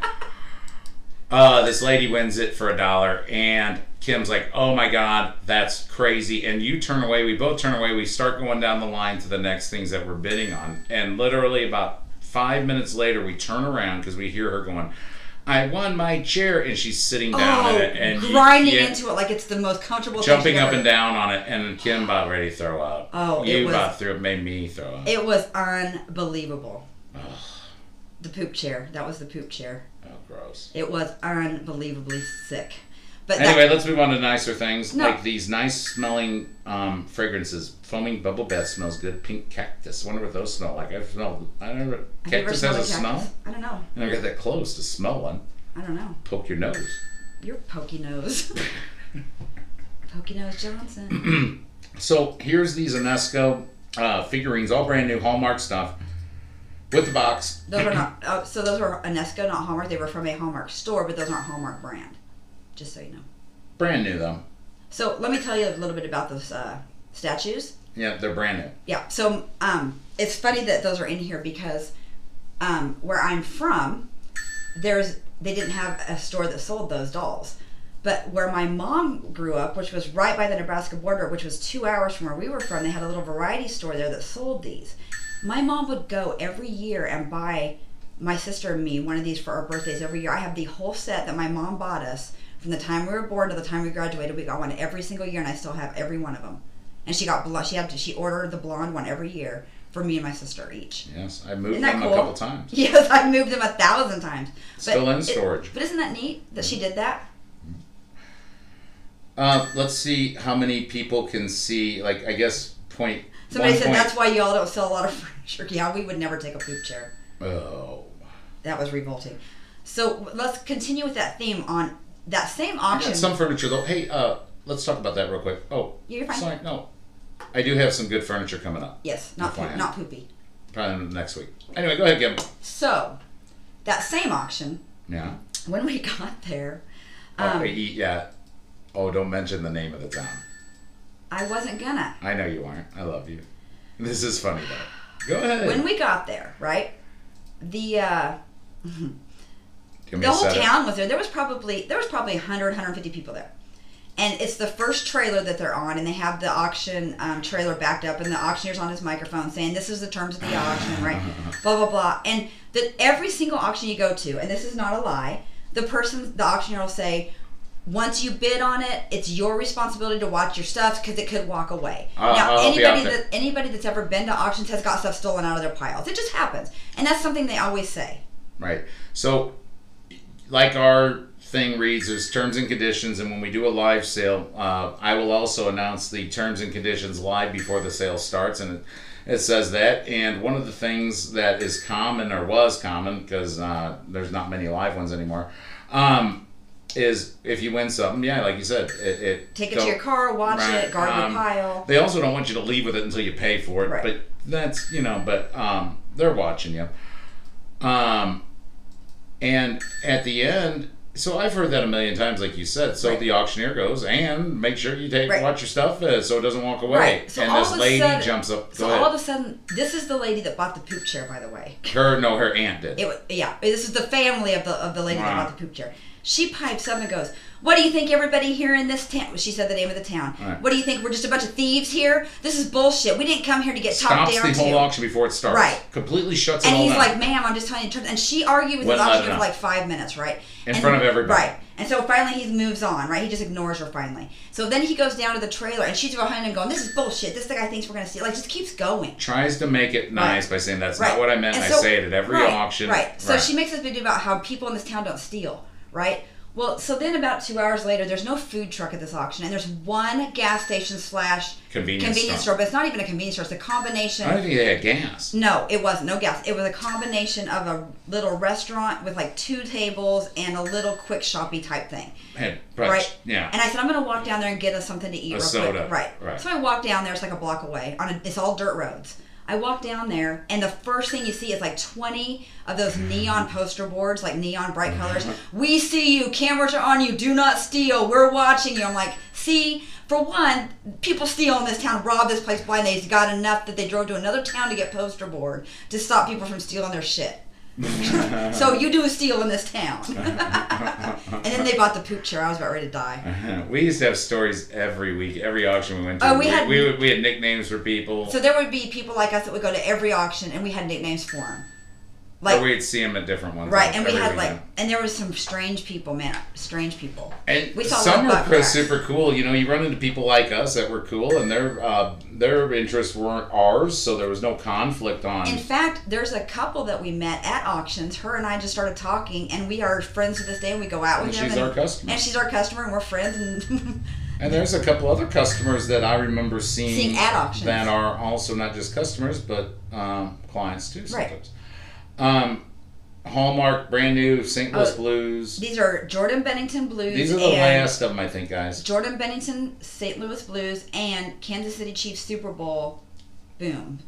Speaker 1: uh, this lady wins it for a dollar, and Kim's like, "Oh my god, that's crazy!" And you turn away. We both turn away. We start going down the line to the next things that we're bidding on, and literally about five minutes later, we turn around because we hear her going. I won my chair, and she's sitting down
Speaker 2: oh,
Speaker 1: in it and
Speaker 2: grinding
Speaker 1: you-
Speaker 2: into it like it's the most comfortable.
Speaker 1: jumping up
Speaker 2: ever-
Speaker 1: and down on it, and Kim about ready to throw up.
Speaker 2: Oh, it
Speaker 1: you
Speaker 2: was-
Speaker 1: about threw made me throw up.
Speaker 2: It was unbelievable.
Speaker 1: Ugh.
Speaker 2: The poop chair. That was the poop chair.
Speaker 1: oh, gross.
Speaker 2: It was unbelievably sick. But
Speaker 1: Anyway,
Speaker 2: that,
Speaker 1: let's move on to nicer things.
Speaker 2: No.
Speaker 1: Like these nice smelling um, fragrances. Foaming bubble bath smells good. Pink cactus. wonder what those smell like. I've smelled. I
Speaker 2: you ever
Speaker 1: Cactus has a
Speaker 2: a
Speaker 1: smell.
Speaker 2: I don't know.
Speaker 1: I never got that close to smell one.
Speaker 2: I don't know.
Speaker 1: Poke your nose.
Speaker 2: You're Pokey Nose. Pokey Nose Johnson.
Speaker 1: So here's these Enesco uh, figurines, all brand new Hallmark stuff, with the box.
Speaker 2: Those are not. Oh, so those were Enesco, not Hallmark. They were from a Hallmark store, but those aren't Hallmark brand. Just so you know.
Speaker 1: Brand new though.
Speaker 2: So let me tell you a little bit about those uh, statues.
Speaker 1: Yeah, they're brand new.
Speaker 2: Yeah. So um, it's funny that those are in here because um, where I'm from, there's they didn't have a store that sold those dolls. But where my mom grew up, which was right by the Nebraska border, which was two hours from where we were from, they had a little variety store there that sold these. My mom would go every year and buy my sister and me one of these for our birthdays every year. I have the whole set that my mom bought us from the time we were born to the time we graduated. We got one every single year, and I still have every one of them. And she got bl- she had to, she ordered the blonde one every year for me and my sister each.
Speaker 1: Yes, I moved them
Speaker 2: cool?
Speaker 1: a couple times.
Speaker 2: Yes, I moved them a thousand times. But
Speaker 1: Still in
Speaker 2: it-
Speaker 1: storage.
Speaker 2: but isn't that neat that she did that?
Speaker 1: Uh, let's see how many people can see. Like, I guess point.
Speaker 2: Somebody said
Speaker 1: point-
Speaker 2: that's why y'all don't sell a lot of furniture. Yeah, we would never take a poop chair.
Speaker 1: Oh.
Speaker 2: That was revolting. So let's continue with that theme on that same auction.
Speaker 1: some furniture though. Hey, uh, let's talk about that real quick. Oh,
Speaker 2: You're fine.
Speaker 1: sorry, no. I do have some good furniture coming up.
Speaker 2: yes, not poop, not poopy.
Speaker 1: Probably next week. Anyway, go ahead, Kim.
Speaker 2: So that same auction,
Speaker 1: Yeah.
Speaker 2: when we got there,
Speaker 1: Oh,
Speaker 2: um,
Speaker 1: hey, yeah. Oh, don't mention the name of the town.
Speaker 2: I wasn't gonna.
Speaker 1: I know you aren't. I love you. This is funny though. Go ahead.
Speaker 2: When we got there, right? The uh, the whole town was there. There was probably there was probably 100, 150 people there. And it's the first trailer that they're on, and they have the auction um, trailer backed up, and the auctioneer's on his microphone saying, "This is the terms of the auction, right?" blah blah blah. And that every single auction you go to, and this is not a lie, the person, the auctioneer will say, "Once you bid on it, it's your responsibility to watch your stuff because it could walk away."
Speaker 1: I'll-
Speaker 2: now,
Speaker 1: I'll
Speaker 2: anybody that anybody that's ever been to auctions has got stuff stolen out of their piles. It just happens, and that's something they always say.
Speaker 1: Right. So, like our thing reads, there's terms and conditions, and when we do a live sale, uh, I will also announce the terms and conditions live before the sale starts, and it, it says that. And one of the things that is common, or was common, because uh, there's not many live ones anymore, um, is if you win something, yeah, like you said, it, it
Speaker 2: Take it to your car, watch
Speaker 1: Right,
Speaker 2: it, guard
Speaker 1: um,
Speaker 2: your pile.
Speaker 1: They also don't want you to leave with it until you pay for it.
Speaker 2: Right.
Speaker 1: But that's you know, but um, they're watching you. Um, and at the end, so I've heard that a million times, like you said. So
Speaker 2: Right.
Speaker 1: the auctioneer goes and make sure you take
Speaker 2: Right.
Speaker 1: watch your stuff uh, so it doesn't walk away.
Speaker 2: Right. So
Speaker 1: and
Speaker 2: all
Speaker 1: this
Speaker 2: of
Speaker 1: lady
Speaker 2: sudden-
Speaker 1: jumps up. Go
Speaker 2: So
Speaker 1: ahead.
Speaker 2: all of a sudden, this is the lady that bought the poop chair, by the way.
Speaker 1: her no, her aunt did.
Speaker 2: It was, yeah, this is the family of the of the lady that bought the poop chair. She pipes up and goes, "What do you think, everybody here in this town?" She said the name of the town.
Speaker 1: Right.
Speaker 2: What do you think? We're just a bunch of thieves here. This is bullshit. We didn't come here to get talked
Speaker 1: Stops
Speaker 2: down
Speaker 1: the whole
Speaker 2: to.
Speaker 1: auction before it starts.
Speaker 2: Right.
Speaker 1: Completely shuts
Speaker 2: And
Speaker 1: it all
Speaker 2: he's
Speaker 1: down.
Speaker 2: like, "Ma'am, I'm just telling you the truth." And she argued with
Speaker 1: Wouldn't
Speaker 2: the
Speaker 1: let
Speaker 2: auctioneer
Speaker 1: it
Speaker 2: for like five minutes, right?
Speaker 1: In
Speaker 2: And-
Speaker 1: front of everybody.
Speaker 2: Right. And so finally he moves on, right? He just ignores her finally. So then he goes down to the trailer and she's behind him going, This is bullshit. This guy thinks we're gonna steal like just keeps going.
Speaker 1: Tries to make it nice by saying that's not what I meant.
Speaker 2: And
Speaker 1: I
Speaker 2: so-
Speaker 1: say it at every
Speaker 2: right,
Speaker 1: auction.
Speaker 2: Right. So she makes this video about how people in this town don't steal, right? Well, so then about two hours later, there's no food truck at this auction, and there's one gas station slash
Speaker 1: Convenience
Speaker 2: convenience
Speaker 1: store.
Speaker 2: store, but it's not even a convenience store. It's a combination.
Speaker 1: I don't think they had gas.
Speaker 2: No, it wasn't. No gas. It was a combination of a little restaurant with like two tables and a little quick shoppy type thing.
Speaker 1: Had brunch.
Speaker 2: Right.
Speaker 1: Yeah.
Speaker 2: And I said, I'm going to walk down there and get us something to eat
Speaker 1: A
Speaker 2: real
Speaker 1: soda.
Speaker 2: quick. Right.
Speaker 1: Right.
Speaker 2: So I walk down there. It's like a block away. On a, It's all dirt roads. I walk down there, and the first thing you see is like 20 of those mm-hmm. neon poster boards, like neon bright mm-hmm. colors. We see you. Cameras are on you. Do not steal. We're watching you. I'm like, see, for one, people steal in this town, rob this place blind. They've got enough that they drove to another town to get poster board to stop people from stealing their shit. so you do a steal in this town. and then they bought the poop chair. I was about ready to die.
Speaker 1: we used to have stories every week, every auction we went to.
Speaker 2: Oh, we had-
Speaker 1: we, we had nicknames for people.
Speaker 2: So there would be people like us that would go to every auction, and we had nicknames for them. Like
Speaker 1: or we'd see them at different ones.
Speaker 2: right,
Speaker 1: like,
Speaker 2: and we had like, and there was some strange people, man, strange people.
Speaker 1: And
Speaker 2: we saw
Speaker 1: some were super cool. You know, you run into people like us that were cool, and their uh, their interests weren't ours, so there was no conflict on.
Speaker 2: In fact, there's a couple that we met at auctions. Her and I just started talking, and we are friends to this day. And we go out
Speaker 1: and
Speaker 2: with them,
Speaker 1: she's
Speaker 2: and,
Speaker 1: our customer.
Speaker 2: and she's our customer, and we're friends. And
Speaker 1: And there's a couple other customers that I remember seeing,
Speaker 2: Seeing at auctions.
Speaker 1: that are also not just customers but um, clients too
Speaker 2: Right.
Speaker 1: Um, Hallmark, brand new St. Louis
Speaker 2: Oh,
Speaker 1: Blues.
Speaker 2: these are Jordan Binnington Blues.
Speaker 1: These are the last of them, I think, guys.
Speaker 2: Jordan Binnington St. Louis Blues and Kansas City Chiefs Super Bowl. Boom.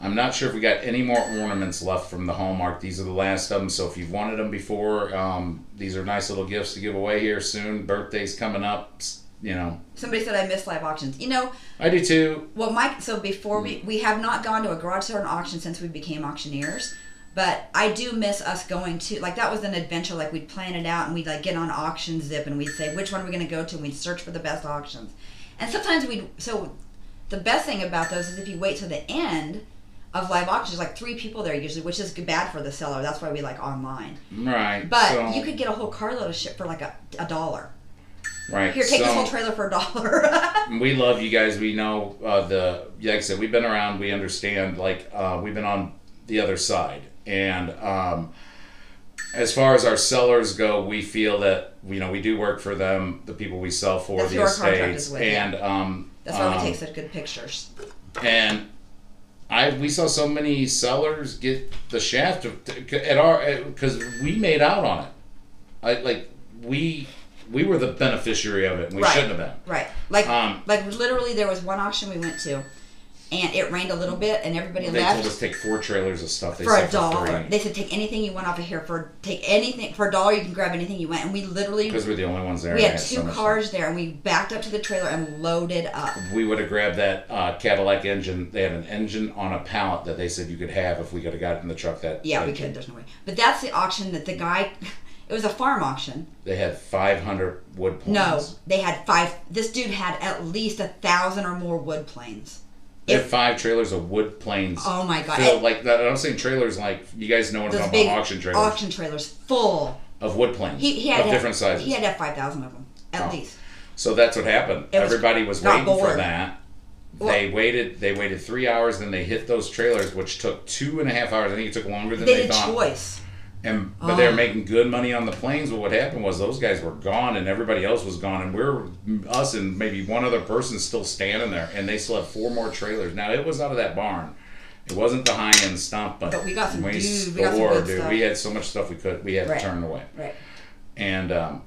Speaker 1: I'm not sure if we got any more ornaments left from the Hallmark. These are the last of them. So if you've wanted them before, um, these are nice little gifts to give away here soon. Birthday's coming up. You know,
Speaker 2: Somebody said I miss live auctions. You know,
Speaker 1: I do too.
Speaker 2: Well, Mike. So before
Speaker 1: Mm.
Speaker 2: we we have not gone to a garage sale or an auction since we became auctioneers, but I do miss us going to like that was an adventure. Like we'd plan it out and we'd like get on AuctionZip and we'd say which one we're going to go to and we'd search for the best auctions. And sometimes we'd so the best thing about those is if you wait till the end of live auctions, like three people there usually, which is bad for the seller. That's why we like online.
Speaker 1: Right.
Speaker 2: But
Speaker 1: so,
Speaker 2: you could get a whole carload of shit for like a, a dollar.
Speaker 1: right.
Speaker 2: Here, take
Speaker 1: so,
Speaker 2: this whole trailer for a dollar.
Speaker 1: we love you guys. We know uh, the like I said, we've been around. We understand. Like uh, we've been on the other side, and um, as far as our sellers go, we feel that you know we do work for them, the people we sell for,
Speaker 2: That's
Speaker 1: the
Speaker 2: who our contract
Speaker 1: estates,
Speaker 2: is with, yeah.
Speaker 1: and um,
Speaker 2: That's why
Speaker 1: um,
Speaker 2: we take such good pictures.
Speaker 1: and I we saw so many sellers get the shaft of, at our because we made out on it. I like we we were the beneficiary of it. and We
Speaker 2: Right.
Speaker 1: shouldn't have been.
Speaker 2: Right. Like
Speaker 1: Um,
Speaker 2: like literally there was one auction we went to and it rained a little bit and everybody
Speaker 1: They
Speaker 2: left
Speaker 1: told us to take four trailers of stuff. They
Speaker 2: for a dollar.
Speaker 1: free.
Speaker 2: They said take anything you want off of here for take anything for a dollar you can grab anything you want and we literally
Speaker 1: because we're the only ones there.
Speaker 2: we had two
Speaker 1: so
Speaker 2: cars there and we backed up to the trailer and loaded up.
Speaker 1: We would have grabbed that uh, Cadillac engine. They had an engine on a pallet that they said you could have if we could have got it in the truck. That
Speaker 2: Yeah, we could. There's no way. But that's the auction that the guy. It was a farm auction.
Speaker 1: They had 500 wood planes.
Speaker 2: No, they had five. This dude had at least a thousand or more wood planes.
Speaker 1: They had five trailers of wood planes.
Speaker 2: Oh my god!
Speaker 1: filled, like that. I'm saying trailers like you guys know what I'm talking about auction trailers
Speaker 2: auction trailers full.
Speaker 1: of wood planes
Speaker 2: He, he had
Speaker 1: of different sizes.
Speaker 2: He had to have five thousand of them at
Speaker 1: Oh.
Speaker 2: least.
Speaker 1: So that's what happened.
Speaker 2: Was-
Speaker 1: Everybody was waiting for
Speaker 2: bored.
Speaker 1: that.
Speaker 2: Well-
Speaker 1: they waited. They waited three hours. Then they hit those trailers, which took two and a half hours. I think it took longer than
Speaker 2: They
Speaker 1: they, thought.
Speaker 2: choice.
Speaker 1: And but they were
Speaker 2: Oh.
Speaker 1: making good money on the planes. But what happened was those guys were gone, and everybody else was gone, and we're us and maybe one other person still standing there, and they still have four more trailers. Now it was out of that barn. It wasn't the high end stump, but,
Speaker 2: But we got some
Speaker 1: we
Speaker 2: dude- we got some good
Speaker 1: dude. We had so much stuff we could we had
Speaker 2: Right.
Speaker 1: to turn away
Speaker 2: Right.
Speaker 1: and um,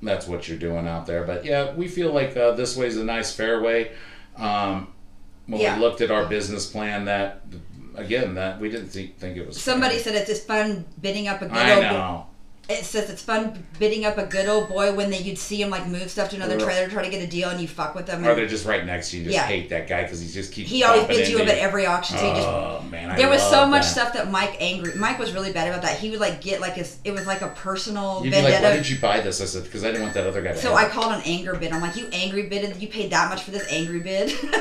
Speaker 1: that's what you're doing out there. But yeah, we feel like uh, this way is a nice fairway. Um, when
Speaker 2: Yeah.
Speaker 1: we looked at our business plan, that again, that we didn't think, think it was.
Speaker 2: Somebody
Speaker 1: fair.
Speaker 2: said it's just fun bidding up a good
Speaker 1: I
Speaker 2: old.
Speaker 1: know.
Speaker 2: It says it's fun bidding up a good old boy when they you'd see him like move stuff to another
Speaker 1: Ugh.
Speaker 2: trailer to try to get a deal and you fuck with them.
Speaker 1: Or they're just right next to you. You just
Speaker 2: Yeah.
Speaker 1: hate that guy because he just keeps.
Speaker 2: he always bids you up at every auction. So just
Speaker 1: Oh man, I
Speaker 2: There was so much
Speaker 1: that.
Speaker 2: stuff that Mike angry. Mike was really bad about that. He would like get like his. It was like a personal
Speaker 1: You'd be like, "Why did you buy this?" I said, "Because I didn't want that other guy to."
Speaker 2: so I called an anger bid. I'm like, you angry bidded. You paid that much for this angry bid.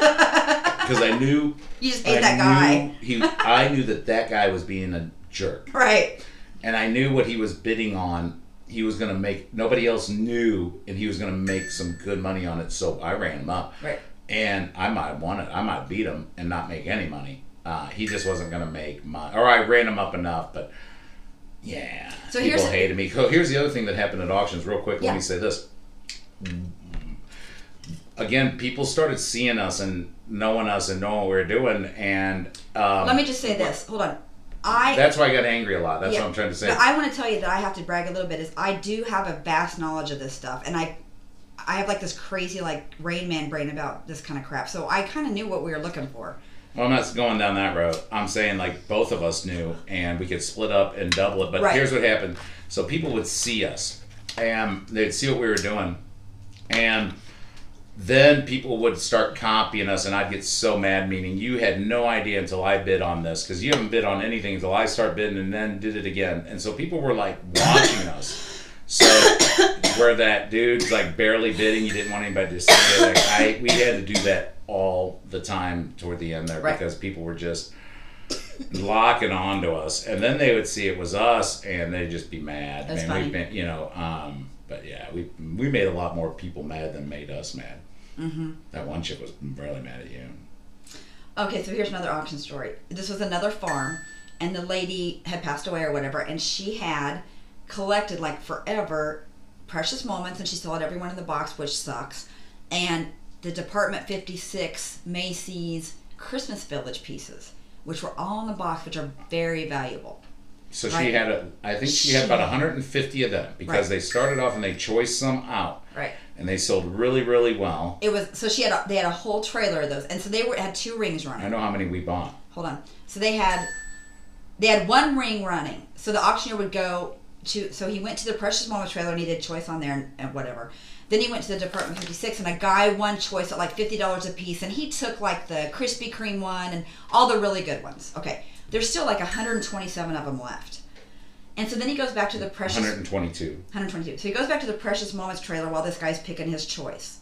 Speaker 2: you
Speaker 1: because I knew
Speaker 2: just paid
Speaker 1: I
Speaker 2: that guy,
Speaker 1: knew he. I knew that that guy was being a jerk.
Speaker 2: right?
Speaker 1: and I knew what he was bidding on. He was going to make nobody else knew, and he was going to make some good money on it. So I ran him up,
Speaker 2: Right.
Speaker 1: and I might have won it. I might beat him and not make any money. Uh, he just wasn't going to make money, or I ran him up enough. But yeah,
Speaker 2: So
Speaker 1: people
Speaker 2: here's-
Speaker 1: hated me. So here's the other thing that happened at auctions. Real quick,
Speaker 2: Yeah.
Speaker 1: let me say this. Again, people started seeing us and knowing us and knowing what we were doing, and um,
Speaker 2: Let me just say this. Hold on. I
Speaker 1: That's why I got angry a lot. That's
Speaker 2: Yeah,
Speaker 1: what I'm trying to say.
Speaker 2: But I want to tell you that I have to brag a little bit. Is I do have a vast knowledge of this stuff, and I, I have like this crazy like Rain Man brain about this kind of crap. So I kind of knew what we were looking for.
Speaker 1: Well, I'm not going down that road. I'm saying like both of us knew, and we could split up and double it. But
Speaker 2: Right.
Speaker 1: here's what happened: so people would see us, and they'd see what we were doing, and then people would start copying us, and I'd get so mad. Meaning, you had no idea until I bid on this, because you haven't bid on anything until I start bidding, and then did it again. And so people were like watching us. So where that dude's like barely bidding, you didn't want anybody to see it. Like, I we had to do that all the time toward the end there
Speaker 2: Right.
Speaker 1: because people were just locking on to us, and then they would see it was us, and they'd just be mad.
Speaker 2: That's
Speaker 1: Man,
Speaker 2: funny.
Speaker 1: we've been, you know, um, but yeah, we we made a lot more people mad than made us mad.
Speaker 2: Mm-hmm.
Speaker 1: That one chick was really mad at you.
Speaker 2: Okay, so here's another auction story. This was another farm, and the lady had passed away or whatever, and she had collected like forever precious moments, and she sold had everyone in the box, which sucks. And the Department 56 Macy's Christmas Village pieces, which were all in the box, which are very valuable.
Speaker 1: So she had a, I think she had about 150 of them because
Speaker 2: Right.
Speaker 1: they started off and they choiced some out,
Speaker 2: Right.
Speaker 1: And they sold really, really well.
Speaker 2: It was so she had a, they had a whole trailer of those, and so they were had two rings running.
Speaker 1: I know how many we bought.
Speaker 2: hold on. So they had they had one ring running. So the auctioneer would go to so he went to the Precious Moments trailer and he did choice on there and, and whatever. Then he went to the Department 56 and a guy won choice at like $50 a piece and he took like the Krispy Kreme one and all the really good ones. Okay. There's still like 127 of them left. And so then he goes back to the Precious
Speaker 1: 122.
Speaker 2: 122. So he goes back to the Precious Moments trailer while this guy's picking his choice.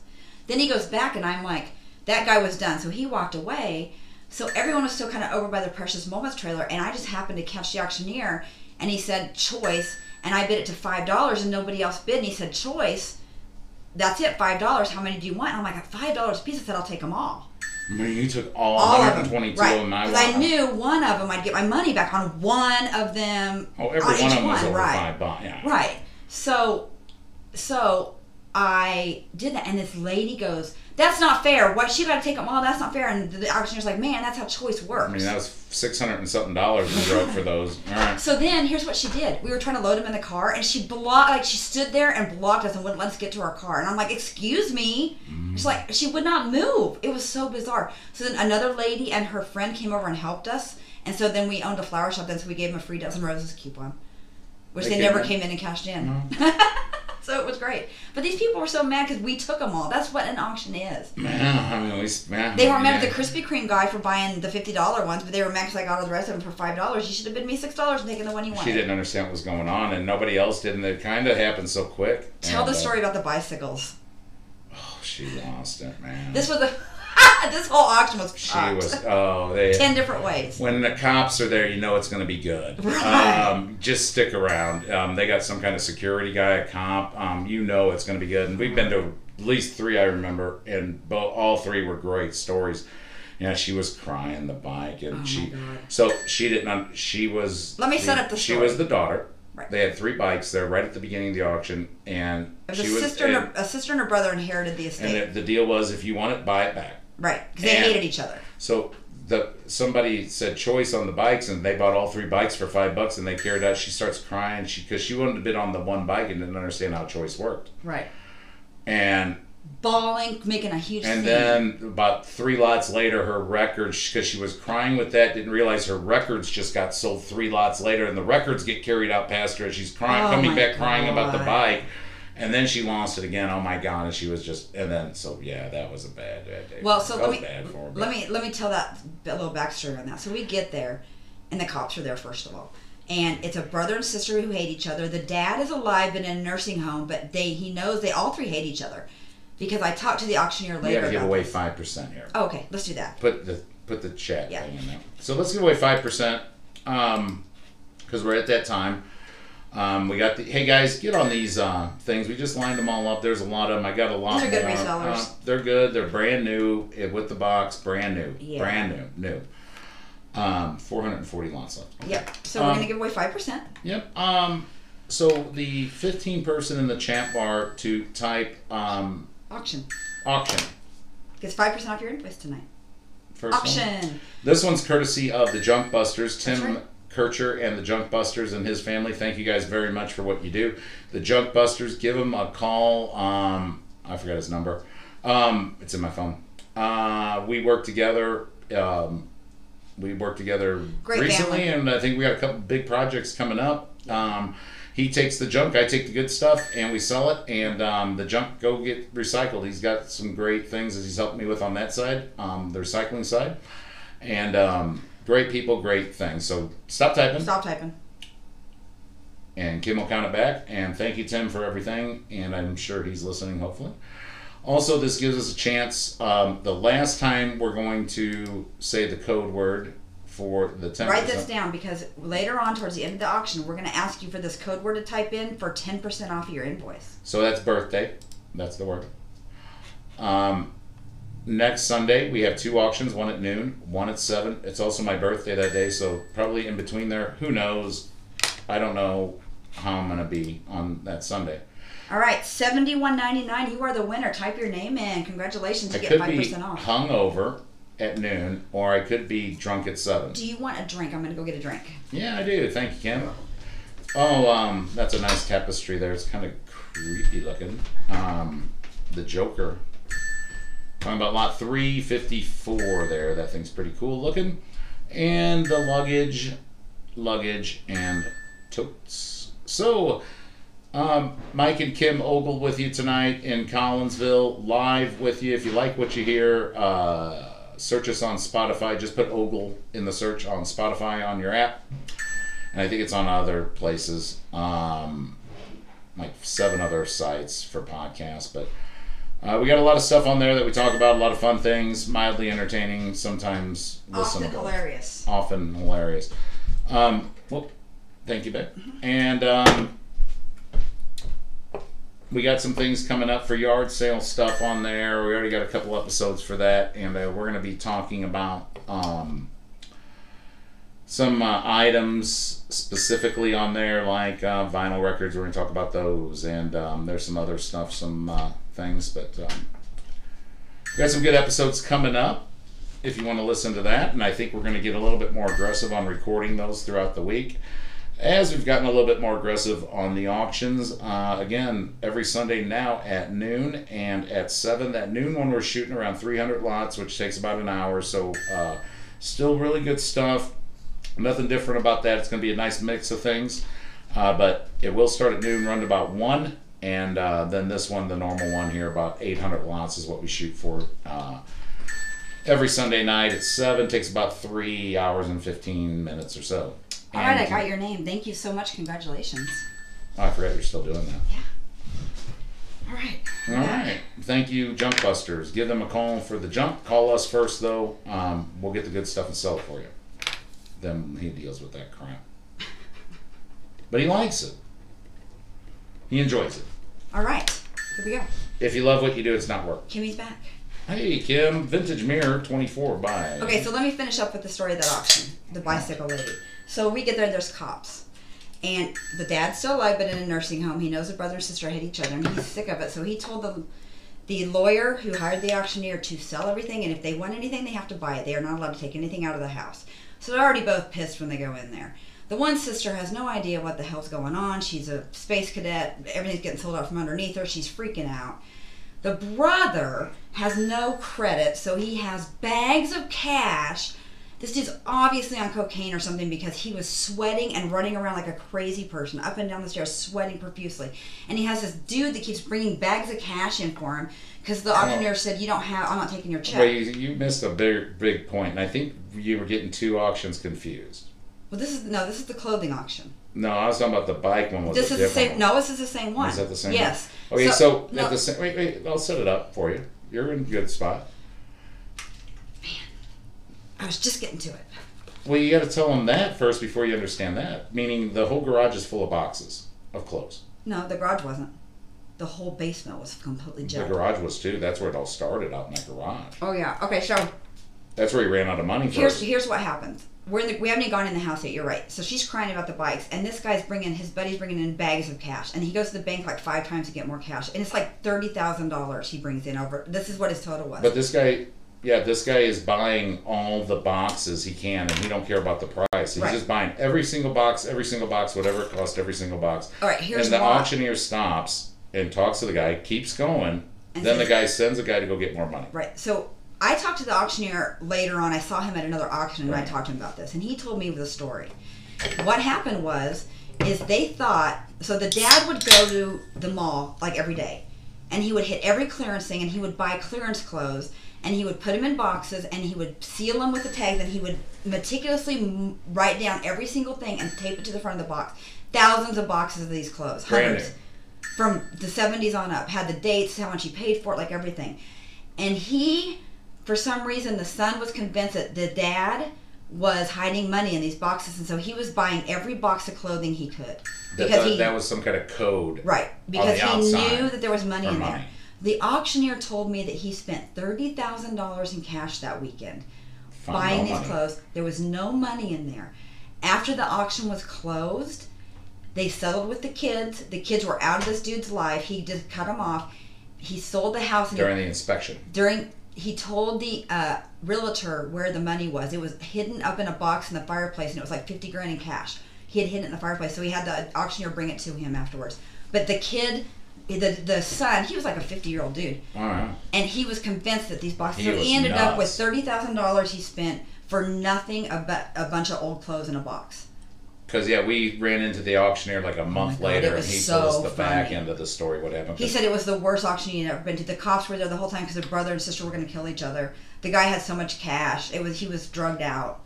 Speaker 2: Then he goes back, and I'm like, that guy was done. So he walked away. So everyone was still kind of over by the Precious Moments trailer, and I just happened to catch the auctioneer, and he said choice, and I bid it to five dollars, and nobody else bid, and he said choice. That's it, five dollars. How many do you want? And I'm like, five dollars a piece. I said, I'll take them all.
Speaker 1: You took all,
Speaker 2: All of them,
Speaker 1: 122
Speaker 2: right?
Speaker 1: of them. I
Speaker 2: I knew one of them, I'd get my money back on one of them.
Speaker 1: Oh, every
Speaker 2: on
Speaker 1: one of them was over
Speaker 2: right?
Speaker 1: five bucks. Yeah.
Speaker 2: Right. So, so I did that, and this lady goes, "That's not fair. Why she got to take them all? That's not fair." And the auctioneer's like, "Man, that's how choice works."
Speaker 1: I mean, that was six hundred and something dollars we wrote for those. All right.
Speaker 2: So then, here's what she did. We were trying to load him in the car, and she blocked, like she stood there and blocked us and wouldn't let us get to our car. And I'm like, "Excuse me." She's like, she would not move. It was so bizarre. So then another lady and her friend came over and helped us. And so then we owned a flower shop. Then so we gave them a free dozen roses coupon, which
Speaker 1: They
Speaker 2: they, never
Speaker 1: in?
Speaker 2: came in and cashed in. so it was great. But these people were so mad because we took them all. That's what an auction is.
Speaker 1: Man, I mean, we. Man,
Speaker 2: They were mad
Speaker 1: yeah.
Speaker 2: at the Krispy Kreme guy for buying the fifty dollar ones, but they were mad because I got all the rest of them for five dollars. You should have been me six dollars and taken the one you wanted.
Speaker 1: She didn't understand what was going on, and nobody else did, and it kind of happened so quick.
Speaker 2: Tell
Speaker 1: And,
Speaker 2: the
Speaker 1: uh,
Speaker 2: story about the bicycles.
Speaker 1: oh, she lost it, man.
Speaker 2: This was a this whole auction was
Speaker 1: she was. Oh, they.
Speaker 2: ten different ways.
Speaker 1: When the cops are there, you know it's going to be good.
Speaker 2: Right.
Speaker 1: Um, just stick around. Um, they got some kind of security guy, a cop. Um, you know it's going to be good. And we've been to at least three, I remember, and both, all three were great stories. Yeah, she was crying the bike, and
Speaker 2: Oh
Speaker 1: she. So she didn't. She was.
Speaker 2: Let me set up the Story.
Speaker 1: She was the daughter.
Speaker 2: Right.
Speaker 1: They had three bikes there right at the beginning of the auction, and she
Speaker 2: a
Speaker 1: was.
Speaker 2: sister and a, a sister and her brother inherited the estate.
Speaker 1: and the, the deal was, if you want it, buy it back.
Speaker 2: Right, because they
Speaker 1: and-
Speaker 2: hated each other.
Speaker 1: So the somebody said choice on the bikes, and they bought all three bikes for five bucks, and they carried out. She starts crying, she because she wanted to bid on the one bike and didn't understand how choice worked,
Speaker 2: Right.
Speaker 1: and
Speaker 2: Bawling, making a huge
Speaker 1: and
Speaker 2: scene.
Speaker 1: then about three lots later, her records because she was crying with that, didn't realize her records just got sold three lots later, and the records get carried out past her as she's crying,
Speaker 2: Oh
Speaker 1: coming back crying about the bike. And then she lost it again. Oh my god! And she was just, and then so yeah, that was a bad, bad day.
Speaker 2: Well, so
Speaker 1: that
Speaker 2: let me
Speaker 1: her.
Speaker 2: let me let me tell that a little backstory on that. So we get there, and the cops are there first of all, and it's a brother and sister who hate each other. The dad is alive and in a nursing home, but they he knows they all three hate each other, because I talked to the auctioneer
Speaker 1: We
Speaker 2: later.
Speaker 1: gotta give away five percent here.
Speaker 2: Oh, okay, let's do that.
Speaker 1: put the put the chat
Speaker 2: Yeah.
Speaker 1: thing in there. So let's give away five percent, um, because we're at that time. Um, we got the hey guys, get on these uh, things. We just lined them all up. There's a lot of them. I got a lot
Speaker 2: These are good
Speaker 1: more.
Speaker 2: resellers.
Speaker 1: Uh, they're good. They're brand new eh, with the box, brand new,
Speaker 2: Yeah.
Speaker 1: brand new, new. Um, 440 lots left.
Speaker 2: Yep. So we're
Speaker 1: Um,
Speaker 2: gonna give away five percent.
Speaker 1: Yep. Um, so the 15 person in the chat bar to type um,
Speaker 2: Auction
Speaker 1: auction.
Speaker 2: gets five percent off your invoice tonight.
Speaker 1: First one.
Speaker 2: Auction.
Speaker 1: This one's courtesy of the Junk Busters, Tim. Kircher and the Junk Busters and his family. Thank you guys very much for what you do. The Junk Busters, give him a call. Um, I forgot his number. Um, it's in my phone. Uh, we work together. Um, we worked together
Speaker 2: Great
Speaker 1: recently,
Speaker 2: family.
Speaker 1: and I think we got a couple big projects coming up. Um, he takes the junk, I take the good stuff, and we sell it. And um, the junk go get recycled. He's got some great things that he's helped me with on that side, um, the recycling side, and um, great people, great things. So stop typing,
Speaker 2: Stop typing.
Speaker 1: and Kim will count it back. And thank you, Tim, for everything. And I'm sure he's listening, hopefully. Also, this gives us a chance. Um, the last time we're going to say the code word for the 10%.
Speaker 2: Write this down because later on, towards the end of the auction, we're gonna ask you for this code word to type in for ten percent off of your invoice.
Speaker 1: So that's birthday. That's the word. Um, next Sunday we have two auctions, one at noon, one at seven. It's also my birthday that day, so probably in between there. Who knows? I don't know how I'm gonna be on that Sunday.
Speaker 2: All right, seventy one ninety nine. You are the winner. Type your name in. Congratulations,
Speaker 1: I
Speaker 2: you get five percent off.
Speaker 1: hungover at noon, or I could be drunk at seven.
Speaker 2: Do you want a drink? I'm gonna go get a drink.
Speaker 1: Yeah, I do. Thank you, Kim. Oh, um, that's a nice tapestry there. It's kind of creepy looking. Um, the Joker. Talking about lot 354 there. That thing's pretty cool looking. And the luggage, luggage, and totes. So, um, Mike and Kim Ogle with you tonight in Collinsville, live with you. If you like what you hear, uh, search us on Spotify. Just put Ogle in the search on Spotify on your app. And I think it's on other places, um, like seven other sites for podcasts. But uh, we got a lot of stuff on there that we talk about, a lot of fun things, mildly entertaining, sometimes
Speaker 2: Often
Speaker 1: listenable
Speaker 2: hilarious.
Speaker 1: often hilarious. Um, well, thank you, babe. And um, we got some things coming up for yard sale stuff on there. We already got a couple episodes for that, and uh, we're going to be talking about um, some uh, items specifically on there, like uh, vinyl records. We're going to talk about those, and um, there's some other stuff, some uh, things. But um, we got some good episodes coming up. If you want to listen to that, and I think we're going to get a little bit more aggressive on recording those throughout the week. As we've gotten a little bit more aggressive on the auctions, uh, again, every Sunday now at noon and at 7. That noon one, we're shooting around 300 lots, which takes about an hour. So, uh, still really good stuff. Nothing different about that. It's going to be a nice mix of things. Uh, but it will start at noon, run to about 1. And uh, then this one, the normal one here, about 800 watts is what we shoot for. Uh, every Sunday night at 7. Takes about 3 hours and 15 minutes or so.
Speaker 2: All right, I got your name. Thank you so much. Congratulations.
Speaker 1: Oh, I forgot you're still doing that. Yeah.
Speaker 2: All right.
Speaker 1: All right. Thank you, Junk Busters. Give them a call for the junk. Call us first, though. Um, we'll get the good stuff and sell it for you. Then he deals with that crap. But he likes it. He enjoys it.
Speaker 2: All right. Here we go.
Speaker 1: If you love what you do, it's not work.
Speaker 2: Kimmy's back.
Speaker 1: Hey, Kim. Vintage mirror, 24. Bye.
Speaker 2: Okay, so let me finish up with the story of that auction, the bicycle lady. So we get there, and there's cops. And the dad's still alive, but in a nursing home. He knows the brother and sister hate each other, and he's sick of it. So he told the, the lawyer who hired the auctioneer to sell everything, and if they want anything, they have to buy it. They are not allowed to take anything out of the house. So they're already both pissed when they go in there. The one sister has no idea what the hell's going on. She's a space cadet. Everything's getting sold out from underneath her. She's freaking out. The brother has no credit, so he has bags of cash. This dude's obviously on cocaine or something because he was sweating and running around like a crazy person, up and down the stairs, sweating profusely. And he has this dude that keeps bringing bags of cash in for him because the oh. auctioneer said, "You don't have. I'm not taking your check."
Speaker 1: But you, you missed a big, big point, and I think you were getting two auctions confused.
Speaker 2: Well, this is no. This is the clothing auction.
Speaker 1: No, I was talking about the bike one. Was
Speaker 2: this is the same.
Speaker 1: one.
Speaker 2: No, this is the same one.
Speaker 1: Is that the same
Speaker 2: Yes.
Speaker 1: one? Okay, so,
Speaker 2: no,
Speaker 1: at the same, wait, wait, I'll set it up for you. You're in a good spot.
Speaker 2: Man, I was just getting to it.
Speaker 1: Well, you got to tell them that first before you understand that. Meaning the whole garage is full of boxes of clothes.
Speaker 2: No, the garage wasn't. The whole basement was completely
Speaker 1: jammed.
Speaker 2: The
Speaker 1: garage was too. That's where it all started out in that garage.
Speaker 2: Oh yeah. Okay, so
Speaker 1: That's where he ran out of money
Speaker 2: here's
Speaker 1: first.
Speaker 2: here's what happened. We're in the, we haven't even gone in the house yet. You're right. So she's crying about the bikes, and this guy's bringing his buddy's bringing in bags of cash, and he goes to the bank like five times to get more cash, and it's like thirty thousand dollars he brings in over. This is what his total was.
Speaker 1: But this guy, yeah, this guy is buying all the boxes he can, and he don't care about the price. He's
Speaker 2: Right.
Speaker 1: just buying every single box, every single box, whatever it costs, every single box.
Speaker 2: All right, here's
Speaker 1: and the
Speaker 2: why.
Speaker 1: auctioneer stops and talks to the guy, keeps going.
Speaker 2: And
Speaker 1: then the guy sends a guy to go get more money.
Speaker 2: Right. So I talked to the auctioneer later on. I saw him at another auction and I talked to him about this. And he told me the story. What happened was, is they thought, so the dad would go to the mall like every day and he would hit every clearance thing and he would buy clearance clothes and he would put them in boxes and he would seal them with the tags and he would meticulously m- write down every single thing and tape it to the front of the box. Thousands of boxes of these clothes. Hundreds
Speaker 1: new.
Speaker 2: from the 70s on up had the dates how much he paid for it like everything and he for some reason the son was convinced that the dad was hiding money in these boxes and so he was buying every box of clothing he could because
Speaker 1: that,
Speaker 2: he
Speaker 1: that was some kind of code.
Speaker 2: right because he knew that there was money in
Speaker 1: money.
Speaker 2: there the auctioneer told me that he spent $30000 in cash that weekend
Speaker 1: Found
Speaker 2: buying
Speaker 1: no
Speaker 2: these
Speaker 1: money.
Speaker 2: clothes. There was no money in there. After the auction was closed, they settled with the kids. The kids were out of this dude's life. He just cut them off. He sold the house and he-
Speaker 1: during the inspection.
Speaker 2: during he told the uh, realtor where the money was. It was hidden up in a box in the fireplace, and it was like fifty grand in cash. He had hidden it in the fireplace, so he had the auctioneer bring it to him afterwards. But the kid, the the son, he was like a fifty year old dude, and he was convinced that these boxes.
Speaker 1: He
Speaker 2: so he ended up with thirty thousand dollars he spent for nothing but a bunch of old clothes in a box.
Speaker 1: Because yeah, we ran into the auctioneer like a oh month
Speaker 2: Oh God,
Speaker 1: later, and he
Speaker 2: so
Speaker 1: told us the back end of the story. What happened?
Speaker 2: He said it was the worst auction he'd ever been to. The cops were there the whole time because their brother and sister were going to kill each other. The guy had so much cash. It was he was drugged out.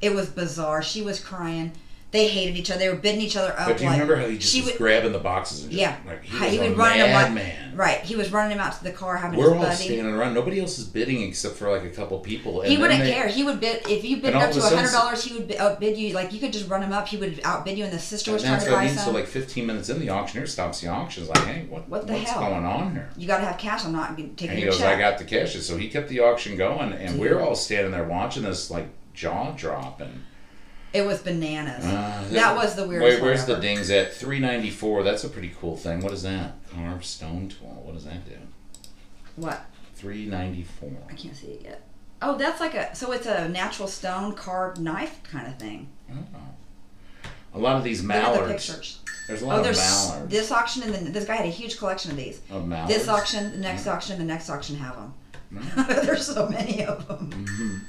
Speaker 2: It was bizarre. She was crying. They hated each other. They were bidding each other up.
Speaker 1: But do you
Speaker 2: like,
Speaker 1: remember how he just
Speaker 2: she
Speaker 1: was
Speaker 2: would,
Speaker 1: grabbing the boxes and just
Speaker 2: Yeah.
Speaker 1: like he was,
Speaker 2: he would run him like-
Speaker 1: madman.
Speaker 2: right? He was running him out to the car having
Speaker 1: We're all
Speaker 2: buddy.
Speaker 1: standing around. Nobody else is bidding except for like a couple people. And
Speaker 2: He wouldn't
Speaker 1: they-
Speaker 2: care. He would bid if you bid up to
Speaker 1: a
Speaker 2: hundred dollars. He would outbid you. Like you could just run him up. He would outbid you, and the sister was
Speaker 1: And
Speaker 2: trying
Speaker 1: that's
Speaker 2: to
Speaker 1: what I
Speaker 2: buy
Speaker 1: mean. So like 15 minutes in, the auctioneer stops the auction. Is like, hey, what,
Speaker 2: What the
Speaker 1: what's
Speaker 2: hell?
Speaker 1: going on here?
Speaker 2: you got to have cash. I'm not taking
Speaker 1: And he goes,
Speaker 2: check.
Speaker 1: I got the cash. So he kept the auction going, and
Speaker 2: Dude.
Speaker 1: we're all standing there watching this like jaw drop. And
Speaker 2: It was bananas.
Speaker 1: Uh,
Speaker 2: that was the weirdest.
Speaker 1: Wait, where's
Speaker 2: one
Speaker 1: the dings at? Three ninety four. That's a pretty cool thing. What is that? Carved stone tool. What does that do?
Speaker 2: What?
Speaker 1: Three ninety four.
Speaker 2: I can't see it yet. Oh, that's like a so it's a natural stone carved knife kind of thing.
Speaker 1: Oh. A lot of these
Speaker 2: Look at the pictures.
Speaker 1: There's a lot
Speaker 2: Oh,
Speaker 1: of
Speaker 2: there's
Speaker 1: mallards.
Speaker 2: this auction and then this guy had a huge collection of these.
Speaker 1: of mallards.
Speaker 2: This auction, the next auction, the next auction have them.
Speaker 1: Mm.
Speaker 2: there's so many of them.
Speaker 1: Mhm.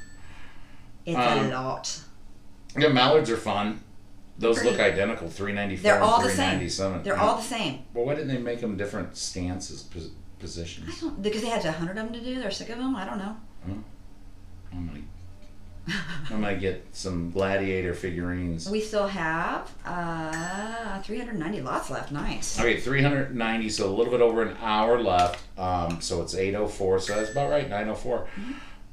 Speaker 2: It's
Speaker 1: Um,
Speaker 2: a lot.
Speaker 1: Yeah, mallards are fun. Those look identical. Three ninety four.
Speaker 2: They're all the same. They're all the same.
Speaker 1: Well, why didn't they make them different stances, pos-
Speaker 2: I
Speaker 1: positions?
Speaker 2: don't because they had a hundred of them to do. They're sick of them. I don't know.
Speaker 1: I'm gonna, I'm gonna get some gladiator figurines.
Speaker 2: We still have uh 390 lots left. Nice.
Speaker 1: Okay, 390, so a little bit over an hour left. Um, so it's 804, so that's about right, 904.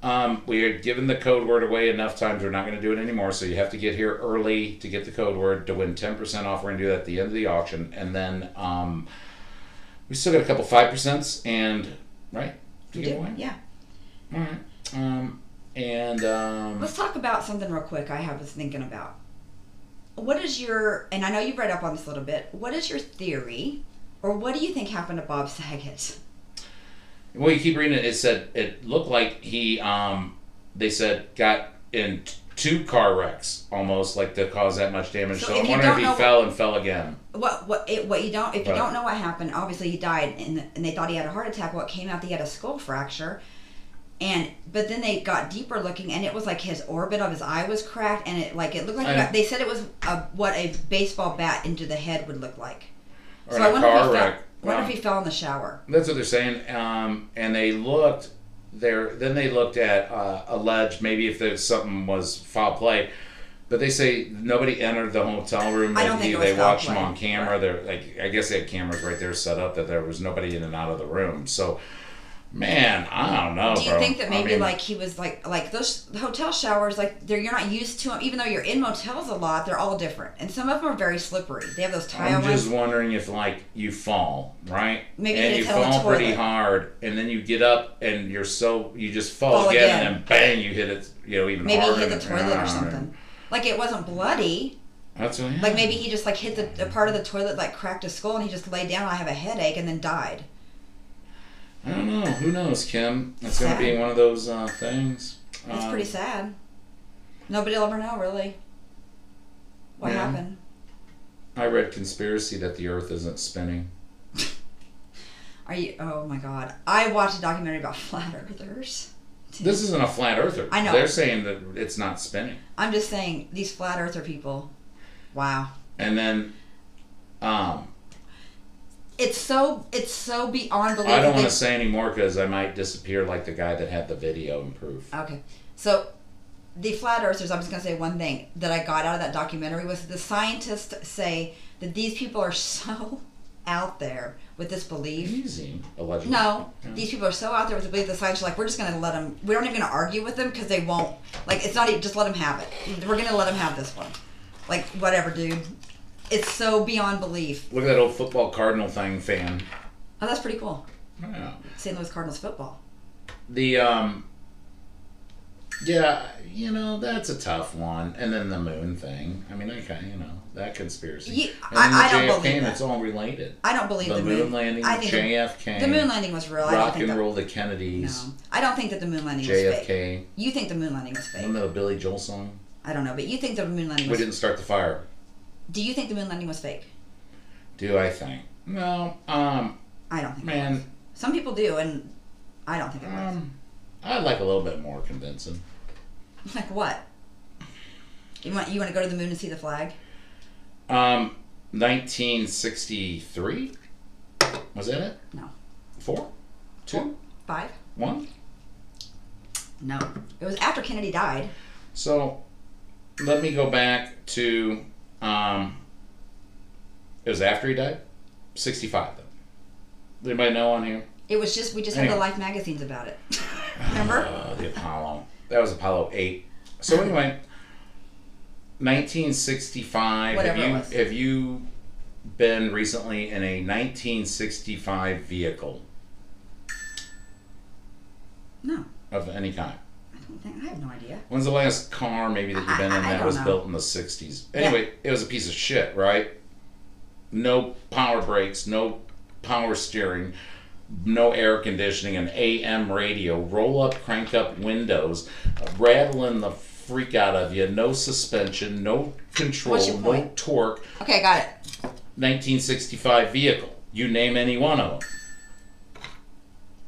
Speaker 1: Um, we had given the code word away enough times, we're not going to do it anymore, so you have to get here early to get the code word to win 10% off. We're going to do that at the end of the auction. And then um, we still got a couple 5%s, and, right? To
Speaker 2: You
Speaker 1: give away?
Speaker 2: Yeah.
Speaker 1: All right. Um, and um,
Speaker 2: Let's talk about something real quick. I have was thinking about. What is your and I know you've read up on this a little bit. What is your theory, or what do you think happened to Bob Saget?
Speaker 1: Well, you keep reading it. It said it looked like he, um, they said, got in t- two car wrecks almost, like to cause that much damage.
Speaker 2: So
Speaker 1: So,
Speaker 2: if
Speaker 1: I
Speaker 2: you
Speaker 1: wonder if he
Speaker 2: know-
Speaker 1: fell and fell again.
Speaker 2: What what it, what you don't if you
Speaker 1: Right.
Speaker 2: don't know what happened, obviously he died and and they thought he had a heart attack. What came out, he had a skull fracture, and but then they got deeper looking and it was like his orbit of his eye was cracked and it like it looked like
Speaker 1: I-
Speaker 2: got, they said it was a, what a baseball bat into the head would look like.
Speaker 1: Or
Speaker 2: so I wonder if he fell. Wonder
Speaker 1: Well,
Speaker 2: if he fell in the shower.
Speaker 1: That's what they're saying. Um, and they looked there. Then they looked at uh, alleged maybe if there's something was foul play. But they say nobody entered the hotel room.
Speaker 2: I don't
Speaker 1: They-
Speaker 2: think it
Speaker 1: they watched them on camera. They're like, I guess they had cameras right there set up that there was nobody in and out of the room. So, man, I don't know.
Speaker 2: Do you
Speaker 1: bro.
Speaker 2: think that
Speaker 1: I
Speaker 2: maybe
Speaker 1: mean,
Speaker 2: like he was like like those hotel showers like they're you're not used to them even though you're in motels a lot they're all different. And some of them are very slippery. They have those tile
Speaker 1: I'm
Speaker 2: ones.
Speaker 1: just wondering if like you fall right,
Speaker 2: Maybe
Speaker 1: and
Speaker 2: you
Speaker 1: you
Speaker 2: hit a tail on the
Speaker 1: fall pretty hard, and then you get up and you're so you just fall,
Speaker 2: Fall
Speaker 1: again,
Speaker 2: again.
Speaker 1: and then bang, you hit it, you know, even
Speaker 2: maybe
Speaker 1: harder.
Speaker 2: hit the toilet or something. Like it wasn't bloody.
Speaker 1: That's what,
Speaker 2: like maybe he just like hit the a part of the toilet like cracked his skull and he just laid down I have a headache and then died
Speaker 1: I don't know. Who knows, Kim? It's gonna be one of those uh, things.
Speaker 2: it's
Speaker 1: Um,
Speaker 2: pretty sad nobody will ever know really what
Speaker 1: Yeah.
Speaker 2: happened
Speaker 1: I read conspiracy that the Earth isn't spinning.
Speaker 2: are you oh my god I watched a documentary about flat earthers
Speaker 1: This isn't a flat Earther.
Speaker 2: I know.
Speaker 1: They're saying that it's not spinning,
Speaker 2: I'm just saying these flat earther people wow
Speaker 1: and then. Um,
Speaker 2: it's so it's so beyond belief.
Speaker 1: I don't want to say anymore because I might disappear like the guy that had the video and proof.
Speaker 2: Okay, so the flat earthers. I'm just gonna say one thing that I got out of that documentary was the scientists say that these people are so out there with this belief.
Speaker 1: Easy, allegedly.
Speaker 2: No,
Speaker 1: Yeah.
Speaker 2: these people are so out there with the belief. The scientists are like, we're just gonna let them. We're not even gonna argue with them because they won't. Like, it's not even just let them have it. We're gonna let them have this one. Like, whatever, dude. It's so beyond belief.
Speaker 1: Look at that old football Cardinal thing fan.
Speaker 2: Oh, that's pretty cool.
Speaker 1: Yeah.
Speaker 2: St. Louis Cardinals football.
Speaker 1: The um. Yeah, you know that's a tough one, and then the moon thing. I mean, okay, you know that conspiracy.
Speaker 2: Ye-
Speaker 1: and
Speaker 2: I- I
Speaker 1: the
Speaker 2: don't
Speaker 1: JFK,
Speaker 2: believe that.
Speaker 1: it's all related.
Speaker 2: I don't believe
Speaker 1: The
Speaker 2: the,
Speaker 1: moon landing,
Speaker 2: I think the-
Speaker 1: JFK,
Speaker 2: The moon landing was real. I don't
Speaker 1: rock
Speaker 2: think
Speaker 1: and
Speaker 2: that,
Speaker 1: roll, the Kennedys,
Speaker 2: No, I don't think that the moon landing was fake.
Speaker 1: JFK.
Speaker 2: You think the moon landing was fake?
Speaker 1: That a Billy Joel song?
Speaker 2: I don't know, but you think the moon landing was
Speaker 1: We
Speaker 2: was.
Speaker 1: didn't start the fire.
Speaker 2: Do you think the moon landing was fake?
Speaker 1: Do I think? No. Um,
Speaker 2: I don't think. It
Speaker 1: man.
Speaker 2: was. Some people do, and I don't think it was.
Speaker 1: Um, I'd like a little bit more convincing.
Speaker 2: Like what? You want you want to go to the moon and see the flag?
Speaker 1: Um, 1963. Was that it?
Speaker 2: No.
Speaker 1: Four, two,
Speaker 2: Five?
Speaker 1: one.
Speaker 2: No. It was after Kennedy died.
Speaker 1: So, let me go back to. Um, it was after he died. 65 though. Does anybody know on here?
Speaker 2: It was just we just had the Life magazines about it. Remember?
Speaker 1: Uh, the Apollo. That was Apollo 8. So anyway, 1965.
Speaker 2: Whatever it
Speaker 1: have you
Speaker 2: was.
Speaker 1: have you been recently in a 1965 vehicle
Speaker 2: No,
Speaker 1: of any kind?
Speaker 2: I think I have no idea.
Speaker 1: When's the last car maybe that you've been
Speaker 2: I-
Speaker 1: in
Speaker 2: I
Speaker 1: that was
Speaker 2: know.
Speaker 1: built in the '60s? Anyway, it was a piece of shit, right? No power brakes, no power steering, no air conditioning, an AM radio, roll up, crank up windows, rattling the freak out of you, no suspension, no control, no torque.
Speaker 2: Okay, got it.
Speaker 1: 1965 vehicle. You name any one of them.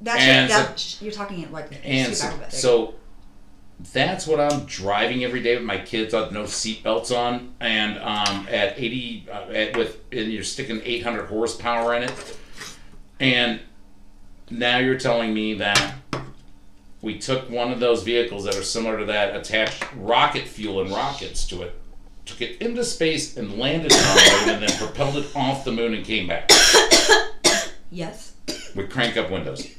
Speaker 2: That's
Speaker 1: And
Speaker 2: your, that, you're talking like
Speaker 1: And so, so that's what I'm driving every day with my kids with no seatbelts on, and um, at 80, uh, at, with and you're sticking 800 horsepower in it, and now you're telling me that we took one of those vehicles that are similar to that, attached rocket fuel and rockets to it, took it into space and landed on the moon, and then propelled it off the moon and came back.
Speaker 2: Yes,
Speaker 1: with crank up windows.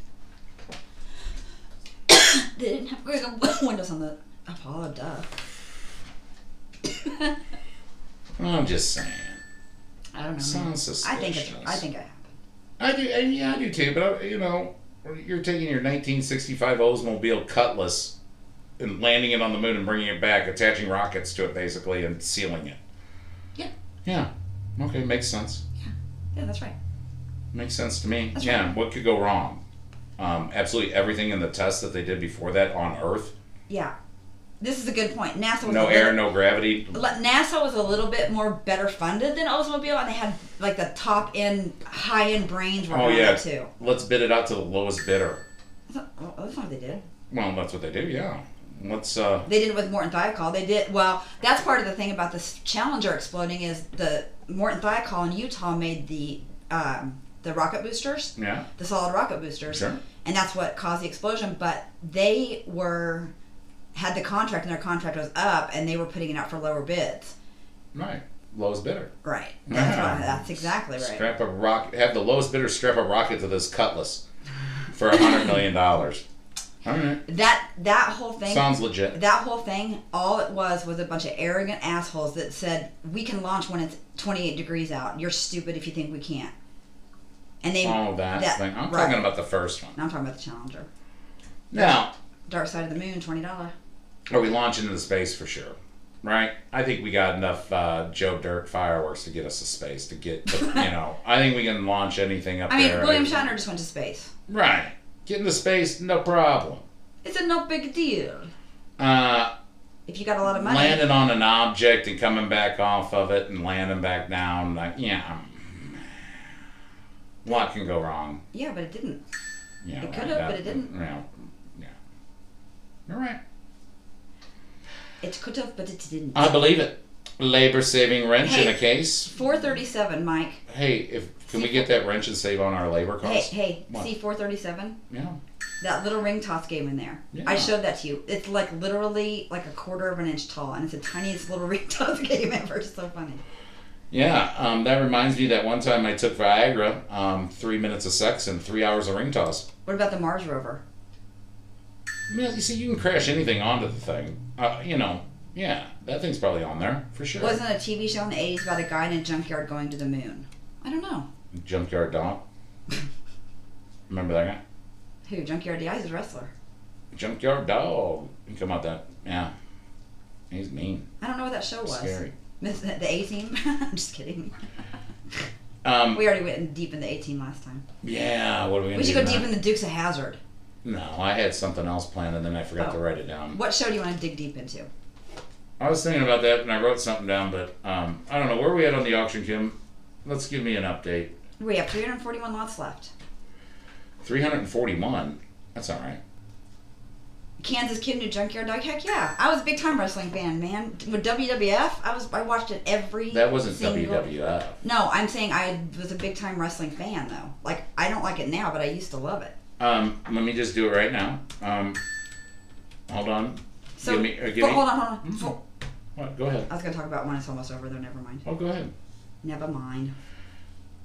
Speaker 2: They didn't have windows on the Apollo. Duh.
Speaker 1: I'm just saying.
Speaker 2: I don't know. man.
Speaker 1: Sounds
Speaker 2: I think
Speaker 1: suspicious.
Speaker 2: it's. I think it happened.
Speaker 1: I do, and yeah, I do too. But uh, you know, you're taking your 1965 Oldsmobile Cutlass and landing it on the moon and bringing it back, attaching rockets to it basically, and sealing it.
Speaker 2: Yeah.
Speaker 1: Yeah. Okay, makes sense.
Speaker 2: Yeah, Yeah, that's right.
Speaker 1: Makes sense to me.
Speaker 2: That's
Speaker 1: yeah. What could go wrong? Um, absolutely everything in the test that they did before that on Earth.
Speaker 2: Yeah, this is a good point. NASA was
Speaker 1: No air,
Speaker 2: little-
Speaker 1: no gravity.
Speaker 2: NASA was a little bit more better funded than Oldsmobile, and they had like the top end, high end brains
Speaker 1: Oh yeah.
Speaker 2: too.
Speaker 1: Let's bid it out to the lowest bidder.
Speaker 2: I thought, well, that's not what they did.
Speaker 1: Well, that's what they do. Yeah. Let's. uh
Speaker 2: They did it with Morton Thiokol. They did well. That's part of the thing about this Challenger exploding is the Morton Thiokol in Utah made the um, the rocket boosters,
Speaker 1: Yeah.
Speaker 2: the solid rocket boosters,
Speaker 1: Sure.
Speaker 2: and that's what caused the explosion. But they were had the contract, and their contract was up, and they were putting it out for lower bids.
Speaker 1: Right. Lowest bidder.
Speaker 2: Right. That's,
Speaker 1: Yeah.
Speaker 2: that's exactly right.
Speaker 1: Strap a rock. Have the lowest bidder strap a rocket to this cutlass for a hundred million dollars. All right.
Speaker 2: That that whole thing.
Speaker 1: Sounds legit.
Speaker 2: that whole thing, all it was was a bunch of arrogant assholes that said we can launch when it's 28 degrees out. You're stupid if you think we can't. And they.
Speaker 1: Oh, that,
Speaker 2: that-
Speaker 1: thing. I'm
Speaker 2: right.
Speaker 1: talking about the first one.
Speaker 2: No, I'm talking about the Challenger.
Speaker 1: Now,
Speaker 2: Dark Side of the Moon, twenty dollar.
Speaker 1: are we launching into space for sure? Right. I think we got enough uh, Joe Dirt fireworks to get us to space. To get, to, you know, I think we can launch anything up
Speaker 2: I mean,
Speaker 1: there.
Speaker 2: William Shatner just went to space.
Speaker 1: Right. Get into space, no problem.
Speaker 2: It's a no big deal
Speaker 1: Uh,
Speaker 2: if you got a lot of money.
Speaker 1: landing on an object and coming back off of it and landing back down, like yeah, a lot can go wrong.
Speaker 2: Yeah, but it didn't.
Speaker 1: Yeah,
Speaker 2: It could've, but it didn't.
Speaker 1: Yeah, yeah. All right,
Speaker 2: It could have, but it didn't.
Speaker 1: I believe it. Labor saving wrench in a case.
Speaker 2: 437, Mike.
Speaker 1: Hey, if can we get that wrench and save on our labor
Speaker 2: Hey,
Speaker 1: costs?
Speaker 2: hey,
Speaker 1: What?
Speaker 2: see 437?
Speaker 1: Yeah.
Speaker 2: That little ring toss game in there.
Speaker 1: Yeah.
Speaker 2: I showed that to you. It's like literally like a quarter of an inch tall, and it's the tiniest little ring toss game ever. It's so funny.
Speaker 1: Yeah, um, that reminds me that one time I took Viagra, um, three minutes of sex and three hours of ring toss.
Speaker 2: What about the Mars rover?
Speaker 1: You see, you can crash anything onto the thing. Uh, you know, yeah, that thing's probably on there for sure.
Speaker 2: Wasn't a TV show in the 80s about a guy in a junkyard going to the moon? I don't know.
Speaker 1: Junkyard Dog. Remember that guy?
Speaker 2: Who? Junkyard DI is a wrestler.
Speaker 1: Junkyard Dog. Come out that. Yeah. He's mean.
Speaker 2: I don't know what that show was.
Speaker 1: Scary.
Speaker 2: The A team? I'm just kidding.
Speaker 1: Um,
Speaker 2: We already went deep in the A team last time.
Speaker 1: yeah, what are we
Speaker 2: We should go deep in the Dukes of Hazzard.
Speaker 1: No, I had something else planned and then I forgot to
Speaker 2: Oh.
Speaker 1: write it down.
Speaker 2: What show do you want to dig deep into?
Speaker 1: I was thinking about that and I wrote something down, but um, I don't know. Where are we at on the auction, Kim? Let's give me an update.
Speaker 2: We have 341 lots left.
Speaker 1: 341. That's all right.
Speaker 2: Kansas Kid New Junkyard Dog. Heck yeah! I was a big time wrestling fan, man. With WWF, I was I watched it every.
Speaker 1: That wasn't
Speaker 2: single-
Speaker 1: WWF.
Speaker 2: No, I'm saying I was a big time wrestling fan though. Like I don't like it now, but I used to love it.
Speaker 1: Um, let me just do it right now. Um, hold on.
Speaker 2: So
Speaker 1: give me, or give me.
Speaker 2: hold on, hold on.
Speaker 1: Mhm.
Speaker 2: For-
Speaker 1: What? Go ahead.
Speaker 2: I was gonna talk about one. It's almost over though. Never mind.
Speaker 1: Oh, go ahead.
Speaker 2: Never mind.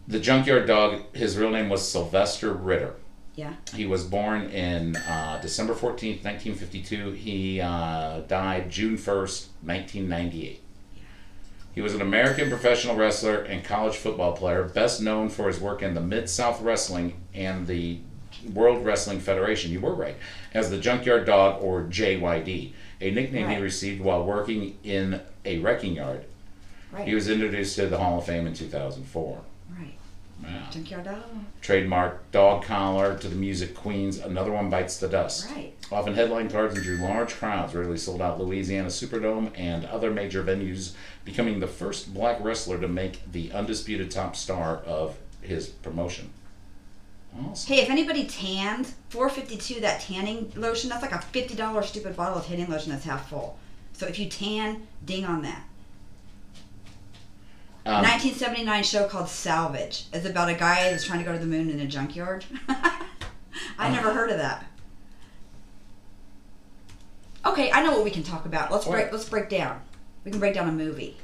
Speaker 1: The junkyard dog. His real name was Sylvester Ritter.
Speaker 2: Yeah.
Speaker 1: He was born in uh, December fourteenth, nineteen fifty-two. He uh, died June first, nineteen ninety-eight. He was an American professional wrestler and college football player, best known for his work in the Mid South Wrestling and the World Wrestling Federation. You were right. As the Junkyard Dog or JYD, a nickname he received while working in a wrecking yard.
Speaker 2: Right.
Speaker 1: He was introduced to the Hall of Fame in 2004.
Speaker 2: Junkyard dog.
Speaker 1: Trademark dog collar to the music queens. Another one bites the dust.
Speaker 2: Right.
Speaker 1: Often headline cards and drew large crowds, rarely sold out Louisiana Superdome and other major venues, becoming the first black wrestler to make the undisputed top star of his promotion. Awesome.
Speaker 2: Hey, if anybody tanned, 452 that tanning lotion, that's like a $50 stupid bottle of tanning lotion that's half full. So if you tan, ding on that.
Speaker 1: Um,
Speaker 2: 1979 show called Salvage. It's about a guy that's trying to go to the moon in a junkyard. I never heard of that. Okay, I know what we can talk about. Let's break. Let's break down. We can break down a movie.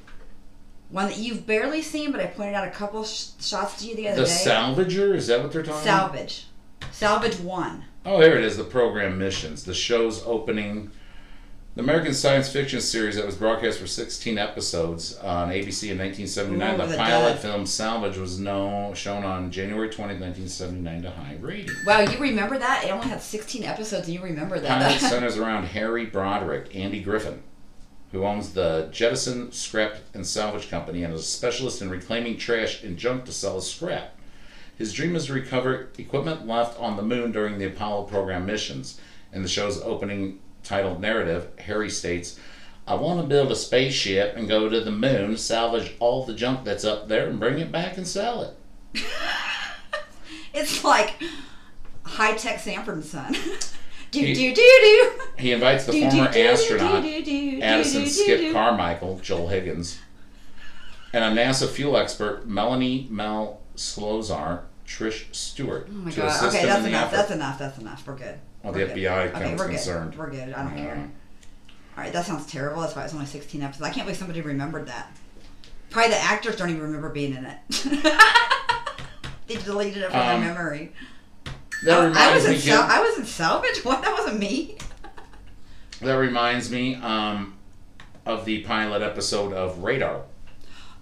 Speaker 2: One that you've barely seen, but I pointed out a couple sh- shots to you the other
Speaker 1: the
Speaker 2: day.
Speaker 1: The Salvager, is that what they're talking about?
Speaker 2: Salvage. Salvage one.
Speaker 1: Oh, there it is, the program Missions. The show's opening. The American science fiction series that was broadcast for 16 episodes on ABC in 1979.
Speaker 2: Ooh,
Speaker 1: the
Speaker 2: the
Speaker 1: pilot film Salvage was no, shown on January 20th, 1979 to high rating.
Speaker 2: Wow, you remember that? It only had 16 episodes, and you remember that.
Speaker 1: Pilot centers around Harry Broderick, Andy Griffith, who owns the Jettison Scrap and Salvage Company and is a specialist in reclaiming trash and junk to sell as scrap. His dream is to recover equipment left on the moon during the Apollo program missions. In the show's opening titled narrative, Harry states, I want to build a spaceship and go to the moon, salvage all the junk that's up there, and bring it back and sell it.
Speaker 2: it's like high tech Sanford and Son. do
Speaker 1: He-
Speaker 2: do do do.
Speaker 1: He invites the
Speaker 2: Do,
Speaker 1: former
Speaker 2: do,
Speaker 1: astronaut
Speaker 2: do,
Speaker 1: Addison Skip. Carmichael, Joel Higgins, and a NASA fuel expert, Melanie Mel Slozar, Trish Stewart,
Speaker 2: Oh my god. Okay, that's enough. That's enough. That's enough. We're good.
Speaker 1: Well,
Speaker 2: We're
Speaker 1: the
Speaker 2: good.
Speaker 1: FBI
Speaker 2: Okay, we're
Speaker 1: concerned.
Speaker 2: good. We're good. I don't
Speaker 1: Yeah.
Speaker 2: care. All right, that sounds terrible. That's why it's only 16 episodes. I can't believe somebody remembered that. Probably the actors don't even remember being in it. they deleted it from
Speaker 1: Um,
Speaker 2: their memory.
Speaker 1: That
Speaker 2: I, I
Speaker 1: reminds
Speaker 2: was in
Speaker 1: me,
Speaker 2: sal- I was in salvage. What? That wasn't me.
Speaker 1: that reminds me um, of the pilot episode of Radar.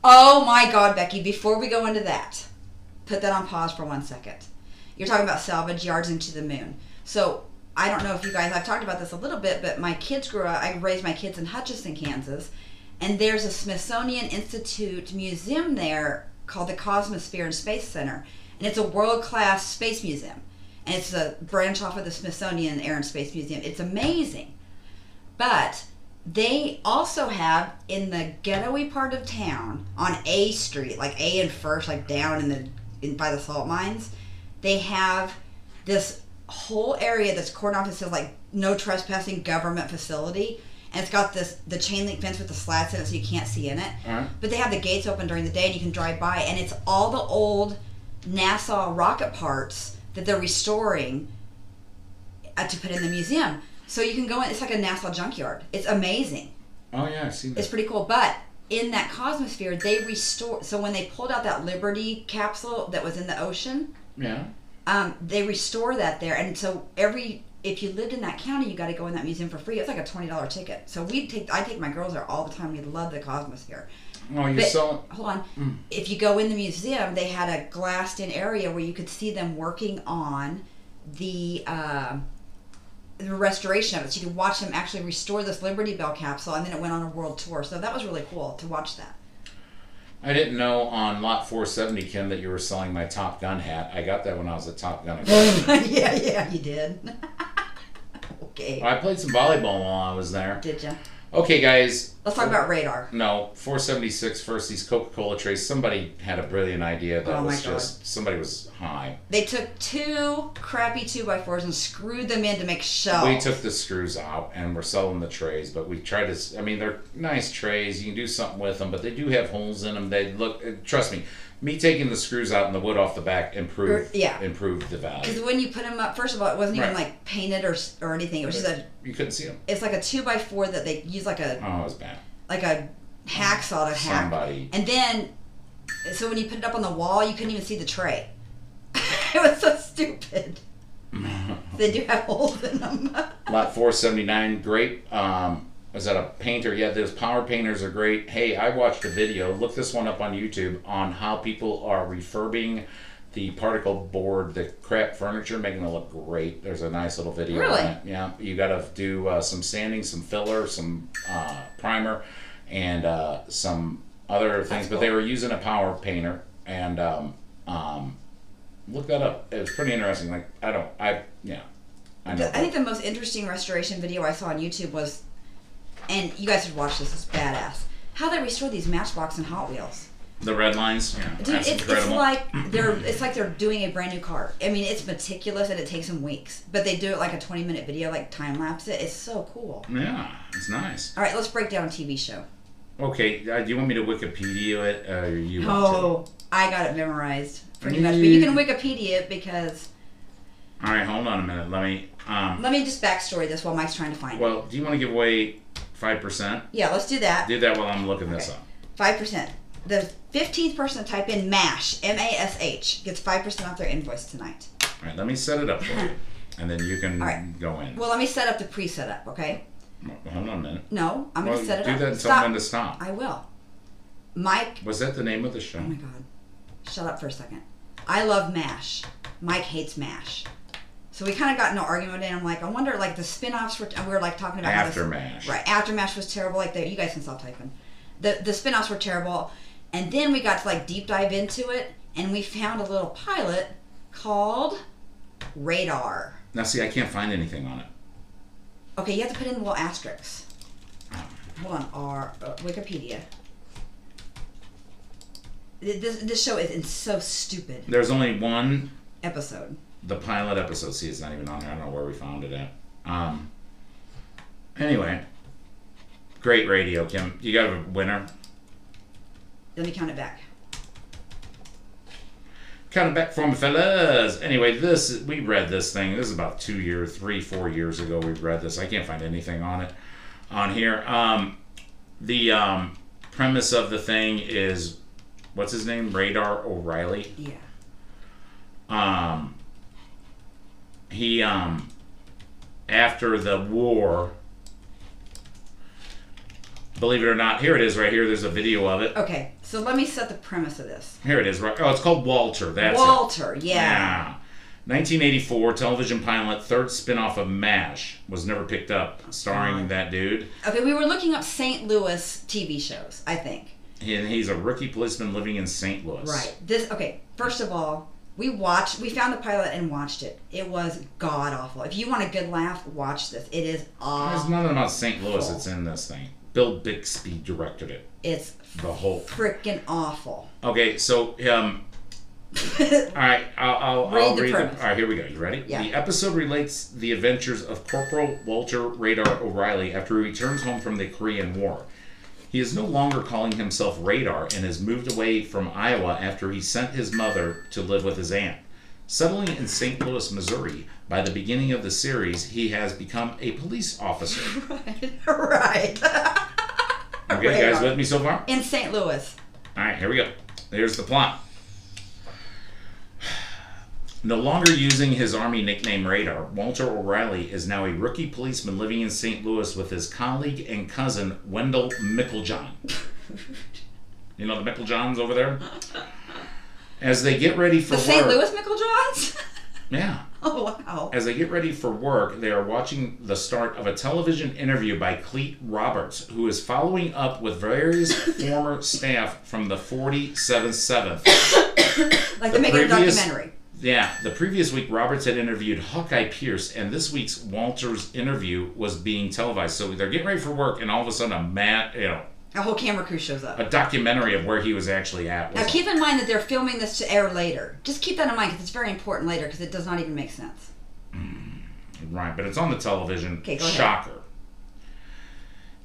Speaker 2: Oh my God, Becky! Before we go into that, put that on pause for one second. You're talking about salvage yards into the moon. So I don't know if you guys. I've talked about this a little bit, but my kids grew up. I raised my kids in Hutchinson, Kansas, and there's a Smithsonian Institute museum there called the Cosmosphere and Space Center, and it's a world class space museum, and it's a branch off of the Smithsonian Air and Space Museum. It's amazing, but they also have in the ghetto-y part of town on A Street, like A and First, like down in the in by the salt mines, they have this whole area that's cordoned off that says like no trespassing government facility. And it's got this the chain link fence with the slats in it so you can't see in it.
Speaker 1: Right.
Speaker 2: But they have the gates open during the day and you can drive by and it's all the old NASA rocket parts that they're restoring uh, to put in the museum. So you can go in. It's like a NASA junkyard. It's amazing.
Speaker 1: Oh yeah, I've seen that.
Speaker 2: It's pretty cool. But in that cosmosphere, they restore. So when they pulled out that Liberty capsule that was in the ocean,
Speaker 1: yeah.
Speaker 2: um, they restore that there. And so every if you lived in that county, you got to go in that museum for free. It's like a twenty dollar ticket. So we take I take my girls there all the time. We love the cosmosphere.
Speaker 1: Oh, you're
Speaker 2: But-
Speaker 1: selling.
Speaker 2: Hold on.
Speaker 1: Mm.
Speaker 2: If you go in the museum, they had a glassed in area where you could see them working on the. Uh, the restoration of it, so you could watch them actually restore this Liberty Bell capsule, and then it went on a world tour. So that was really cool to watch that.
Speaker 1: I didn't know on lot 470, Kim, that you were selling my Top Gun hat. I got that when I was a Top Gun.
Speaker 2: yeah, yeah, you did. okay.
Speaker 1: I played some volleyball while I was there.
Speaker 2: Did you?
Speaker 1: Okay, guys.
Speaker 2: Let's talk about radar.
Speaker 1: No, 476 first, these Coca Cola trays. Somebody had a brilliant idea that
Speaker 2: Oh,
Speaker 1: was just, somebody was high.
Speaker 2: They took two crappy two by fours and screwed them in to make shelves.
Speaker 1: We took the screws out and we're selling the trays, but we tried to. I mean, they're nice trays. You can do something with them, but they do have holes in them. They look. Trust me, me taking the screws out and the wood off the back improved.
Speaker 2: Er, yeah.
Speaker 1: Improved the value.
Speaker 2: because when you put them up, first of all, it wasn't even like painted or or anything. It was just a.
Speaker 1: You couldn't see them.
Speaker 2: It's like a two by four that they use like a
Speaker 1: Oh, it was bad.
Speaker 2: like a hacksaw to hack.
Speaker 1: Somebody.
Speaker 2: And then, so when you put it up on the wall, you couldn't even see the tray. it was so stupid. They do have holes in them.
Speaker 1: Lot 479, great. Um, was that a painter? Yeah, those power painters are great. Hey, I watched a video. Look this one up on YouTube on how people are refurbing the particle board, the crap furniture, making it look great. There's a nice little video.
Speaker 2: Really?
Speaker 1: On it. Yeah, you got to do uh, some sanding, some filler, some uh, primer, and uh, some other things. But they were using a power painter, and um, um, look that up. It was pretty interesting. Like I don't, I yeah, I know.
Speaker 2: I think the most interesting restoration video I saw on YouTube was, and you guys should watch this. It's badass. How they restore these Matchbox and Hot Wheels.
Speaker 1: the red lines. Yeah,
Speaker 2: Dude, it's, it's like they're it's like they're doing a brand new car. I mean, it's meticulous and it takes them weeks, but they do it like a twenty minute video, like time lapse it. It's so cool.
Speaker 1: yeah, it's nice.
Speaker 2: All right, let's break down a TV show.
Speaker 1: Okay, uh, do you want me to Wikipedia it? Or you want to?
Speaker 2: Oh, I got it memorized pretty much, but you can Wikipedia it because
Speaker 1: All right, hold on a minute. Let me. Um,
Speaker 2: let me just backstory this while Mike's trying to find it.
Speaker 1: well, do you want to give away five percent?
Speaker 2: Yeah, let's do that.
Speaker 1: Do that while I'm looking this
Speaker 2: Okay.
Speaker 1: up.
Speaker 2: Five percent. The fifteenth person to type in MASH M A S H gets five percent off their invoice tonight.
Speaker 1: All right, let me set it up for you, and then you can
Speaker 2: All right.
Speaker 1: go in.
Speaker 2: Well, let me set up the pre-setup, okay?
Speaker 1: hold on a minute.
Speaker 2: No, I'm
Speaker 1: well,
Speaker 2: gonna set it
Speaker 1: do
Speaker 2: up.
Speaker 1: that and tell
Speaker 2: Stop.
Speaker 1: them when to stop.
Speaker 2: I will. Mike,
Speaker 1: Was that the name of the show?
Speaker 2: oh my god, shut up for a second. I love MASH. Mike hates MASH. So we kind of got in an argument, and I'm like, I wonder, like the spin-offs were. We were like talking about how this- Right. After MASH was terrible. Like the, you guys can stop typing. The the spin-offs were terrible, and then we got to like deep dive into it, and we found a little pilot called Radar.
Speaker 1: Now, see, I can't find anything on it.
Speaker 2: Okay, you have to put in the little asterisks. Hold on, R uh, Wikipedia. This this show is so stupid
Speaker 1: There's only one,
Speaker 2: episode.
Speaker 1: The pilot episode. See, it's not even on there. I don't know where we found it at. Um. Anyway, great radio, Kim. You got a winner.
Speaker 2: Let me count it back.
Speaker 1: Kind of back from the fellas. Anyway, this we read this thing. This is about two years, three, four years ago. We read this. I can't find anything on it on here. Um, the um, premise of the thing is, what's his name? Radar O'Reilly.
Speaker 2: Yeah.
Speaker 1: Um, he um, after the war. Believe it or not, here it is right here. There's a video of it.
Speaker 2: Okay, so let me set the premise of this.
Speaker 1: Here it is. Right. Oh, it's called Walter. That's it.
Speaker 2: Walter, yeah.
Speaker 1: Yeah. 1984 television pilot, third spin-off of MASH was never picked up, starring that dude.
Speaker 2: Okay, we were looking up St. Louis TV shows, I think.
Speaker 1: He, and he's a rookie policeman living in St. Louis.
Speaker 2: Right. This okay, first of all, we watched we found the pilot and watched it. It was god awful. If you want a good laugh, watch this. It is awful There's
Speaker 1: nothing about St. Louis that's in this thing. Bill Bixby directed it.
Speaker 2: It's
Speaker 1: The whole.
Speaker 2: freaking awful.
Speaker 1: Okay, so um, all right, I'll, I'll,
Speaker 2: Read
Speaker 1: I'll
Speaker 2: the
Speaker 1: read
Speaker 2: premise.
Speaker 1: the. All right, here we go. You ready?
Speaker 2: Yeah.
Speaker 1: The episode relates the adventures of Corporal Walter Radar O'Reilly after he returns home from the Korean War. He is no longer calling himself Radar and has moved away from Iowa after he sent his mother to live with his aunt. Settling in St. Louis, Missouri, by the beginning of the series, he has become a police officer.
Speaker 2: right. right.
Speaker 1: Okay, you guys with me so far?
Speaker 2: In St. Louis.
Speaker 1: All right, here we go. Here's the plot. No longer using his army nickname Radar, Walter O'Reilly is now a rookie policeman living in St. Louis with his colleague and cousin Wendell Micklejohn. You know the Micklejohns over there? As they get ready for
Speaker 2: The
Speaker 1: work.
Speaker 2: St. Louis Micklejohns?
Speaker 1: Yeah.
Speaker 2: oh wow.
Speaker 1: As they get ready for work, they are watching the start of a television interview by Clete Roberts, who is following up with various former staff from the 47th 7th.
Speaker 2: Like
Speaker 1: The
Speaker 2: they're making a
Speaker 1: previous-
Speaker 2: documentary.
Speaker 1: Yeah, the previous week Roberts had interviewed Hawkeye Pierce, and this week's Walter's interview was being televised. So they're getting ready for work, and all of a sudden a mat, you know,
Speaker 2: A whole camera crew shows up.
Speaker 1: a documentary of where he was actually at. Was
Speaker 2: Now keep in mind that they're filming this to air later. Just keep that in mind because it's very important later because it does not even make sense.
Speaker 1: Hmm, right, but it's on the television.
Speaker 2: Okay, go ahead.
Speaker 1: Shocker.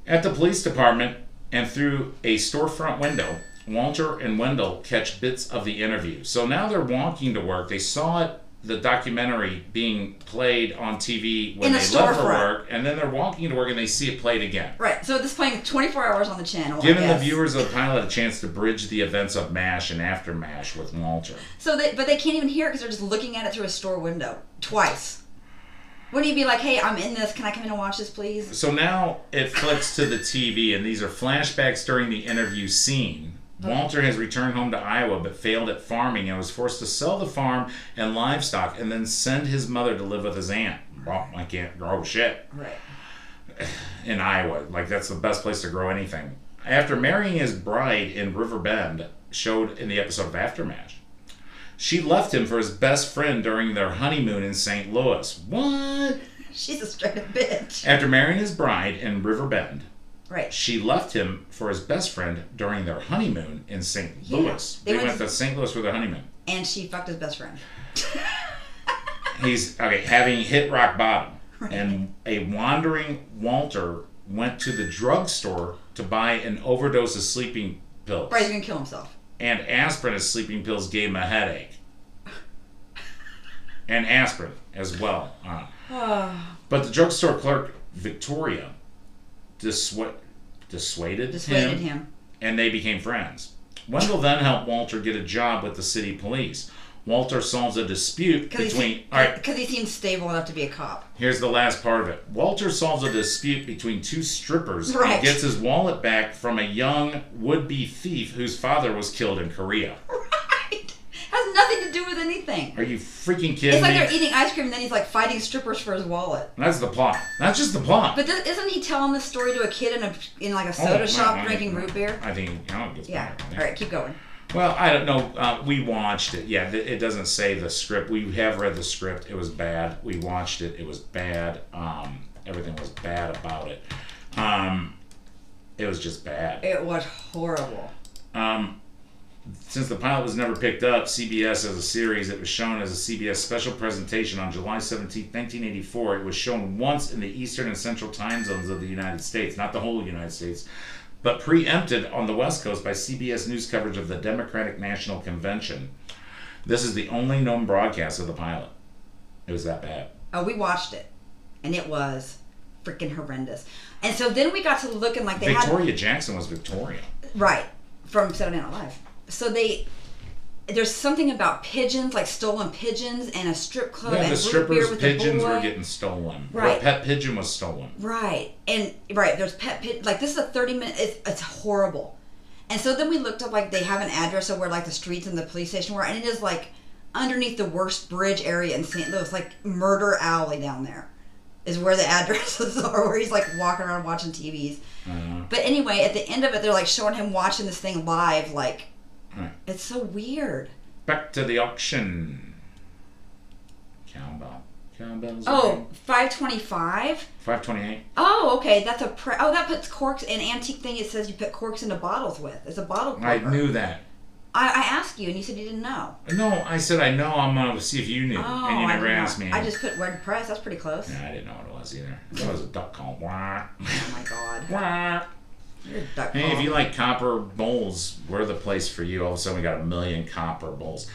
Speaker 1: At the police department and through a storefront window, Walter and Wendell catch bits of the interview. So now they're walking to work. They saw it, the documentary being played on TV when
Speaker 2: In
Speaker 1: they left for work, and then they're walking to work and they see it played again.
Speaker 2: Right. So this playing 24 hours on the channel.
Speaker 1: Giving the viewers of the pilot a chance to bridge the events of MASH and after MASH with Walter.
Speaker 2: So they, but they can't even hear it because they're just looking at it through a store window twice. Wouldn't you be like, "Hey, I'm in this. Can I come in and watch this, please?"
Speaker 1: So now it flips to the TV, and these are flashbacks during the interview scene Walter has returned home to Iowa but failed at farming and was forced to sell the farm and livestock and then send his mother to live with his aunt. Well, I can't grow shit
Speaker 2: Right.
Speaker 1: in Iowa. Like that's the best place to grow anything. After marrying his bride in River Bend, showed in the episode of AfterMASH, she left him for his best friend during their honeymoon in St. Louis. What?
Speaker 2: She's a straight up bitch.
Speaker 1: After marrying his bride in River Bend,
Speaker 2: Right.
Speaker 1: she left him for his best friend during their honeymoon in St.
Speaker 2: Yeah.
Speaker 1: Louis.
Speaker 2: They
Speaker 1: They,
Speaker 2: went
Speaker 1: went to St. Louis for their honeymoon.
Speaker 2: And she fucked his best friend.
Speaker 1: He's okay, having hit rock bottom,
Speaker 2: Right.
Speaker 1: and a wandering Walter went to the drugstore to buy an overdose of sleeping pills.
Speaker 2: Right, he's gonna kill himself.
Speaker 1: And aspirin as sleeping pills gave him a headache. and aspirin as well. Uh, but the drugstore clerk, Victoria, dissu- dissuaded,
Speaker 2: Dissuaded
Speaker 1: him,
Speaker 2: him.
Speaker 1: and they became friends. Wendell then helped Walter get a job with the city police. Walter solves a dispute between. all right, uh,
Speaker 2: because he seems stable enough to be a cop.
Speaker 1: Here's the last part of it. Walter solves a dispute between two strippers
Speaker 2: Right.
Speaker 1: and gets his wallet back from a young would-be thief whose father was killed in Korea.
Speaker 2: Right. Has nothing to do with anything.
Speaker 1: Are you freaking kidding
Speaker 2: It's like
Speaker 1: me?
Speaker 2: they're eating ice cream and then he's like fighting strippers for his wallet.
Speaker 1: That's the plot. That's just the plot.
Speaker 2: But th- isn't he telling this story to a kid in a in like a
Speaker 1: Oh,
Speaker 2: soda
Speaker 1: no,
Speaker 2: shop drinking root beer?
Speaker 1: I think know, it gets
Speaker 2: Yeah. All right, keep going.
Speaker 1: Well, I don't know. Uh, we watched it. Yeah, it doesn't say the script. We have read the script. It was bad. We watched it. It was bad. Um, everything was bad about it. Um, it was just bad.
Speaker 2: It was horrible.
Speaker 1: Um, since the pilot was never picked up, CBS as a series, it was shown as a CBS special presentation on July 17, 1984. It was shown once in the eastern and central time zones of the United States, not the whole United States, but preempted on the West Coast by CBS News coverage of the Democratic National Convention. This is the only known broadcast of the pilot. It was that bad.
Speaker 2: Oh, we watched it, and it was freaking horrendous. And so then we got to looking like they had
Speaker 1: Victoria Jackson was Victoria.
Speaker 2: right from Saturday Night Live. So they there's something about pigeons, like stolen pigeons, and a strip club
Speaker 1: Yeah, the strippers' pigeons were getting stolen.
Speaker 2: Right.
Speaker 1: pet pigeon was stolen.
Speaker 2: Right. And right, there's pet pit like this is a 30 minute it's, it's horrible. And so then we looked up like they have an address of where like the streets and the police station were and it is like underneath the worst bridge area in St. Louis, like murder alley down there is where the addresses are where he's like walking around watching TVs.
Speaker 1: Uh,
Speaker 2: But anyway, at the end of it they're like showing him watching this thing live like
Speaker 1: Right.
Speaker 2: it's so weird.
Speaker 1: Back to the auction. Cowbell. Cowbells.
Speaker 2: Oh, 525?
Speaker 1: 528.
Speaker 2: Oh, okay. That's a pre- oh that puts corks an antique thing. It says you put corks into bottles with. It's a bottle
Speaker 1: I knew that.
Speaker 2: I, I asked you, and you said you didn't know.
Speaker 1: No, I said I know. I'm gonna see if you knew,
Speaker 2: Oh,
Speaker 1: and you oh,
Speaker 2: I
Speaker 1: never
Speaker 2: not.
Speaker 1: asked me.
Speaker 2: I just put red press. That's pretty close.
Speaker 1: Yeah, I didn't know what it was either. It was a duck call. Wah.
Speaker 2: Oh my god.
Speaker 1: Wah.
Speaker 2: You're a duck
Speaker 1: Hey, if you like copper bowls, we're the place for you. All of a sudden, we got a million copper bowls.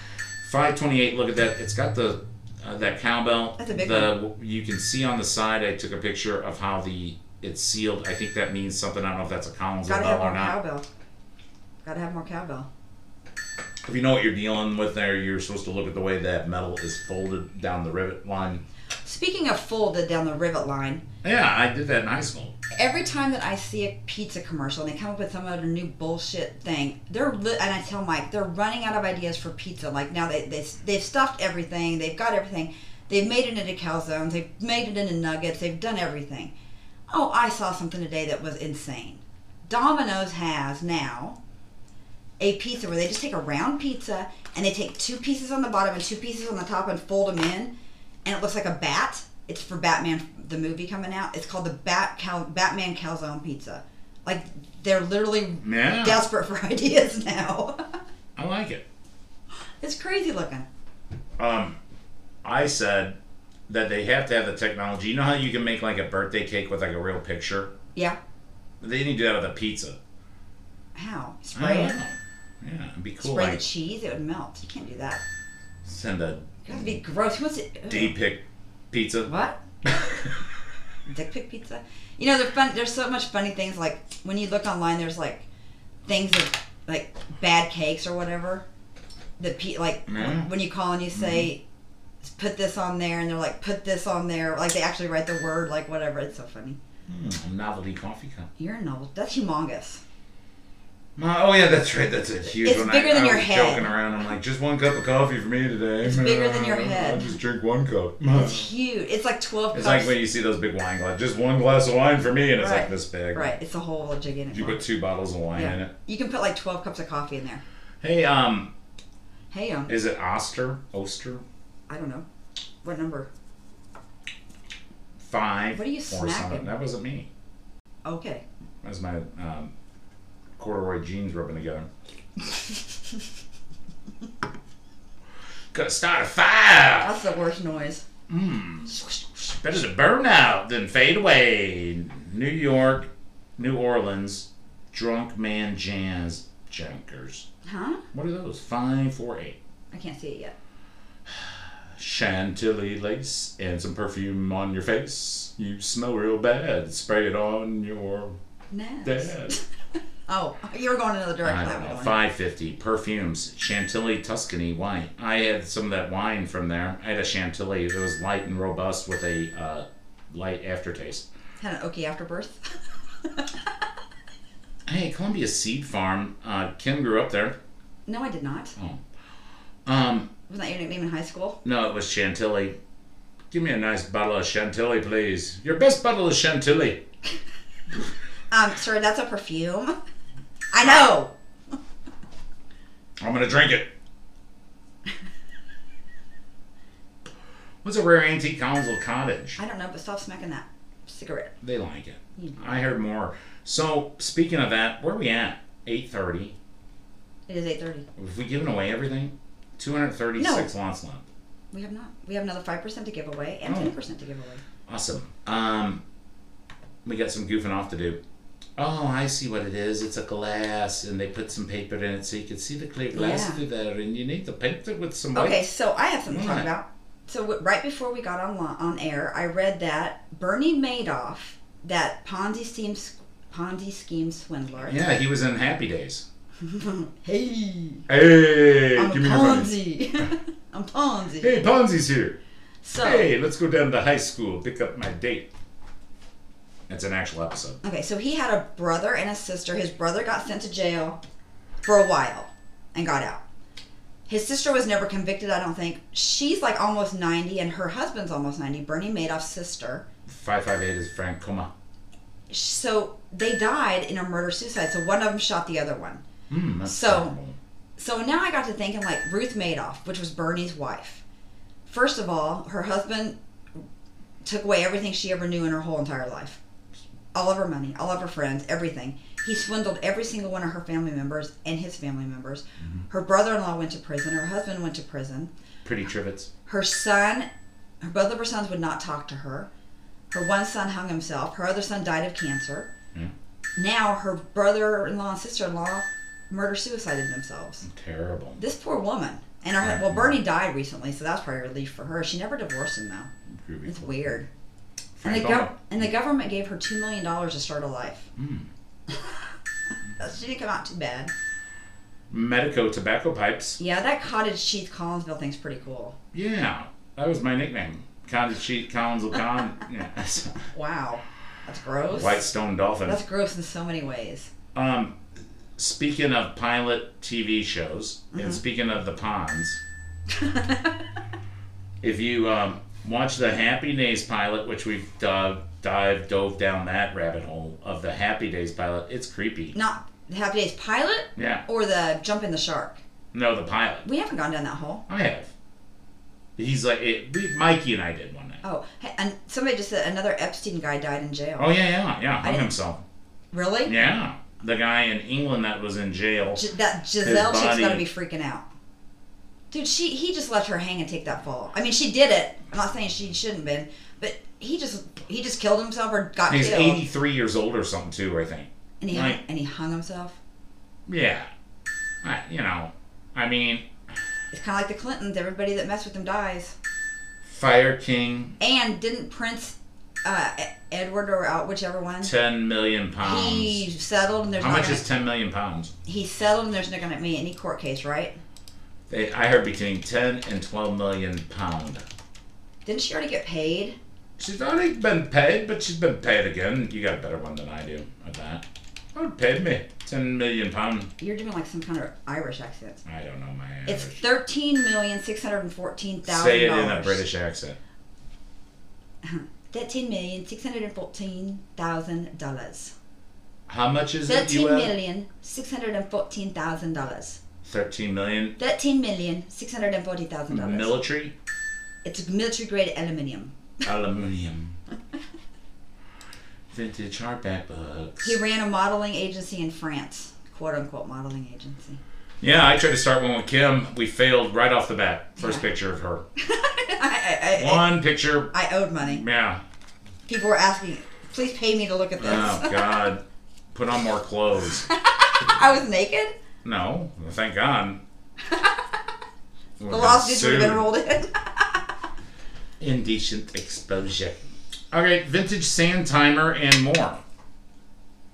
Speaker 1: 528. Look at that. It's got the uh, that cowbell.
Speaker 2: That's a big
Speaker 1: the, You can see on the side. I took a picture of how the it's sealed. I think that means something. I don't know if that's a Collins
Speaker 2: Gotta have
Speaker 1: bell
Speaker 2: more
Speaker 1: or not.
Speaker 2: cowbell. Gotta have more cowbell.
Speaker 1: If you know what you're dealing with there, you're supposed to look at the way that metal is folded down the rivet line.
Speaker 2: Speaking of folded down the rivet line,
Speaker 1: Yeah, I did that in high school.
Speaker 2: Every time that I see a pizza commercial and they come up with some other new bullshit thing, they're li- and I tell Mike they're running out of ideas for pizza. Like now they they they've stuffed everything, they've got everything, they've made it into calzones, they've made it into nuggets, they've done everything. Oh, I saw something today that was insane. Domino's has now a pizza where they just take a round pizza and they take two pieces on the bottom and two pieces on the top and fold them in, and it looks like a bat. It's for Batman, the movie coming out. It's called the Bat Cal- Batman Calzone Pizza. Like they're literally
Speaker 1: Yeah.
Speaker 2: desperate for ideas now.
Speaker 1: I like it.
Speaker 2: it's crazy looking.
Speaker 1: Um, I said that they have to have the technology. You know how you can make like a birthday cake with like a real picture?
Speaker 2: Yeah.
Speaker 1: They need to do that with a pizza.
Speaker 2: How? Spray it.
Speaker 1: Yeah, it'd be cool.
Speaker 2: Spray
Speaker 1: like
Speaker 2: the cheese. It would melt. You can't do that.
Speaker 1: send a
Speaker 2: That'd be gross. Who wants it?
Speaker 1: D pick pizza.
Speaker 2: What? Dick pic pizza. You know, they're fun. There's so much funny things. Like when you look online, there's like things of like bad cakes or whatever. The pe- like
Speaker 1: Yeah.
Speaker 2: when you call and you say, "Put this on there," and they're like, "Put this on there." Like they actually write the word, like whatever. It's so funny.
Speaker 1: Hmm, novelty coffee cup.
Speaker 2: You're a novel. That's humongous.
Speaker 1: My, oh yeah, that's right. That's a huge
Speaker 2: It's
Speaker 1: one.
Speaker 2: bigger
Speaker 1: I,
Speaker 2: than
Speaker 1: I
Speaker 2: your
Speaker 1: was
Speaker 2: head.
Speaker 1: joking around. I'm like, just one cup of coffee for me today.
Speaker 2: It's bigger than your head.
Speaker 1: I'll just drink one cup.
Speaker 2: It's huge. It's like twelve
Speaker 1: It's
Speaker 2: cups.
Speaker 1: like when you see those big wine glasses. Just one glass of wine for me, and it's like this big.
Speaker 2: right. It's a whole gigantic.
Speaker 1: You put two bottles of wine in
Speaker 2: yeah.
Speaker 1: it.
Speaker 2: You can put like twelve cups of coffee in there.
Speaker 1: Hey, um,
Speaker 2: Hey, um,
Speaker 1: is it Oster? Oster?
Speaker 2: I don't know. What number?
Speaker 1: Five.
Speaker 2: What are you
Speaker 1: or
Speaker 2: smacking?
Speaker 1: something. That wasn't me.
Speaker 2: Okay.
Speaker 1: That was my um, corduroy jeans rubbing together. Gotta start a fire.
Speaker 2: That's the worst noise.
Speaker 1: Mmm. Better to burn out than fade away. New York, New Orleans, drunk man jazz jankers.
Speaker 2: Huh?
Speaker 1: What are those? Five, four, eight.
Speaker 2: I can't see it yet.
Speaker 1: Chantilly lace and some perfume on your face. You smell real bad. Spray it on your
Speaker 2: Nest.
Speaker 1: dad.
Speaker 2: Oh, you were going another
Speaker 1: I
Speaker 2: direction.
Speaker 1: don't know. Five fifty perfumes. Chantilly Tuscany wine. I had some of that wine from there. I had a Chantilly. It was light and robust with a uh, light aftertaste.
Speaker 2: Had an oaky afterbirth.
Speaker 1: Hey, Columbia Seed Farm. Uh, Kim grew up there.
Speaker 2: no, I did not.
Speaker 1: Um,
Speaker 2: Wasn't that your nickname in high school?
Speaker 1: no, it was Chantilly. Give me a nice bottle of Chantilly, please. Your best bottle of Chantilly.
Speaker 2: Um, sir, that's a perfume. I know.
Speaker 1: I'm gonna drink it. What's a rare antique council cottage?
Speaker 2: I don't know, but stop smacking that cigarette.
Speaker 1: They like it.
Speaker 2: Hmm.
Speaker 1: I heard more. So speaking of that, where are we at? Eight thirty.
Speaker 2: It is eight thirty.
Speaker 1: Have we given away everything? Two hundred thirty-six lots left.
Speaker 2: We have not. We have another five percent to give away and
Speaker 1: Oh.
Speaker 2: ten percent to give away.
Speaker 1: Awesome. Um, we got some goofing off to do. Oh, I see what it is. It's a glass, and they put some paper in it so you can see the clear glass
Speaker 2: Yeah.
Speaker 1: through there, and you need to paint it with some white.
Speaker 2: Okay, so I have something to talk about. So w- right before we got on on air, I read that Bernie Madoff, that Ponzi scheme Ponzi scheme swindler.
Speaker 1: Yeah, he was in Happy Days.
Speaker 2: hey,
Speaker 1: Hey,
Speaker 2: I'm
Speaker 1: give me your money.
Speaker 2: Ponzi. I'm Ponzi.
Speaker 1: Hey, Ponzi's here.
Speaker 2: So
Speaker 1: Hey, let's go down to high school, pick up my date. That's an actual episode.
Speaker 2: okay, so he had a brother and a sister. His brother got sent to jail for a while and got out. His sister was never convicted, I don't think. She's like almost 90, and her husband's almost 90. Bernie Madoff's sister.
Speaker 1: 558 is Frank Coma.
Speaker 2: So they died in a murder suicide. So one of them shot the other one.
Speaker 1: Hmm, that's
Speaker 2: So-
Speaker 1: terrible.
Speaker 2: So now I got to thinking like Ruth Madoff, which was Bernie's wife. First of all, her husband took away everything she ever knew in her whole entire life. All of her money, all of her friends, everything. He swindled every single one of her family members and his family members. Mm-hmm. Her brother-in-law went to prison. Her husband went to prison.
Speaker 1: Pretty trivets.
Speaker 2: Her son, her both of her sons would not talk to her. Her one son hung himself. Her other son died of cancer.
Speaker 1: Yeah.
Speaker 2: Now her brother-in-law and sister-in-law murder suicided themselves.
Speaker 1: Terrible.
Speaker 2: This poor woman. And her well, Bernie died recently, so that's probably a relief for her. She never divorced him though.
Speaker 1: Groovy.
Speaker 2: It's weird. And the, gov- and the government gave her two million dollars to start a life.
Speaker 1: Hmm.
Speaker 2: she didn't come out too bad.
Speaker 1: Medico tobacco pipes.
Speaker 2: Yeah, that cottage cheese Collinsville thing's pretty cool.
Speaker 1: Yeah, that was my nickname. Cottage Cheat Collinsville Con. Yeah.
Speaker 2: Wow, that's gross.
Speaker 1: White Stone Dolphin.
Speaker 2: That's gross in so many ways.
Speaker 1: Um, speaking of pilot TV shows,
Speaker 2: Mm-hmm.
Speaker 1: and speaking of the ponds, if you um, watch the Happy Days pilot, which we've dove, dive dove down that rabbit hole of the Happy Days pilot, it's creepy.
Speaker 2: Not the Happy Days pilot
Speaker 1: Yeah,
Speaker 2: or the Jump in the Shark.
Speaker 1: no, the pilot.
Speaker 2: We haven't gone down that hole.
Speaker 1: I have. He's like, it, we, Mikey and I did one night.
Speaker 2: Oh, and somebody just said another Epstein guy died in jail.
Speaker 1: Oh yeah, yeah, yeah, hung himself.
Speaker 2: Really?
Speaker 1: Yeah, the guy in England that was in jail.
Speaker 2: Gi- that Giselle chick's
Speaker 1: body-
Speaker 2: to be freaking out. Dude, she he just let her hang and take that fall. I mean, she did it. I'm not saying she shouldn't have been, but he just he just killed himself or got killed.
Speaker 1: He's
Speaker 2: killed,
Speaker 1: 83 years old or something too, I think.
Speaker 2: and he hung,
Speaker 1: right.
Speaker 2: and he hung himself.
Speaker 1: Yeah, I, you know, I mean,
Speaker 2: It's kind of like the Clintons. Everybody that messed with them dies.
Speaker 1: Fire King,
Speaker 2: And didn't Prince uh, Edward or out whichever one
Speaker 1: 10 million pounds.
Speaker 2: he settled and there's
Speaker 1: How
Speaker 2: not
Speaker 1: much
Speaker 2: gonna,
Speaker 1: is 10 million pounds?
Speaker 2: he settled and there's not going to be any court case, right?
Speaker 1: They, I heard between 10 and 12 million pound.
Speaker 2: Didn't she already get paid?
Speaker 1: She's already been paid, but she's been paid again. You got a better one than I do at that. Oh, paid me Ten million pound.
Speaker 2: You're doing like some kind of Irish accent.
Speaker 1: I don't know my
Speaker 2: It's
Speaker 1: Irish.
Speaker 2: thirteen million six hundred and fourteen thousand
Speaker 1: Say it in a British accent.
Speaker 2: Thirteen million six hundred and fourteen thousand dollars.
Speaker 1: How much is it?
Speaker 2: Thirteen million six hundred and fourteen thousand dollars.
Speaker 1: Thirteen million.
Speaker 2: Thirteen million six hundred and forty thousand dollars.
Speaker 1: Military
Speaker 2: It's military grade aluminium.
Speaker 1: aluminium. Vintage hardback books.
Speaker 2: He ran a modeling agency in France, quote unquote modeling agency.
Speaker 1: Yeah, I tried to start one with Kim. We failed right off the bat. First
Speaker 2: Yeah.
Speaker 1: picture of her.
Speaker 2: I, I, I,
Speaker 1: One picture.
Speaker 2: I owed money.
Speaker 1: Yeah.
Speaker 2: People were asking, please pay me to look at this.
Speaker 1: Oh God. Put on more clothes.
Speaker 2: I was naked.
Speaker 1: No, well, thank God.
Speaker 2: The lawsuits would have been rolled in.
Speaker 1: Indecent exposure. Okay, vintage sand timer and more.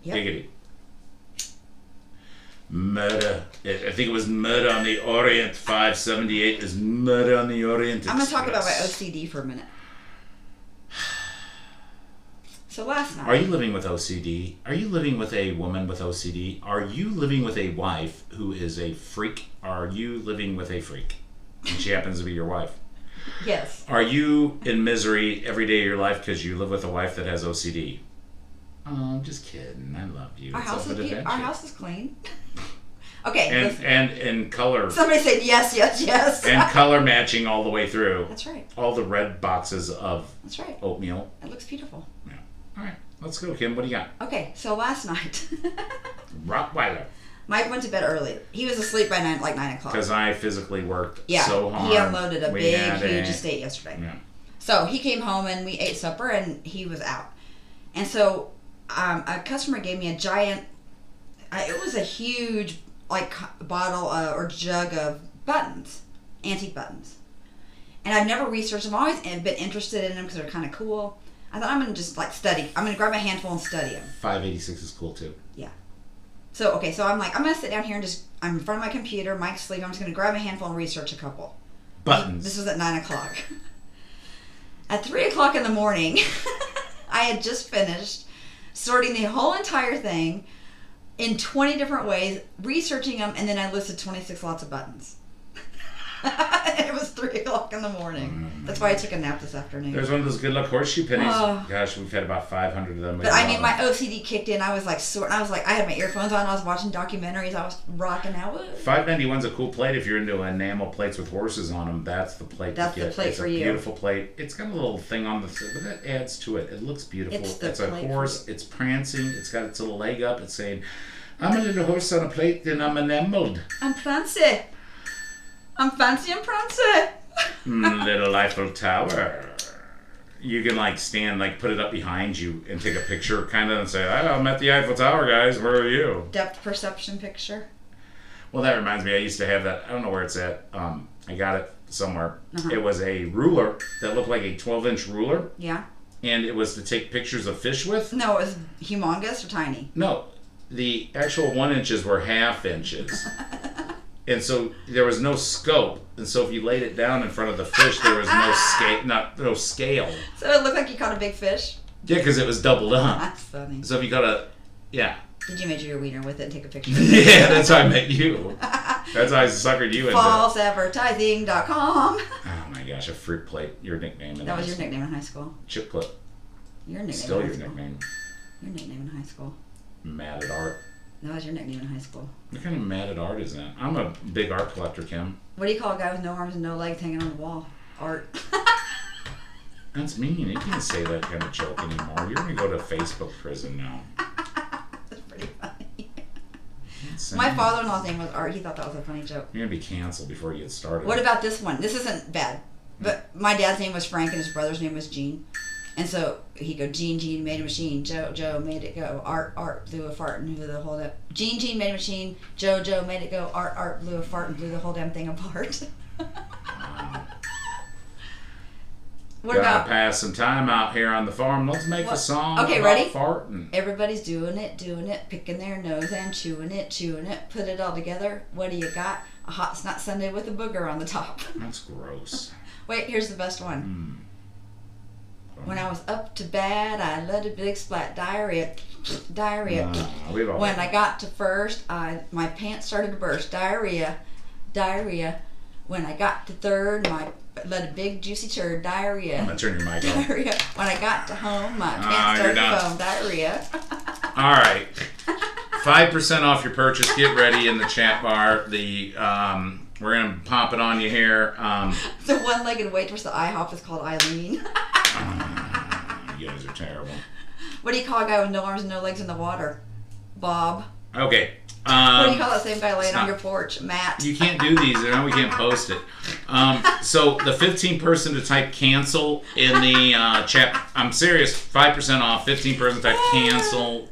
Speaker 2: Yep.
Speaker 1: Giggity. Murder. I think it was Murder on the Orient. 578 is Murder on the Orient.
Speaker 2: I'm going to talk about my OCD for a minute. So last night,
Speaker 1: Are you living with OCD? Are you living with a woman with OCD? Are you living with a wife who is a freak? Are you living with a freak? And she happens to be your wife.
Speaker 2: yes,
Speaker 1: Are you in misery every day of your life because you live with a wife that has OCD? Oh, I'm um, just kidding. I love you.
Speaker 2: our
Speaker 1: It's
Speaker 2: house is
Speaker 1: an
Speaker 2: our house is clean. okay,
Speaker 1: and
Speaker 2: listen.
Speaker 1: and and color
Speaker 2: somebody said yes, yes, yes.
Speaker 1: and color matching all the way through.
Speaker 2: That's right.
Speaker 1: All the red boxes of
Speaker 2: That's right.
Speaker 1: oatmeal.
Speaker 2: It looks beautiful.
Speaker 1: All right, let's go, Kim. What do you got?
Speaker 2: Okay, so last night,
Speaker 1: Rottweiler.
Speaker 2: Mike went to bed early. He was asleep by nine, like nine o'clock.
Speaker 1: Because I physically worked
Speaker 2: Yeah,
Speaker 1: so hard.
Speaker 2: he unloaded a
Speaker 1: We
Speaker 2: big, huge
Speaker 1: a-
Speaker 2: estate yesterday.
Speaker 1: Yeah.
Speaker 2: So he came home and we ate supper and he was out. And so um, a customer gave me a giant, uh, it was a huge like bottle uh, or jug of buttons, antique buttons. And I've never researched them. I've always been interested in them because they're kind of cool. I thought I'm to just like study. I'm to grab a handful and study them.
Speaker 1: 586 is cool too. Yeah.
Speaker 2: So, okay, so I'm like, I'm to sit down here and just, I'm in front of my computer, Mike's asleep. I'm just to grab a handful and research a couple.
Speaker 1: Buttons.
Speaker 2: This was at nine o'clock. At three o'clock in the morning, I had just finished sorting the whole entire thing in 20 different ways, researching them, and then I listed 26 lots of buttons. it was three o'clock in the morning. Mm-hmm. That's why I took a nap this afternoon.
Speaker 1: There's one of those good luck horseshoe pennies.
Speaker 2: Oh.
Speaker 1: Gosh, we've had about 500 of them.
Speaker 2: But I mean, my OCD kicked in. I was like sorting. I was like, I had my earphones on. I was watching documentaries. I was rocking out. Woo.
Speaker 1: 591's a cool plate if you're into enamel plates with horses on them. That's the plate.
Speaker 2: That's
Speaker 1: to
Speaker 2: the plate
Speaker 1: it's
Speaker 2: for
Speaker 1: a
Speaker 2: you.
Speaker 1: beautiful plate. It's got a little thing on the but that adds to it. It looks beautiful.
Speaker 2: It's the
Speaker 1: a horse. It's prancing. It's got its little leg up. It's saying, "I'm a little horse on a plate, and I'm enameled."
Speaker 2: I'm fancy. I'm fancy and prancy.
Speaker 1: Mm, little Eiffel Tower. You can like stand, like put it up behind you and take a picture, kind of, and say, oh, "I'm at the Eiffel Tower, guys. Where are you?"
Speaker 2: Depth perception picture.
Speaker 1: Well, that reminds me. I used to have that. I don't know where it's at. Um, I got it somewhere.
Speaker 2: Uh-huh.
Speaker 1: It was a ruler that looked like a 12-inch ruler,
Speaker 2: Yeah.
Speaker 1: and it was to take pictures of fish with.
Speaker 2: No, it was humongous or tiny.
Speaker 1: No, the actual one inches were half inches. And so there was no scope, and so if you laid it down in front of the fish, there was no scale, not no scale.
Speaker 2: So it looked like you caught a big fish.
Speaker 1: Yeah, because it was doubled up.
Speaker 2: That's funny.
Speaker 1: So if you got a, yeah,
Speaker 2: Did you measure your wiener with it and take a picture?
Speaker 1: yeah, that's how I met you. That's how I suckered you into. it.
Speaker 2: Falseadvertising.com.
Speaker 1: Oh my gosh, a fruit plate. Your nickname. In
Speaker 2: That was your nickname in high school.
Speaker 1: Chip clip.
Speaker 2: Your nickname
Speaker 1: Still your
Speaker 2: school.
Speaker 1: nickname.
Speaker 2: Your nickname in high school.
Speaker 1: Mad at art.
Speaker 2: That was your nickname in high school.
Speaker 1: What kind of mad at art is that? I'm a big art collector, Kim.
Speaker 2: What do you call a guy with no arms and no legs hanging on the wall? Art.
Speaker 1: That's mean. You can't say that kind of joke anymore. You're gonna go to Facebook prison now.
Speaker 2: That's pretty funny. My father-in-law's name was Art. He thought that was a funny joke.
Speaker 1: You're gonna be canceled before you get started.
Speaker 2: What about this one? This isn't bad. But my dad's name was Frank and his brother's name was Gene. And so he go, Gene, Gene made a machine. Joe, Joe made it go. Art, Art blew a fart and blew the whole damn. Gene, Gene made a machine. Joe, Joe made it go. Art, Art blew a fart and blew the whole damn thing apart. what
Speaker 1: Gotta
Speaker 2: about
Speaker 1: pass some time out here on the farm. Let's make a song
Speaker 2: Okay,
Speaker 1: about
Speaker 2: ready?
Speaker 1: farting.
Speaker 2: everybody's doing it, doing it, picking their nose and chewing it, chewing it. Put it all together. What do you got? A hot snot Sunday with a booger on the top.
Speaker 1: That's gross.
Speaker 2: Wait, here's the best one.
Speaker 1: Mm.
Speaker 2: When I was up to bad. I let a big splat diarrhea, diarrhea.
Speaker 1: Uh,
Speaker 2: When I got to first, I my pants started to burst. Diarrhea, diarrhea. When I got to third, my let a big juicy turd. diarrhea.
Speaker 1: I'm gonna turn your mic off.
Speaker 2: diarrhea. When I got to home, my pants
Speaker 1: you're
Speaker 2: started to foam. Diarrhea.
Speaker 1: All right. Five percent off your purchase. Get ready in the chat bar. The um, we're gonna pop it on you here. Um,
Speaker 2: the one-legged waitress at IHOP is called Eileen.
Speaker 1: you guys are terrible.
Speaker 2: What do you call a guy with no arms and no legs in the water? Bob.
Speaker 1: Okay.
Speaker 2: What do you
Speaker 1: Um,
Speaker 2: call that same guy laying on your porch? Matt.
Speaker 1: you can't do these. Now we can't post it. Um, so the 15 person to type cancel in the uh, chat. I'm serious. Five percent off. 15 person type cancel.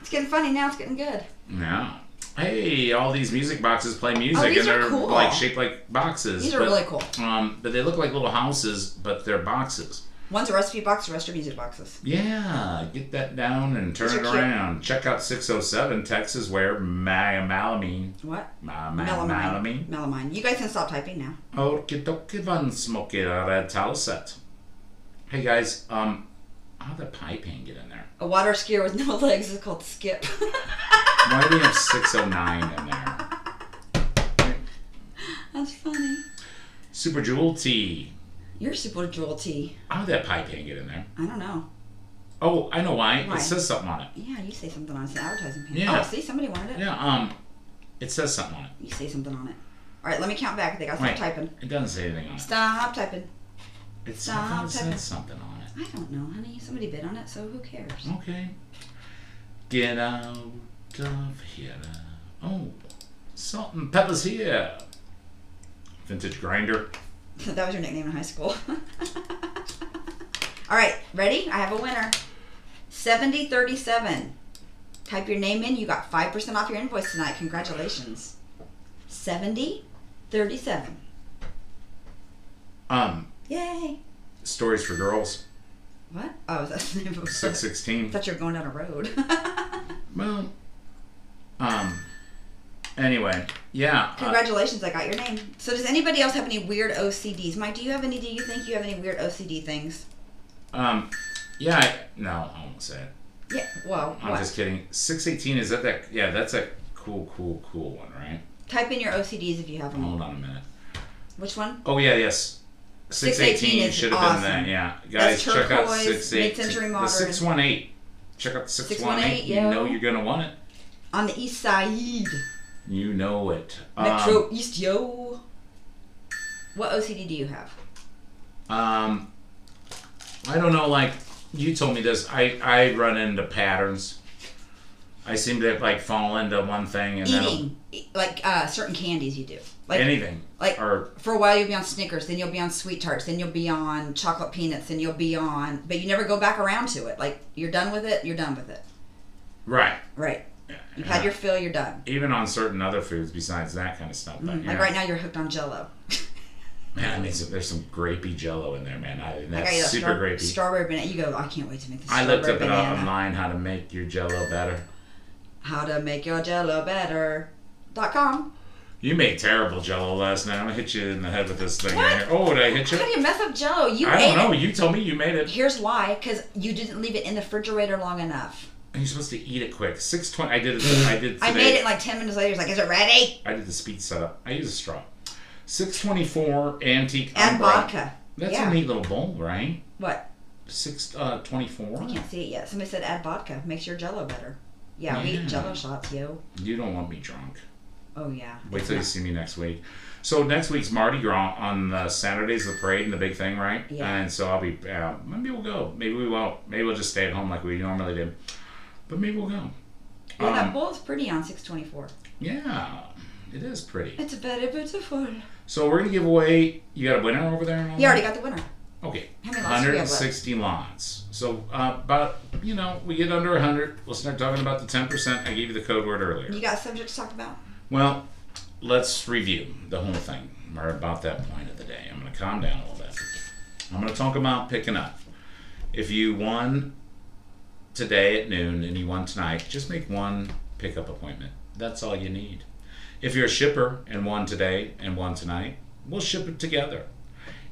Speaker 2: It's getting funny now. It's getting good.
Speaker 1: Yeah. Hey, all these music boxes play music,
Speaker 2: Oh,
Speaker 1: and they're
Speaker 2: cool.
Speaker 1: like shaped like boxes.
Speaker 2: These are
Speaker 1: but,
Speaker 2: really cool.
Speaker 1: Um, but they look like little houses, but they're boxes.
Speaker 2: One's a recipe box, the rest are music boxes.
Speaker 1: Yeah, get that down and turn it
Speaker 2: are cute.
Speaker 1: around. Check out 607 Texas, where malamine,
Speaker 2: What?
Speaker 1: ma-
Speaker 2: Melamine. Melamine. You guys can stop typing now.
Speaker 1: Okie dokie van smoky red taliset. Hey guys, um, how did the pie pan get in there?
Speaker 2: A water skier with no legs is called Skip.
Speaker 1: Why do we have 609 in there?
Speaker 2: That's funny.
Speaker 1: Super Jewel Tea.
Speaker 2: You're super tea.
Speaker 1: How did that pie pan get in there?
Speaker 2: I don't know.
Speaker 1: Oh, I know why.
Speaker 2: Why?
Speaker 1: It says something on it.
Speaker 2: Yeah, you say something on it. It's an advertising pan.
Speaker 1: Yeah.
Speaker 2: Oh, see, somebody wanted it.
Speaker 1: Yeah, um, it says something on it.
Speaker 2: You say something on it. All right, let me count back. They got to
Speaker 1: Wait.
Speaker 2: stop typing.
Speaker 1: It doesn't say anything on it.
Speaker 2: Stop typing.
Speaker 1: It's
Speaker 2: Stop
Speaker 1: I thought it
Speaker 2: typing.
Speaker 1: said something on it.
Speaker 2: I don't know, honey. Somebody bid on it, so who cares?
Speaker 1: Okay. Get out of here. Oh, salt and pepper's here. Vintage grinder.
Speaker 2: that was your nickname in high school. All right, ready? I have a winner. 7037. Type your name in. You got 5% off your invoice tonight. Congratulations. 7037.
Speaker 1: Um,
Speaker 2: Yay.
Speaker 1: stories for girls.
Speaker 2: What? Oh, that's the name of a book.
Speaker 1: Six
Speaker 2: I
Speaker 1: sixteen.
Speaker 2: thought you were going down a road.
Speaker 1: Well, um. Anyway, yeah. uh,
Speaker 2: Congratulations, I got your name. So, does anybody else have any weird OCDs? Mike, do you have any? Do you think you have any weird OCD things?
Speaker 1: um, yeah. I, no, I won't say it.
Speaker 2: Yeah. Well,
Speaker 1: I'm
Speaker 2: what?
Speaker 1: just kidding. Six eighteen is that that? Yeah, that's a cool, cool, cool one, right?
Speaker 2: Type in your OCDs if you have them.
Speaker 1: Hold on a minute.
Speaker 2: Which one?
Speaker 1: Oh yeah, yes. Six
Speaker 2: 618
Speaker 1: eighteen should have
Speaker 2: awesome.
Speaker 1: been that. Yeah, guys,
Speaker 2: That's
Speaker 1: check out
Speaker 2: turquoise,
Speaker 1: six
Speaker 2: mid-century
Speaker 1: eighteen. The six one eight. Check out the six one eight.
Speaker 2: 618,
Speaker 1: You
Speaker 2: yo.
Speaker 1: know you're gonna want it.
Speaker 2: On the east side.
Speaker 1: You know it.
Speaker 2: Metro East, yo. What OCD do you have?
Speaker 1: Um, I don't know. Like you told me this. I I run into patterns. I seem to like fall into one thing and then
Speaker 2: Eating. Like uh, certain candies you do. Like
Speaker 1: anything.
Speaker 2: like-
Speaker 1: or
Speaker 2: for a while you'll be on Snickers, then you'll be on Sweet Tarts, then you'll be on chocolate peanuts, then you'll be on, but you never go back around to it. Like you're done with it, you're done with it.
Speaker 1: right.
Speaker 2: Right. You've had your fill, you're done.
Speaker 1: even on certain other foods besides that kind of stuff. But,
Speaker 2: Mm,
Speaker 1: yeah.
Speaker 2: Like right now, you're hooked on Jello.
Speaker 1: man, I mean, some, there's some grapey Jello in there, man. I,
Speaker 2: I
Speaker 1: that's
Speaker 2: a
Speaker 1: super
Speaker 2: star-
Speaker 1: grapey.
Speaker 2: strawberry banana. You go. I can't wait to make this.
Speaker 1: I looked up
Speaker 2: strawberry
Speaker 1: it
Speaker 2: banana.
Speaker 1: online how to make your Jello better.
Speaker 2: How to make your Jello better. Dot com.
Speaker 1: You made terrible Jello last night. I'm gonna hit you in the head with this thing
Speaker 2: What?
Speaker 1: right here. Oh, did I hit you?
Speaker 2: How do you mess up Jello? You
Speaker 1: I don't know.
Speaker 2: it.
Speaker 1: You told me you made it.
Speaker 2: Here's why: because you didn't leave it in the refrigerator long enough.
Speaker 1: And you're supposed to eat it quick. Six twenty. I did it. I did. Today.
Speaker 2: I made it like ten minutes later. It's like, is it ready?
Speaker 1: I did the speed setup. I use a straw. Six twenty four antique.
Speaker 2: Add
Speaker 1: umbrella.
Speaker 2: vodka.
Speaker 1: That's
Speaker 2: yeah.
Speaker 1: a neat little bowl, right?
Speaker 2: What?
Speaker 1: Six uh, twenty four.
Speaker 2: I can't see it yet. Somebody said add vodka. Makes your Jello better. Yeah, we eat Jello shots, yo.
Speaker 1: You don't want me drunk.
Speaker 2: Oh yeah.
Speaker 1: Wait
Speaker 2: It's
Speaker 1: till you see me next week. So next week's Mardi Gras on the Saturdays, the parade and the big thing, right?
Speaker 2: Yeah.
Speaker 1: And so I'll be. Uh, maybe we'll go. Maybe we won't. Maybe we'll just stay at home like we normally do. But maybe we'll go.
Speaker 2: Yeah, that
Speaker 1: Um,
Speaker 2: bowl's pretty on six twenty four.
Speaker 1: yeah, it is pretty.
Speaker 2: It's very beautiful.
Speaker 1: So we're gonna give away. You got a winner over there?
Speaker 2: You already got the winner.
Speaker 1: Okay.
Speaker 2: How many lots do we have left?
Speaker 1: 160 lots. So uh, about you know we get under 100. We'll start talking about the 10%. I gave you the code word earlier.
Speaker 2: You got subject to talk about?
Speaker 1: Well, let's review the whole thing. We're about that point of the day. I'm going to calm down a little bit. I'm going to talk about picking up. If you won today at noon and you want tonight, just make one pickup appointment. That's all you need. If you're a shipper and one today and one tonight, we'll ship it together.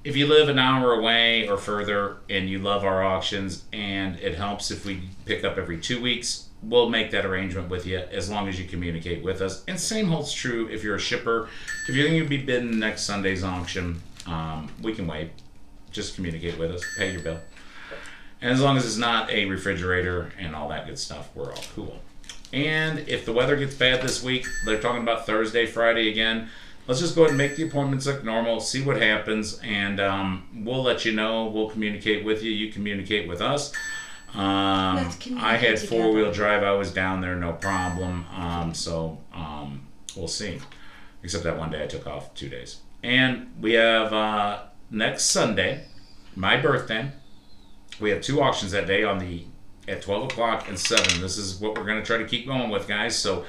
Speaker 1: if you live an hour away or further and you love our auctions and it helps if we pick up every two weeks, we'll make that arrangement with you as long as you communicate with us. And same holds true if you're a shipper. If you think you'll be bidding next Sunday's auction, um, we can wait. Just communicate with us, pay your bill. And as long as it's not a refrigerator and all that good stuff, we're all cool. And if the weather gets bad this week, they're talking about Thursday, Friday again. Let's just go ahead and make the appointments look normal, see what happens, and um, we'll let you know. We'll communicate with you. You communicate with us. Um, I had four wheel drive. I was down there, no problem. Um, so um, we'll see. Except that one day I took off two days. And we have uh, next Sunday, my birthday. We have two auctions that day on the at 12 o'clock and 7. This is what we're going to try to keep going with, guys. So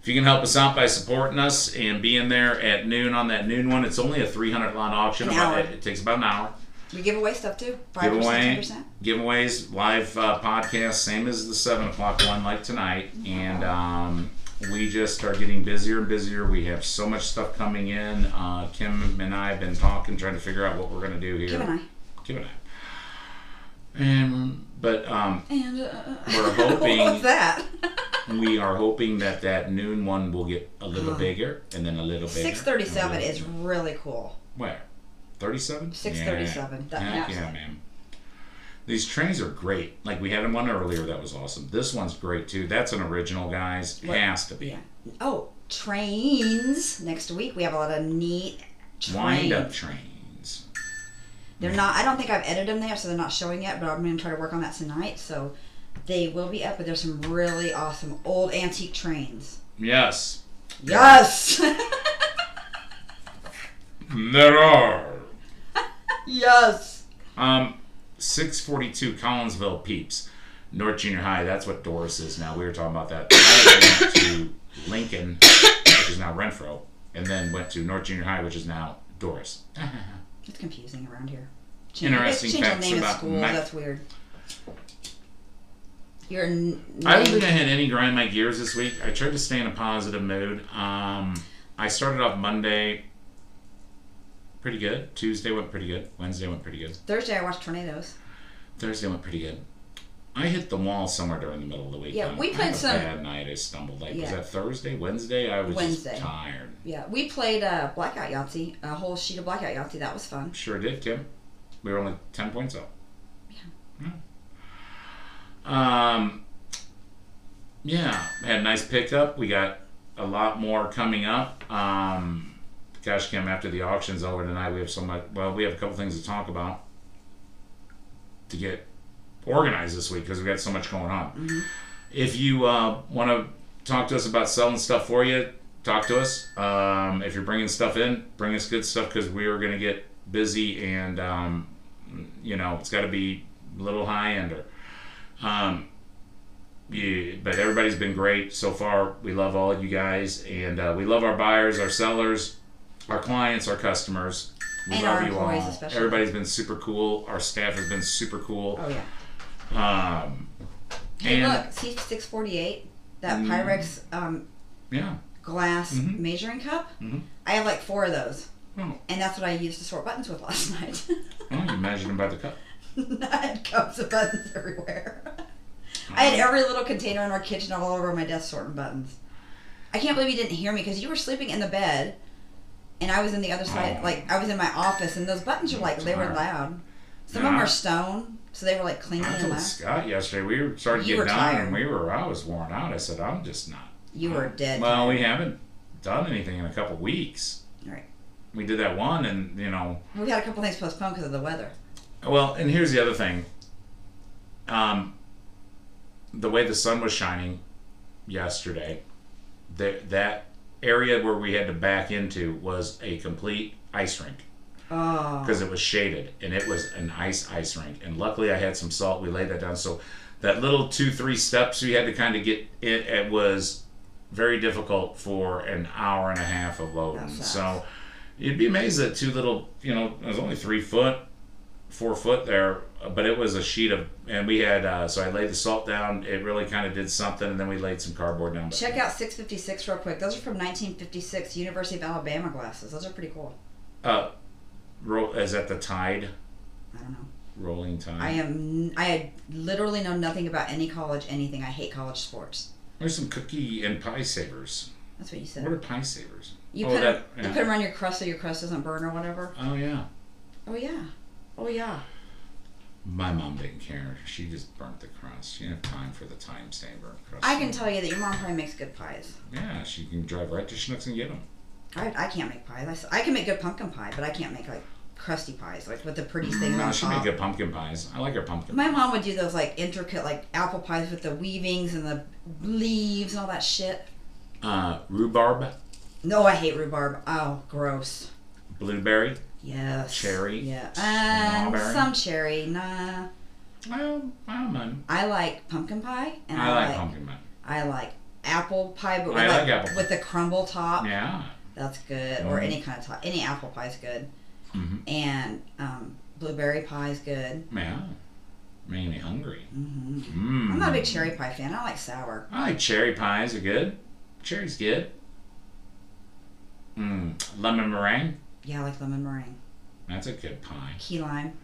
Speaker 1: if you can help us out by supporting us and being there at noon on that noon one, it's only a 300 lot auction.
Speaker 2: An
Speaker 1: About, it, it takes about an hour.
Speaker 2: We give away stuff too. Five percent,
Speaker 1: Giveaway,
Speaker 2: ten percent.
Speaker 1: giveaways, live uh, podcast, same as the 7 o'clock one like tonight. And um, we just are getting busier and busier. We have so much stuff coming in. Uh, Kim and I have been talking, trying to figure out what we're going to do here.
Speaker 2: Kim and I.
Speaker 1: Kim and I. And, but um,
Speaker 2: And uh,
Speaker 1: We're hoping-
Speaker 2: that?
Speaker 1: we are hoping that that noon one will get a little bigger and then a little bigger.
Speaker 2: Six thirty-seven is
Speaker 1: little
Speaker 2: really cool.
Speaker 1: where thirty-seven.
Speaker 2: Six thirty-seven. That
Speaker 1: yeah, man. These trains are great. Like we had one earlier that was awesome. This one's great too. That's an original, guys.
Speaker 2: What?
Speaker 1: Has to be.
Speaker 2: Yeah. Oh, trains. Next week we have a lot of neat
Speaker 1: Wind up trains.
Speaker 2: They're not. I don't think I've edited them there, so they're not showing yet. But I'm going to try to work on that tonight. So they will be up. But there's some really awesome old antique trains.
Speaker 1: Yes,
Speaker 2: Yes.
Speaker 1: there are.
Speaker 2: yes.
Speaker 1: Um, six forty-two Collinsville Peeps, North Junior High. That's what Dorris is now. We were talking about that. I went to Lincoln, which is now Renfro, and then went to North Junior High, which is now Dorris.
Speaker 2: It's confusing around here.
Speaker 1: Interesting
Speaker 2: Change
Speaker 1: facts
Speaker 2: name of
Speaker 1: about
Speaker 2: school.
Speaker 1: my-
Speaker 2: That's weird. Your n-
Speaker 1: I don't think I had any grind my gears this week. I tried to stay in a positive mood. Um, I started off Monday pretty good. Tuesday went pretty good. Wednesday went pretty good.
Speaker 2: Thursday I watched tornadoes.
Speaker 1: Thursday went pretty good. I hit the wall somewhere during the middle of the week.
Speaker 2: Yeah, we
Speaker 1: I
Speaker 2: played
Speaker 1: had a
Speaker 2: some-
Speaker 1: bad night. I stumbled. Like was that Thursday, Wednesday? I was
Speaker 2: Wednesday.
Speaker 1: just tired.
Speaker 2: Yeah, we played uh, blackout Yahtzee, a whole sheet of blackout Yahtzee. That was fun.
Speaker 1: Sure did, Kim. We were only ten points up.
Speaker 2: Yeah.
Speaker 1: Yeah. Um. Yeah, had a nice pickup. We got a lot more coming up. Um, gosh, Kim, after the auction's over tonight, we have so much. Well, we have a couple things to talk about to get organized this week because we've got so much going on. If you uh, want to talk to us about selling stuff for you, talk to us. Um, if you're bringing stuff in, bring us good stuff because we are going to get busy and um, you know it's got to be a little high ender. Um, yeah, but everybody's been great so far. We love all of you guys, and uh, we love our buyers, our sellers, our clients, our customers. We
Speaker 2: And
Speaker 1: love you all.
Speaker 2: especially.
Speaker 1: Everybody's been super cool. Our staff has been super cool.
Speaker 2: Oh yeah.
Speaker 1: Um,
Speaker 2: Hey,
Speaker 1: and
Speaker 2: look, C six forty eight. That
Speaker 1: Mm.
Speaker 2: Pyrex um,
Speaker 1: yeah,
Speaker 2: glass
Speaker 1: Mhm.
Speaker 2: measuring cup.
Speaker 1: Mhm.
Speaker 2: I have like four of those,
Speaker 1: oh,
Speaker 2: and that's what I used to sort buttons with last night.
Speaker 1: oh, you measured them by the cup.
Speaker 2: I had cups of buttons everywhere. I had every little container in our kitchen all over my desk sorting buttons. I can't believe you didn't hear me because you were sleeping in the bed, and I was in the other side.
Speaker 1: Oh.
Speaker 2: Like I was in my office, and those buttons are like they were loud. Some of them are stone, so they were like cleaning
Speaker 1: I
Speaker 2: them
Speaker 1: told
Speaker 2: up.
Speaker 1: Scott yesterday we were starting to
Speaker 2: You
Speaker 1: get
Speaker 2: were
Speaker 1: done,
Speaker 2: tired.
Speaker 1: and we were. I was worn out. I said, I'm just not.
Speaker 2: You were dead.
Speaker 1: Well,
Speaker 2: tired.
Speaker 1: we haven't done anything in a couple weeks.
Speaker 2: Right.
Speaker 1: We did that one, and you know,
Speaker 2: we had a couple things postponed because of the weather.
Speaker 1: Well, and here's the other thing. Um, the way the sun was shining yesterday, that that area where we had to back into was a complete ice rink
Speaker 2: Oh.
Speaker 1: because it was shaded and it was an ice ice rink. And luckily, I had some salt. We laid that down. So that little two three steps we had to kind of get it. It was very difficult for an hour and a half of loading. So you'd be amazed that two little, you know, it was only three foot, four foot there, but it was a sheet of, and we had, uh, so I laid the salt down. It really kind of did something, and then we laid some cardboard down.
Speaker 2: Check out 656 real quick. Those are from 1956 University of Alabama glasses. Those are pretty cool.
Speaker 1: Uh, Ro- is that the Tide?
Speaker 2: I don't know.
Speaker 1: Rolling Tide.
Speaker 2: I am. I literally know nothing about any college, anything. I hate college sports.
Speaker 1: There's some cookie and pie savers.
Speaker 2: That's what you said.
Speaker 1: What are pie savers?
Speaker 2: You
Speaker 1: oh,
Speaker 2: put
Speaker 1: that.
Speaker 2: them, you
Speaker 1: yeah.
Speaker 2: put 'em on your crust so your crust doesn't burn or whatever.
Speaker 1: Oh yeah.
Speaker 2: Oh yeah. Oh yeah.
Speaker 1: My mom didn't care. She just burnt the crust. She didn't have time for the time saver crust.
Speaker 2: I can tell you that your mom probably makes good pies.
Speaker 1: Yeah, she can drive right to Schnucks and get them.
Speaker 2: I, I can't make pies. I can make good pumpkin pie, but I can't make like crusty pies, like with the pretty things
Speaker 1: No,
Speaker 2: on
Speaker 1: she
Speaker 2: top.
Speaker 1: made good pumpkin pies. I like her pumpkin.
Speaker 2: My mom would do those like intricate like apple pies with the weavings and the leaves and all that shit.
Speaker 1: Uh, rhubarb,
Speaker 2: No, I hate rhubarb. Oh, gross.
Speaker 1: blueberry.
Speaker 2: Yes.
Speaker 1: Cherry?
Speaker 2: Yeah. Um,
Speaker 1: Strawberry?
Speaker 2: some cherry. Nah.
Speaker 1: Well, I don't know.
Speaker 2: I like pumpkin pie, and
Speaker 1: I
Speaker 2: I,
Speaker 1: like
Speaker 2: like
Speaker 1: pumpkin pie.
Speaker 2: I like apple pie, but with,
Speaker 1: I
Speaker 2: like,
Speaker 1: like apple
Speaker 2: with the crumble top.
Speaker 1: Yeah.
Speaker 2: That's good. Or
Speaker 1: Mhm.
Speaker 2: any kind of top. Any apple pie is good.
Speaker 1: Hmm
Speaker 2: And um, blueberry pie is good.
Speaker 1: Yeah. Made me hungry.
Speaker 2: hmm
Speaker 1: Mm.
Speaker 2: I'm not a big cherry pie fan. I like sour.
Speaker 1: I like cherry pies. Are good. Cherry's good. Mm. Lemon meringue.
Speaker 2: Yeah, I like lemon meringue.
Speaker 1: That's a good pie.
Speaker 2: Key lime.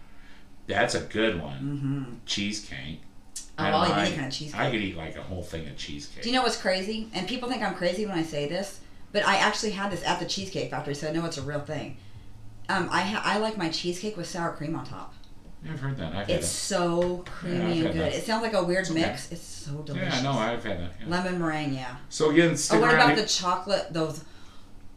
Speaker 1: That's a good one.
Speaker 2: Mm-hmm.
Speaker 1: Cheesecake.
Speaker 2: Oh,
Speaker 1: I
Speaker 2: I'll eat
Speaker 1: like-
Speaker 2: any kind of cheesecake.
Speaker 1: I could eat like a whole thing of cheesecake.
Speaker 2: Do you know what's crazy? And people think I'm crazy when I say this, but I actually had this at the Cheesecake Factory, so I know it's a real thing. Um, I ha- I like my cheesecake with sour cream on top.
Speaker 1: Yeah, I've heard that. I've had
Speaker 2: It's so creamy
Speaker 1: I've
Speaker 2: and good.
Speaker 1: that.
Speaker 2: It sounds like a weird
Speaker 1: okay.
Speaker 2: mix. It's so delicious.
Speaker 1: Yeah, no, I've had that. yeah.
Speaker 2: Lemon meringue, yeah.
Speaker 1: So again, stick
Speaker 2: Oh, what about
Speaker 1: here-
Speaker 2: the chocolate? Those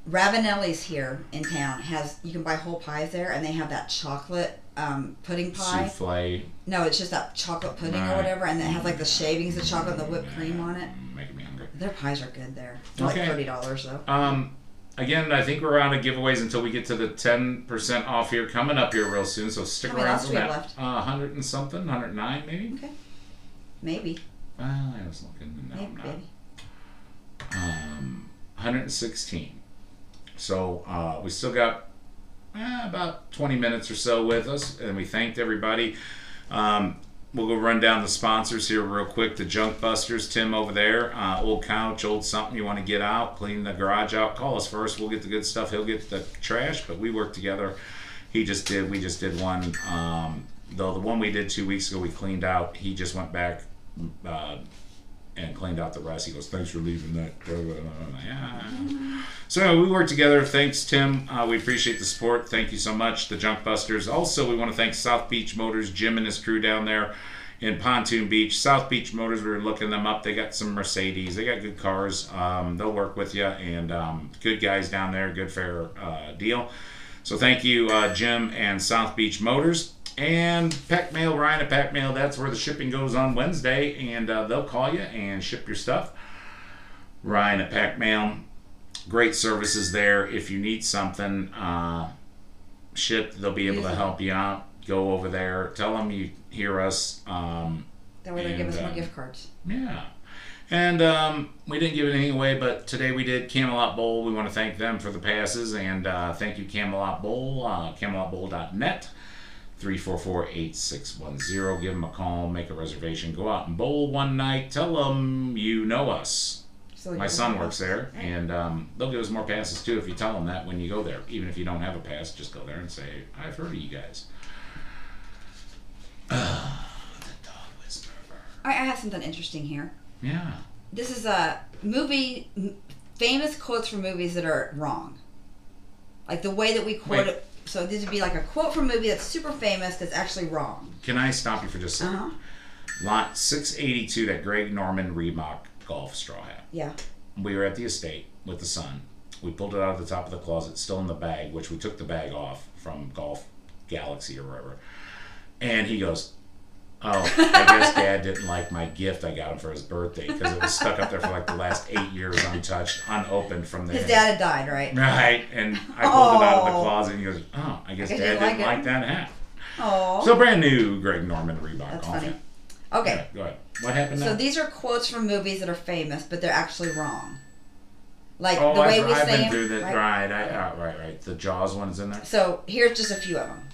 Speaker 2: Ravanelli's here in town has you can buy whole pies there, and they have that chocolate um, pudding pie.
Speaker 1: souffle?
Speaker 2: No, it's just that chocolate pudding
Speaker 1: Right.
Speaker 2: or whatever, and it has like the shavings of chocolate, and the whipped cream on it.
Speaker 1: Making me hungry.
Speaker 2: Their pies are good there. They're
Speaker 1: Okay.
Speaker 2: like thirty dollars though.
Speaker 1: Um, again, I think we're out of giveaways until we get to the ten percent off here coming up here real soon. So stick
Speaker 2: How
Speaker 1: around for
Speaker 2: do we have
Speaker 1: that.
Speaker 2: left?
Speaker 1: Uh, hundred and something, hundred nine maybe. Okay.
Speaker 2: Maybe,
Speaker 1: Well, I was looking. No,
Speaker 2: maybe, maybe.
Speaker 1: um, 116. So uh, we still got eh, about 20 minutes or so with us, and we thanked everybody. Um, we'll go run down the sponsors here real quick. The Junk Busters, Tim over there, uh, old couch, old something you want to get out, clean the garage out. Call us first. We'll get the good stuff. He'll get the trash, but we work together. He just did. We just did one. Um, though the one we did two weeks ago, we cleaned out. He just went back. Uh, and cleaned out the rest. He goes, "Thanks for leaving that." So we work together. Thanks, Tim. Uh, we appreciate the support. Thank you so much, the Junk Busters. Also, we want to thank South Beach Motors, Jim and his crew down there in Pontoon Beach. South Beach Motors. We were looking them up. They got some Mercedes. They got good cars. Um, they'll work with you, and um, good guys down there. Good fair uh, deal. So thank you, uh, Jim and South Beach Motors. And Pak Mail, Ryan at Pak Mail, that's where the shipping goes on Wednesday, and uh, they'll call you and ship your stuff. Ryan at Pak Mail, great services there. If you need something uh, shipped, they'll be able to help you out. Go over there, tell them you hear us. Um,
Speaker 2: That way they give us more
Speaker 1: uh,
Speaker 2: gift cards.
Speaker 1: yeah. And um, we didn't give anything away, but today we did Camelot Bowl. We want to thank them for the passes, and uh, thank you, Camelot Bowl, uh, CamelotBowl.net, 344-8610. Give them a call, make a reservation, go out and bowl one night. Tell them you know us.
Speaker 2: So
Speaker 1: My son works there, and um, they'll give us more passes too if you tell them that when you go there. Even if you don't have a pass, just go there and say, "I've heard of you guys." Ah, the dog whisperer.
Speaker 2: I, I have something interesting here.
Speaker 1: Yeah.
Speaker 2: This is a movie, famous quotes from movies that are wrong. Like the way that we quote
Speaker 1: Wait.
Speaker 2: it. So this would be like a quote from a movie that's super famous that's actually wrong.
Speaker 1: Can I stop you for just a second?
Speaker 2: Uh huh.
Speaker 1: Lot 682, that Greg Norman Reebok golf straw hat.
Speaker 2: Yeah.
Speaker 1: We were at the estate with the son. We pulled it out of the top of the closet, still in the bag, which we took the bag off from Golf Galaxy or wherever. And he goes, Oh, I guess dad didn't like my gift I got him for his birthday because it was stuck up there for like the last eight years untouched, unopened from the
Speaker 2: His dad had died, right?
Speaker 1: Right. And I pulled it out of the
Speaker 2: Oh.
Speaker 1: closet and he goes, Oh, I guess dad didn't
Speaker 2: like
Speaker 1: like,
Speaker 2: it."
Speaker 1: that hat.
Speaker 2: Oh.
Speaker 1: So brand new Greg Norman Reebok
Speaker 2: That's funny. Okay.
Speaker 1: Yeah, go ahead. What happened now?
Speaker 2: So these are quotes from movies that are famous, but they're actually wrong. Like
Speaker 1: Oh,
Speaker 2: the way
Speaker 1: I've,
Speaker 2: we
Speaker 1: I've
Speaker 2: say
Speaker 1: been
Speaker 2: 'em,
Speaker 1: through that.
Speaker 2: right?
Speaker 1: Right, I, uh, right, right. The Jaws one's in there.
Speaker 2: So here's just a few of them.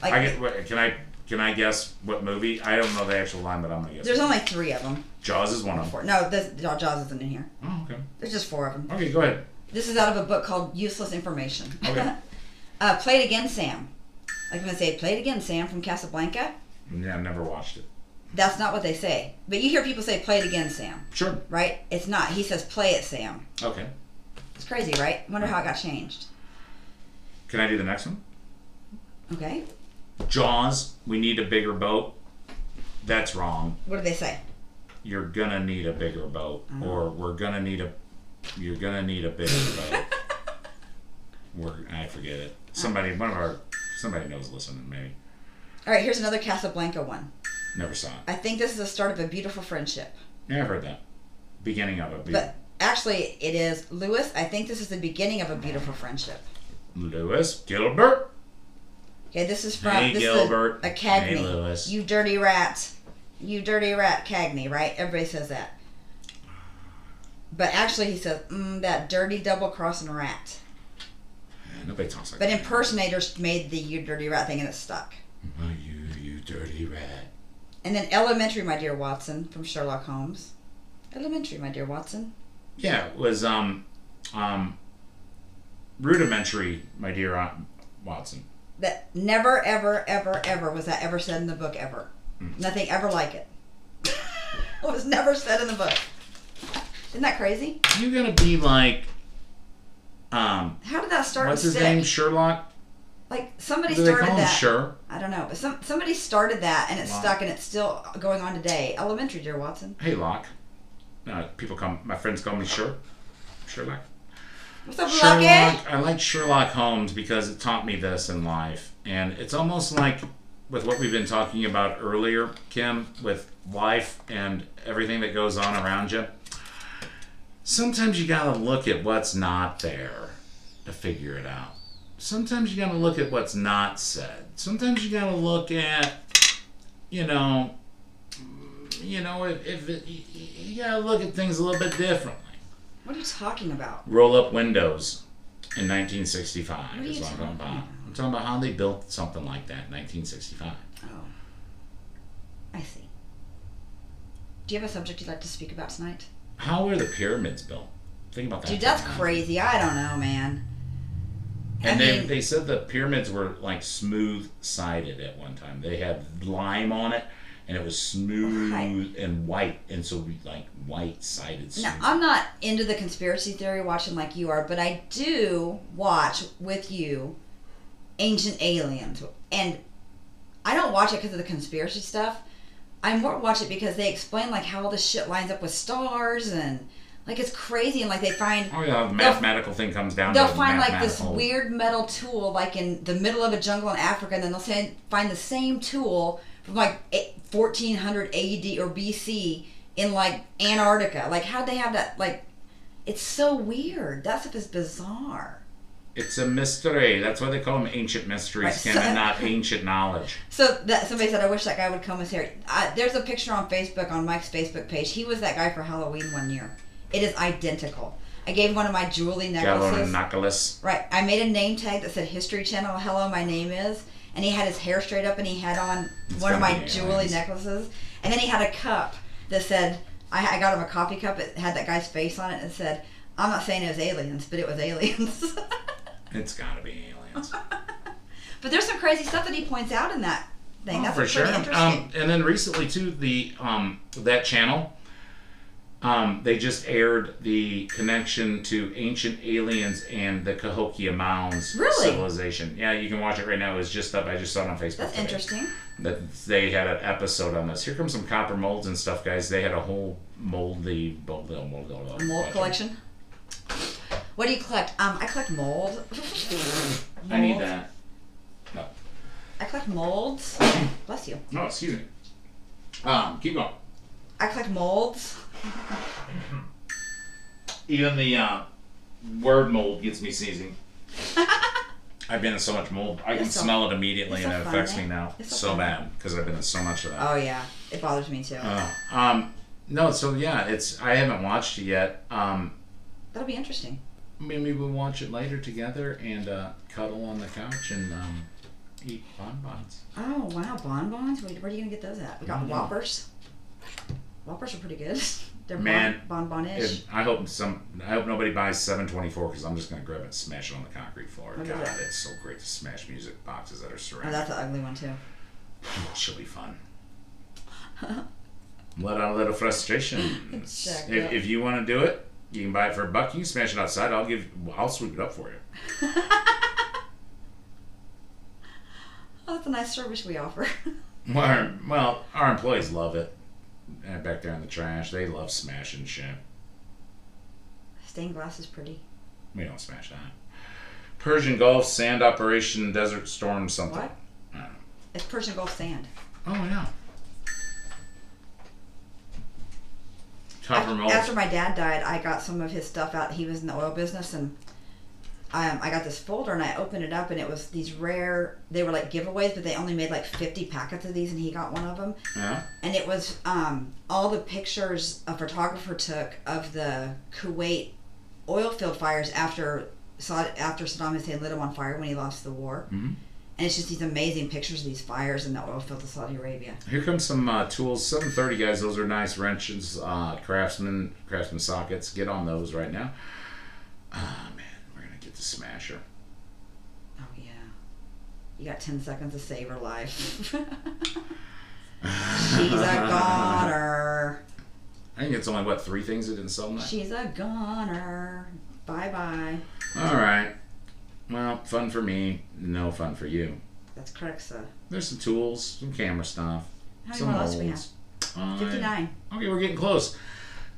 Speaker 2: Like
Speaker 1: I get. what- Can I? Can I guess what movie? I don't know the actual line, but I'm gonna guess.
Speaker 2: there's only three of them.
Speaker 1: Jaws is one of them.
Speaker 2: No, this Jaws isn't in here.
Speaker 1: Oh, okay.
Speaker 2: There's just four of them.
Speaker 1: Okay, go ahead.
Speaker 2: This is out of a book called Useless Information.
Speaker 1: Okay.
Speaker 2: Uh, play it again, Sam. Like when they say, play it again, Sam from Casablanca.
Speaker 1: Yeah, I've never watched it.
Speaker 2: That's not what they say. But you hear people say, play it again, Sam.
Speaker 1: Sure.
Speaker 2: Right? It's not. He says, play it, Sam.
Speaker 1: Okay.
Speaker 2: It's crazy, right? Wonder how it got changed.
Speaker 1: Can I do the next one?
Speaker 2: Okay.
Speaker 1: Jaws. We need a bigger boat. That's wrong.
Speaker 2: What do they say?
Speaker 1: You're gonna need a bigger boat, or we're gonna need a. You're gonna need a bigger boat. We're. I forget it. Somebody. One of our. Somebody knows. Listening, maybe.
Speaker 2: All right, here's another Casablanca one.
Speaker 1: Never saw it.
Speaker 2: I think this is the start of a beautiful friendship.
Speaker 1: Yeah, I've heard that. Beginning of it.
Speaker 2: But actually, it is Lewis. I think this is the beginning of a beautiful friendship.
Speaker 1: Lewis Gilbert.
Speaker 2: Okay, this is from
Speaker 1: Hey,
Speaker 2: this
Speaker 1: Gilbert.
Speaker 2: is a, a Cagney.
Speaker 1: Hey, Lewis.
Speaker 2: You dirty rat. You dirty rat Cagney, right? Everybody says that. But actually, he says, mm, that dirty double crossing rat.
Speaker 1: Yeah, nobody talks like
Speaker 2: But
Speaker 1: that.
Speaker 2: impersonators made the you dirty rat thing and it stuck.
Speaker 1: Oh, you, you dirty rat.
Speaker 2: And then Elementary, my dear Watson, from Sherlock Holmes. Elementary, my dear Watson.
Speaker 1: Yeah, it was um, um, rudimentary, my dear Aunt Watson.
Speaker 2: That never, ever, ever, ever was that ever said in the book ever.
Speaker 1: Hmm.
Speaker 2: Nothing ever like it. it was never said in the book. Isn't that crazy?
Speaker 1: You're gonna be like, um,
Speaker 2: How did that start
Speaker 1: what's his
Speaker 2: stick?
Speaker 1: name? Sherlock.
Speaker 2: Like somebody
Speaker 1: they
Speaker 2: started that.
Speaker 1: Sure?
Speaker 2: I don't know, but some somebody started that and it
Speaker 1: Wow.
Speaker 2: stuck and it's still going on today. Elementary, dear Watson.
Speaker 1: Hey, Locke. Uh, people come. My friends call me Sure. Sherlock.
Speaker 2: What's up, Lucky?
Speaker 1: Sherlock. I like Sherlock Holmes because it taught me this in life, and it's almost like with what we've been talking about earlier, Kim, with life and everything that goes on around you. Sometimes you gotta look at what's not there to figure it out. Sometimes you gotta look at what's not said. Sometimes you gotta look at, you know, you know, if, if it, you, you gotta look at things a little bit differently
Speaker 2: What are you talking about?
Speaker 1: roll up windows in 1965
Speaker 2: What are
Speaker 1: is what I'm
Speaker 2: talking
Speaker 1: about. I'm talking about how they built something like that in 1965.
Speaker 2: Oh, I see. Do you have a subject you'd like to speak about tonight?
Speaker 1: How were the pyramids built? Think about that.
Speaker 2: Dude, that's crazy. I don't know, man.
Speaker 1: And
Speaker 2: I
Speaker 1: they,
Speaker 2: mean-
Speaker 1: they said the pyramids were like smooth sided at one time. They had lime on it, and it was smooth
Speaker 2: Right.
Speaker 1: and white, and so we like white sided.
Speaker 2: Now, I'm not into the conspiracy theory watching like you are, but I do watch with you Ancient Aliens. And I don't watch it because of the conspiracy stuff. I more watch it because they explain like how all this shit lines up with stars and like it's crazy and like they find
Speaker 1: Oh yeah, the mathematical thing comes down.
Speaker 2: they'll
Speaker 1: to
Speaker 2: find like this weird metal tool like in the middle of a jungle in Africa, and then they'll say, find the same tool from like 1400 AD or BC in like Antarctica. Like how'd they have that? Like it's so weird. That stuff is bizarre.
Speaker 1: It's a mystery. That's why they call them ancient mysteries,
Speaker 2: Right, so-
Speaker 1: and not ancient knowledge.
Speaker 2: So that somebody said, I wish that guy would come with here. I, there's a picture on Facebook on Mike's Facebook page. He was that guy for Halloween one year. It is identical. I gave one of my jewelry necklaces.
Speaker 1: Gallivanakis.
Speaker 2: Right. I made a name tag that said History Channel, hello, my name is. And he had his hair straight up and he had on
Speaker 1: It's
Speaker 2: one of my jewelry necklaces. And then he had a cup that said, I, I got him a coffee cup. It had that guy's face on it and said, I'm not saying it was aliens, but it was aliens.
Speaker 1: It's gotta be aliens.
Speaker 2: but there's some crazy stuff that he points out in that thing.
Speaker 1: Oh,
Speaker 2: That's
Speaker 1: for sure. Um, and then recently too, the um, that channel, um, they just aired the connection to ancient aliens and the Cahokia Mounds
Speaker 2: Really?
Speaker 1: civilization. Yeah, you can watch it right now. It's just up. I just saw it on Facebook.
Speaker 2: That's
Speaker 1: today.
Speaker 2: interesting.
Speaker 1: That they had an episode on this. Here comes some copper molds and stuff, guys. They had a whole moldy mold, mold, mold, mold,
Speaker 2: mold collection. What do you collect? Um, I collect mold.
Speaker 1: I need that. No.
Speaker 2: I collect molds. Bless you.
Speaker 1: No, excuse me. Um, keep going.
Speaker 2: I collect molds.
Speaker 1: Even the uh, word mold gets me sneezing. I've been in so much mold. I can
Speaker 2: It's so-
Speaker 1: smell it immediately,
Speaker 2: it's
Speaker 1: and
Speaker 2: so
Speaker 1: it affects
Speaker 2: eh?
Speaker 1: me now
Speaker 2: It's so
Speaker 1: so
Speaker 2: fun.
Speaker 1: bad because I've been in so much of that.
Speaker 2: Oh yeah, it bothers me too.
Speaker 1: Uh, um, no, so yeah, it's I haven't watched it yet. Um,
Speaker 2: That'll be interesting.
Speaker 1: maybe we'll watch it later together and uh, cuddle on the couch and um, eat bonbons.
Speaker 2: Oh wow, bonbons. Where, where are you gonna get those at? We got
Speaker 1: Mhm.
Speaker 2: Whoppers. Whoppers are pretty good. They're
Speaker 1: Man,
Speaker 2: bon bonbon-ish.
Speaker 1: If- I hope some. I hope nobody buys 724 because I'm just gonna grab it and smash it on the concrete floor.
Speaker 2: What
Speaker 1: God,
Speaker 2: that?
Speaker 1: it's so great to smash music boxes that are
Speaker 2: Oh,
Speaker 1: ceramic.
Speaker 2: that's an ugly one too.
Speaker 1: She'll be fun. Let out a little frustration.
Speaker 2: Check
Speaker 1: if,
Speaker 2: it.
Speaker 1: if you want to do it, you can buy it for a buck. You can smash it outside. I'll give. I'll sweep it up for you.
Speaker 2: Oh, that's a nice service we offer.
Speaker 1: Well, our, well, our employees love it. Back there in the trash, they love smashing shit.
Speaker 2: Stained glass is pretty.
Speaker 1: We don't smash that. Persian Gulf sand operation, Desert Storm something.
Speaker 2: What?
Speaker 1: I don't know.
Speaker 2: It's Persian Gulf sand.
Speaker 1: Oh yeah. Copper
Speaker 2: After,
Speaker 1: mold.
Speaker 2: after my dad died, I got some of his stuff out. He was in the oil business, and um, I got this folder, and I opened it up, and it was these rare. They were like giveaways, but they only made like fifty packets of these, and he got one of them.
Speaker 1: Yeah.
Speaker 2: And it was um, all the pictures a photographer took of the Kuwait oil field fires after after Saddam Hussein lit them on fire when he lost the war.
Speaker 1: Mhm.
Speaker 2: And it's just these amazing pictures of these fires in the oil field of Saudi Arabia.
Speaker 1: Here comes some uh, tools. 730 guys. Those are nice wrenches. Uh, craftsman, craftsman sockets. Get on those right now. Ah man, get the smasher.
Speaker 2: Oh yeah. You got ten seconds to save her life. She's a goner.
Speaker 1: I think it's only what three things that didn't sell tonight.
Speaker 2: She's a goner. Bye bye.
Speaker 1: All right. Well, fun for me. No fun for you.
Speaker 2: That's correct, sir.
Speaker 1: There's some tools, some camera stuff,
Speaker 2: How many more we have?
Speaker 1: Uh,
Speaker 2: Fifty nine.
Speaker 1: Okay, we're getting close.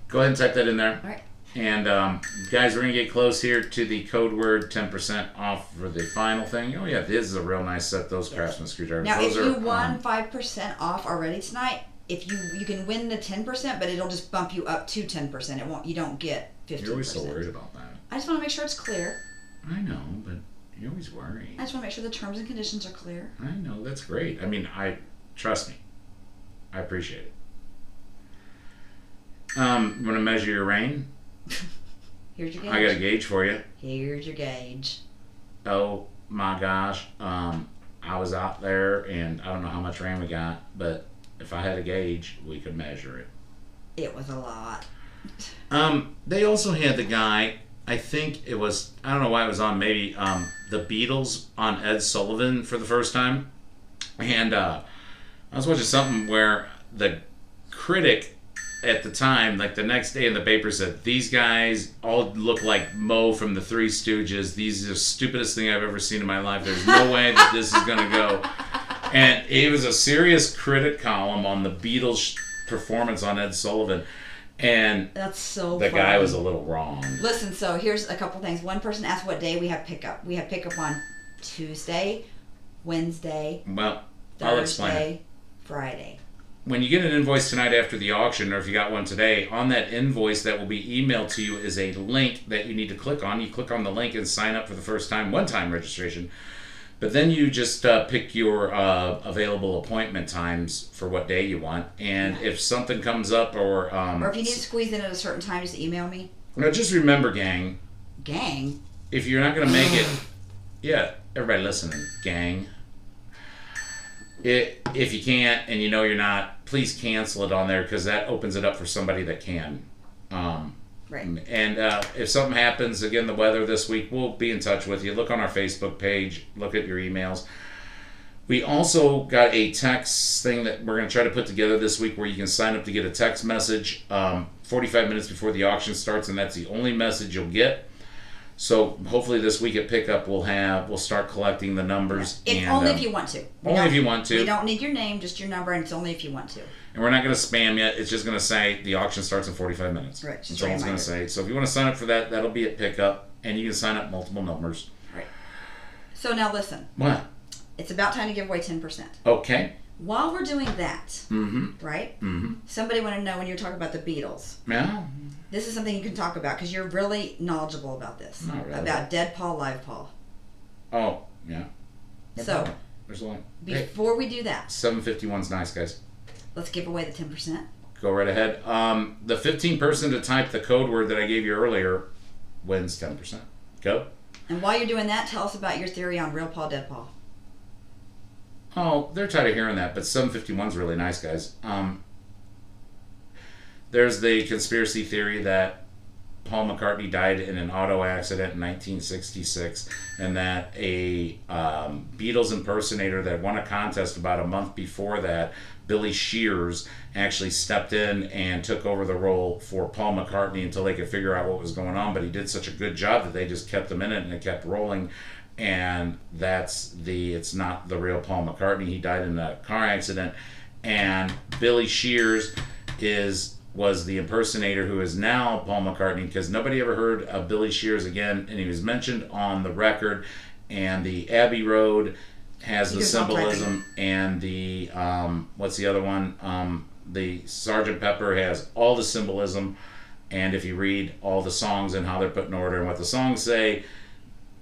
Speaker 1: Go ahead and type that in there.
Speaker 2: All right.
Speaker 1: And um, guys, we're gonna get close here to the code word 10% off for the final thing. Oh yeah, this is a real nice set. Those craftsman screwdrivers.
Speaker 2: Now,
Speaker 1: those
Speaker 2: if
Speaker 1: are,
Speaker 2: you won
Speaker 1: um,
Speaker 2: five percent off already tonight, if you you can win the ten percent, but it'll just bump you up to ten percent. It won't. You don't get
Speaker 1: you're
Speaker 2: fifteen
Speaker 1: always so worried about that.
Speaker 2: I just want to make sure it's clear.
Speaker 1: I know, but you're always worried.
Speaker 2: I just want to make sure the terms and conditions are clear.
Speaker 1: I know that's great. I mean, I trust me. I appreciate it. Um, you want to measure your rain?
Speaker 2: Here's your gauge.
Speaker 1: I got a gauge for you.
Speaker 2: Here's your gauge.
Speaker 1: Oh my gosh. Um, I was out there and I don't know how much rain we got, but if I had a gauge, we could measure it.
Speaker 2: It was a lot.
Speaker 1: Um, they also had the guy. I think it was. I don't know why it was on. Maybe um, the Beatles on Ed Sullivan for the first time, and uh, I was watching something where the critic at the time, like the next day in the paper, said these guys all look like Mo from the Three Stooges. These are the stupidest thing I've ever seen in my life. There's no way that this is gonna go. And it was a serious critic column on the Beatles performance on Ed Sullivan, and
Speaker 2: That's so.
Speaker 1: the
Speaker 2: funny.
Speaker 1: guy was a little wrong.
Speaker 2: Listen, so here's a couple things. One person asked what day we have pickup. We have pickup on Tuesday, Wednesday,
Speaker 1: Well.
Speaker 2: Thursday, Friday.
Speaker 1: When you get an invoice tonight after the auction, or if you got one today, on that invoice that will be emailed to you is a link that you need to click on. You click on the link and sign up for the first time, one time registration. But then you just uh, pick your uh, available appointment times for what day you want. And if something comes up, or um,
Speaker 2: Or if you need to squeeze in at a certain time, just email me.
Speaker 1: now just remember, gang,
Speaker 2: Gang.
Speaker 1: if you're not going to make it, yeah, everybody listening, gang. It, if you can't and you know you're not, please cancel it on there because that opens it up for somebody that can. Um,
Speaker 2: Right.
Speaker 1: and uh, if something happens, again, the weather this week, we'll be in touch with you. Look on our Facebook page, look at your emails. We also got a text thing that we're going to try to put together this week where you can sign up to get a text message um, 45 minutes before the auction starts, and that's the only message you'll get. So hopefully this week at pickup we'll have we'll start collecting the numbers
Speaker 2: If
Speaker 1: and
Speaker 2: only
Speaker 1: um,
Speaker 2: if you want to. We
Speaker 1: only if you want to.
Speaker 2: We don't need your name, just your number, and it's only if you want to.
Speaker 1: and we're not going to spam yet. It's just going to say the auction starts in 45 minutes.
Speaker 2: Right,
Speaker 1: That's all it's going to say. So if you want to sign up for that, that'll be at pickup, and you can sign up multiple numbers. Right.
Speaker 2: So now listen,
Speaker 1: What?
Speaker 2: it's about time to give away ten percent.
Speaker 1: Okay.
Speaker 2: While we're doing that,
Speaker 1: Mm-hmm.
Speaker 2: right?
Speaker 1: Mm-hmm.
Speaker 2: Somebody want to know when you're talking about the Beatles.
Speaker 1: Yeah.
Speaker 2: This is something you can talk about because you're really knowledgeable about this.
Speaker 1: Not really.
Speaker 2: About Dead Paul, Live Paul.
Speaker 1: Oh, yeah. No
Speaker 2: So-
Speaker 1: problem. there's. Hey,
Speaker 2: Before we do that,
Speaker 1: 751's nice, guys.
Speaker 2: let's give away the ten percent.
Speaker 1: Go right ahead. Um, the 15 person to type the code word that I gave you earlier wins 10%. Go.
Speaker 2: And while you're doing that, tell us about your theory on real Paul, dead Paul.
Speaker 1: Oh, they're tired of hearing that, but 751's really nice, guys. Um, there's the conspiracy theory that Paul McCartney died in an auto accident in 1966, and that a um, Beatles impersonator that won a contest about a month before that, Billy Shears, actually stepped in and took over the role for Paul McCartney until they could figure out what was going on. But he did such a good job that they just kept him in it and it kept rolling. And that's the it's not the real Paul McCartney. He died in a car accident, and Billy Shears is was the impersonator who is now Paul McCartney because nobody ever heard of Billy Shears again, and he was mentioned on the record. And the Abbey Road has the
Speaker 2: Because I'm typing.
Speaker 1: symbolism, and the um, what's the other one? Um, the Sergeant Pepper has all the symbolism, and if you read all the songs and how they're put in order and what the songs say,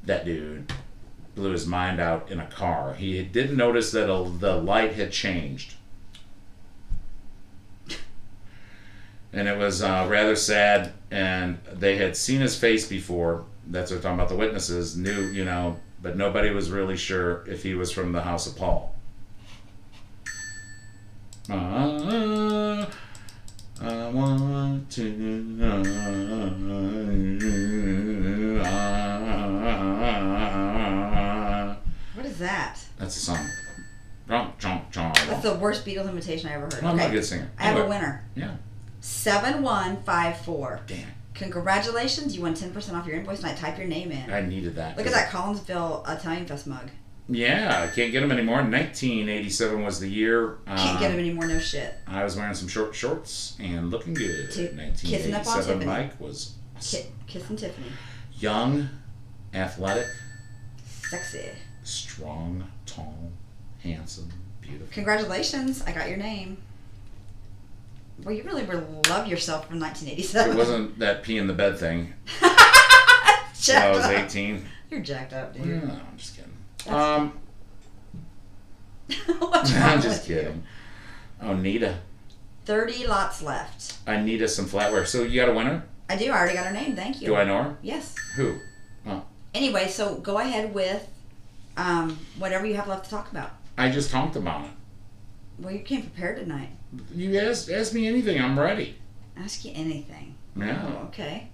Speaker 1: that dude blew his mind out in a car. He didn't notice that a, the light had changed. And it was uh, rather sad, and they had seen his face before. That's what we're talking about. The witnesses knew, you know, but nobody was really sure if he was from the House of Paul. Uh, I want to.
Speaker 2: What is that?
Speaker 1: That's a song.
Speaker 2: That's the worst Beatles imitation I ever heard.
Speaker 1: I'm not a good singer.
Speaker 2: I have a winner.
Speaker 1: Yeah.
Speaker 2: Seven one five four.
Speaker 1: Damn.
Speaker 2: Congratulations, you won ten percent off your invoice, and I type your name in.
Speaker 1: I needed that.
Speaker 2: Look at that Collinsville Italian Fest mug.
Speaker 1: Yeah, I can't get them anymore. 1987 was the year.
Speaker 2: Can't
Speaker 1: uh,
Speaker 2: get him anymore. No shit.
Speaker 1: I was wearing some short shorts and looking good.
Speaker 2: Ti- kissing up on
Speaker 1: 1987
Speaker 2: Tiffany.
Speaker 1: Mike was
Speaker 2: Ki- kissing Tiffany.
Speaker 1: young, athletic,
Speaker 2: Sexy.
Speaker 1: strong, tall, handsome, beautiful.
Speaker 2: Congratulations, I got your name. Well, you really were love yourself from 1987.
Speaker 1: It wasn't that pee in the bed thing. when I was
Speaker 2: up.
Speaker 1: 18.
Speaker 2: You're jacked up,
Speaker 1: No,
Speaker 2: dude.
Speaker 1: I'm just kidding.
Speaker 2: That's-
Speaker 1: Um, I'm just
Speaker 2: with you?
Speaker 1: kidding. Oh, Nita.
Speaker 2: 30 lots left.
Speaker 1: I need us some flatware. So you got a winner?
Speaker 2: I do. I already got her name. Thank you.
Speaker 1: Do I know her?
Speaker 2: Yes.
Speaker 1: Who? Well.
Speaker 2: Anyway, so go ahead with um, whatever you have left to talk about.
Speaker 1: I just talked about it.
Speaker 2: Well, you came prepared tonight.
Speaker 1: You ask, ask me anything. I'm ready.
Speaker 2: Ask you anything.
Speaker 1: Yeah.
Speaker 2: Oh, okay.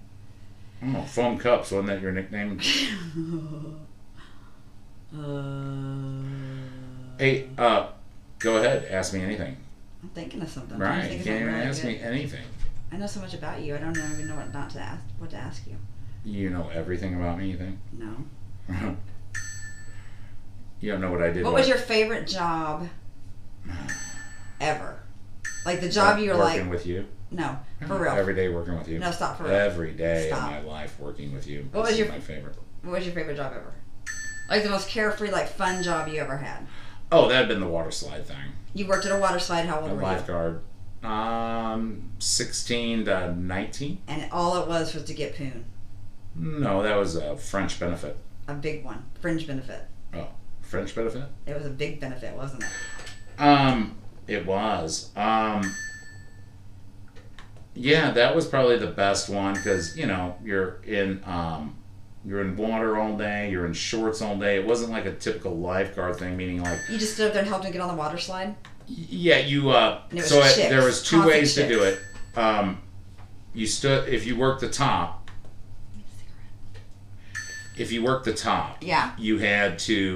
Speaker 1: Oh, foam cups. Wasn't that your nickname?
Speaker 2: uh,
Speaker 1: Hey, uh, go ahead. Ask me anything.
Speaker 2: I'm thinking of something.
Speaker 1: Right. You can't even
Speaker 2: really
Speaker 1: ask
Speaker 2: good.
Speaker 1: me anything.
Speaker 2: I know so much about you. I don't know- even know what not to ask. What to ask you?
Speaker 1: You know everything about me, you think?
Speaker 2: No.
Speaker 1: you don't know what I did.
Speaker 2: What was your favorite job ever? Like the job you were
Speaker 1: working
Speaker 2: like,
Speaker 1: with you?
Speaker 2: no, for real.
Speaker 1: Every day working with you.
Speaker 2: No, stop for real.
Speaker 1: Every day
Speaker 2: Stop.
Speaker 1: of my life working with you.
Speaker 2: What was your-
Speaker 1: my favorite?
Speaker 2: What was your favorite job ever? Like the most carefree, like fun job you ever had?
Speaker 1: Oh, that had been the water slide thing.
Speaker 2: You worked at a water slide. How old
Speaker 1: A
Speaker 2: were you?
Speaker 1: lifeguard. Um, sixteen to nineteen.
Speaker 2: And all it was was to get poon.
Speaker 1: No, that was a French benefit.
Speaker 2: A big one. Fringe benefit.
Speaker 1: Oh, French benefit.
Speaker 2: It was a big benefit, wasn't it?
Speaker 1: Um, it was. Um, yeah, that was probably the best one because you know you're in um, you're in water all day, you're in shorts all day. It wasn't like a typical lifeguard thing, meaning like
Speaker 2: You just stood up there and helped him get on the water slide?
Speaker 1: yeah, you. Uh,
Speaker 2: was
Speaker 1: so it,
Speaker 2: chicks,
Speaker 1: there was two
Speaker 2: constant
Speaker 1: ways to do it. Um, you stood if you worked the top. If you worked the top,
Speaker 2: Yeah.
Speaker 1: you had to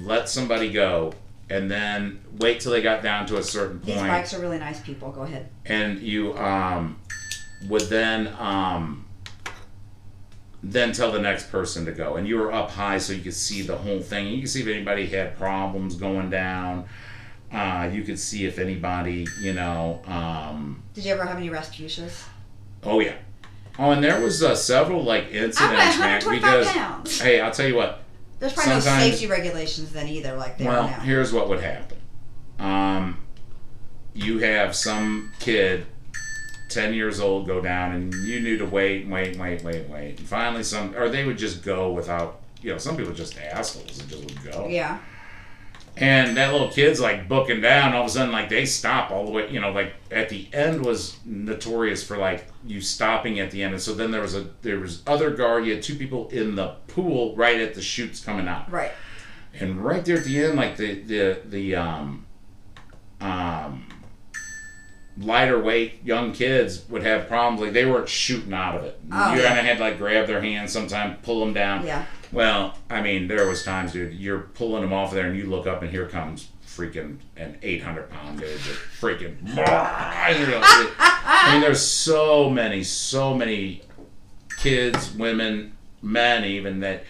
Speaker 1: let somebody go and then wait till they got down to a certain point.
Speaker 2: These bikes are really nice people. Go ahead.
Speaker 1: and you um, would then um, then tell the next person to go and you were up high so you could see the whole thing you could see if anybody had problems going down uh, you could see if anybody you know um,
Speaker 2: Did you ever have any Rasputias?
Speaker 1: oh yeah oh and there was uh, several like incidents man
Speaker 2: 125
Speaker 1: because
Speaker 2: pounds.
Speaker 1: hey i'll tell you what
Speaker 2: There's probably no
Speaker 1: sometimes-
Speaker 2: safety regulations then either, like they
Speaker 1: well,
Speaker 2: are now.
Speaker 1: here's what would happen. Um, you have some kid, ten years old, go down, and you knew to wait, and wait, and wait, wait, and wait, and finally some, or they would just go without. You know, some people just assholes and just would go.
Speaker 2: Yeah.
Speaker 1: And that little kid's like booking down. All of a sudden, like they stop all the way. You know, like at the end was notorious for like you stopping at the end. And so then there was a there was other guard. You had two people in the pool right at the shoots coming out.
Speaker 2: Right.
Speaker 1: And right there at the end, like the the the um um lighter weight young kids would have problems like they weren't shooting out of it.
Speaker 2: Oh,
Speaker 1: you
Speaker 2: yeah.
Speaker 1: kind of had to like grab their hands sometimes pull them down.
Speaker 2: Yeah.
Speaker 1: Well, I mean, there was times, dude, you're pulling them off there, and you look up, and here comes freaking an 800 pound dude, just freaking. and you're like- I mean, there's so many, so many kids, women, men, even that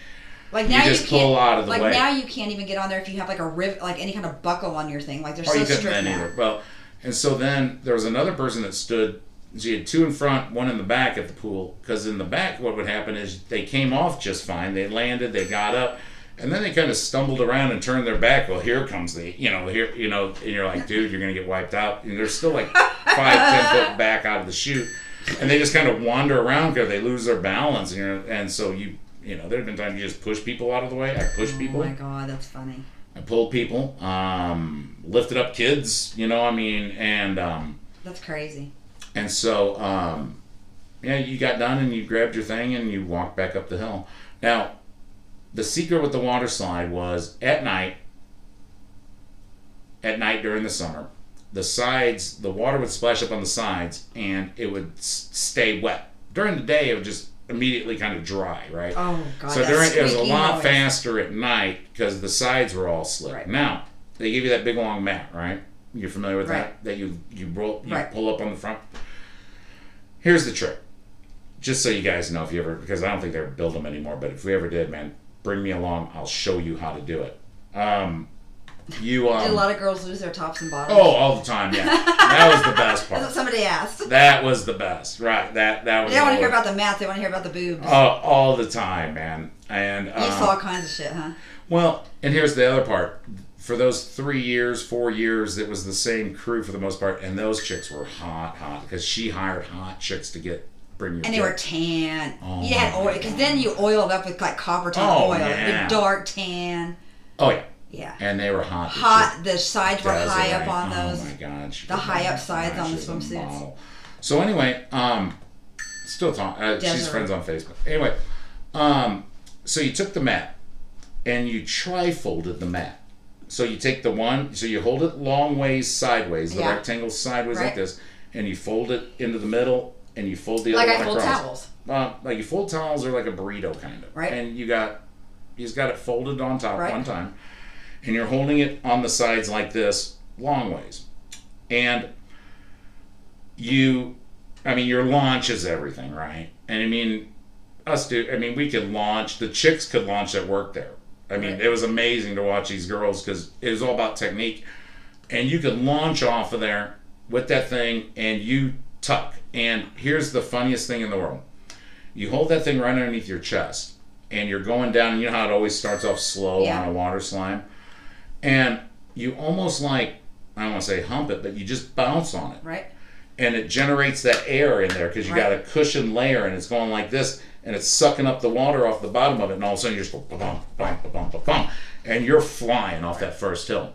Speaker 2: Like now you,
Speaker 1: just
Speaker 2: can't.
Speaker 1: pull out of the
Speaker 2: like
Speaker 1: way.
Speaker 2: now you can't even get on there if you have like a riv, like any kind of buckle on your thing. Like they're
Speaker 1: Oh,
Speaker 2: so
Speaker 1: you
Speaker 2: strict now.
Speaker 1: either. Well, and so then there was another person that stood. She had two in front, one in the back at the pool. Because in the back, what would happen is they came off just fine. They landed, they got up, and then they kind of stumbled around and turned their back. Well, here comes the, you know, here, you know, and you're like, dude, you're gonna get wiped out. And they're still like five, ten foot back out of the chute, and they just kind of wander around because they lose their balance. And you're, and so you, you know, there have been times you just push people out of the way. I push
Speaker 2: Oh
Speaker 1: people.
Speaker 2: my god, that's funny.
Speaker 1: I pulled people, um, lifted up kids, you know, I mean, and um,
Speaker 2: That's crazy.
Speaker 1: And so um, yeah, you got done and you grabbed your thing and you walked back up the hill. Now, the secret with the water slide was at night. At night during the summer, the sides, the water would splash up on the sides and it would s- stay wet. During the day, it would just immediately kind of dry, right?
Speaker 2: Oh god.
Speaker 1: So during it was a lot
Speaker 2: noise.
Speaker 1: faster at night because the sides were all slick.
Speaker 2: Right.
Speaker 1: Now they give you that big long mat, right? You're familiar with
Speaker 2: Right.
Speaker 1: that? That you you roll you
Speaker 2: Right.
Speaker 1: pull up on the front. Here's the trick, just so you guys know if you ever because I don't think they build them anymore. But if we ever did, man, bring me along. I'll show you how to do it. Um, you
Speaker 2: Did a
Speaker 1: um,
Speaker 2: lot of girls lose their tops and bottoms?
Speaker 1: oh all the time, yeah. that was the best
Speaker 2: That's what
Speaker 1: part.
Speaker 2: somebody asked.
Speaker 1: That was the best, right? That that was.
Speaker 2: They don't want to hear about the math. They want to hear about the boobs.
Speaker 1: uh, all the time, man. And
Speaker 2: you
Speaker 1: um,
Speaker 2: saw all kinds of shit, huh?
Speaker 1: Well, and here's the other part. For those three years, four years, it was the same crew for the most part, and those chicks were hot, hot because she hired hot chicks to get bring your.
Speaker 2: And they were tan.
Speaker 1: Oh
Speaker 2: you had oil because then you oiled up with like copper tan
Speaker 1: Oh,
Speaker 2: oil,
Speaker 1: yeah.
Speaker 2: the dark tan.
Speaker 1: oh yeah,
Speaker 2: Yeah,
Speaker 1: and they were hot.
Speaker 2: Hot. The sides were high up on those.
Speaker 1: Oh my god,
Speaker 2: the high up sides on the swimsuits.
Speaker 1: So anyway, um, still talking. Uh, she's friends on Facebook. Anyway, um, so you took the mat and you tri-folded the mat. So you take the one, so you hold it long ways sideways, the
Speaker 2: Yeah.
Speaker 1: rectangle sideways like
Speaker 2: Right.
Speaker 1: this, and you fold it into the middle, and you fold the
Speaker 2: like
Speaker 1: other
Speaker 2: I
Speaker 1: one
Speaker 2: fold
Speaker 1: across.
Speaker 2: towels.
Speaker 1: Uh, like you fold towels are like a burrito kind of,
Speaker 2: Right.
Speaker 1: And you got, you just got it folded on top
Speaker 2: Right.
Speaker 1: one time, and you're holding it on the sides like this, long ways, and you, I mean, your launch is everything, right? And I mean, us do. I mean, we could launch. The chicks could launch at work there. I mean,
Speaker 2: Right.
Speaker 1: it was amazing to watch these girls because it was all about technique, and you could launch off of there with that thing, and you tuck. And here's the funniest thing in the world: you hold that thing right underneath your chest, and you're going down. And You know how it always starts off slow
Speaker 2: Yeah.
Speaker 1: on a water slime, and you almost like I don't want to say hump it, but you just bounce on it
Speaker 2: Right.
Speaker 1: and it generates that air in there because you got a cushion layer and it's going like this and it's sucking up the water off the bottom of it and all of a sudden you're just go ba-bum, ba-bum, ba-bum, ba-bum, and you're flying off that first hill.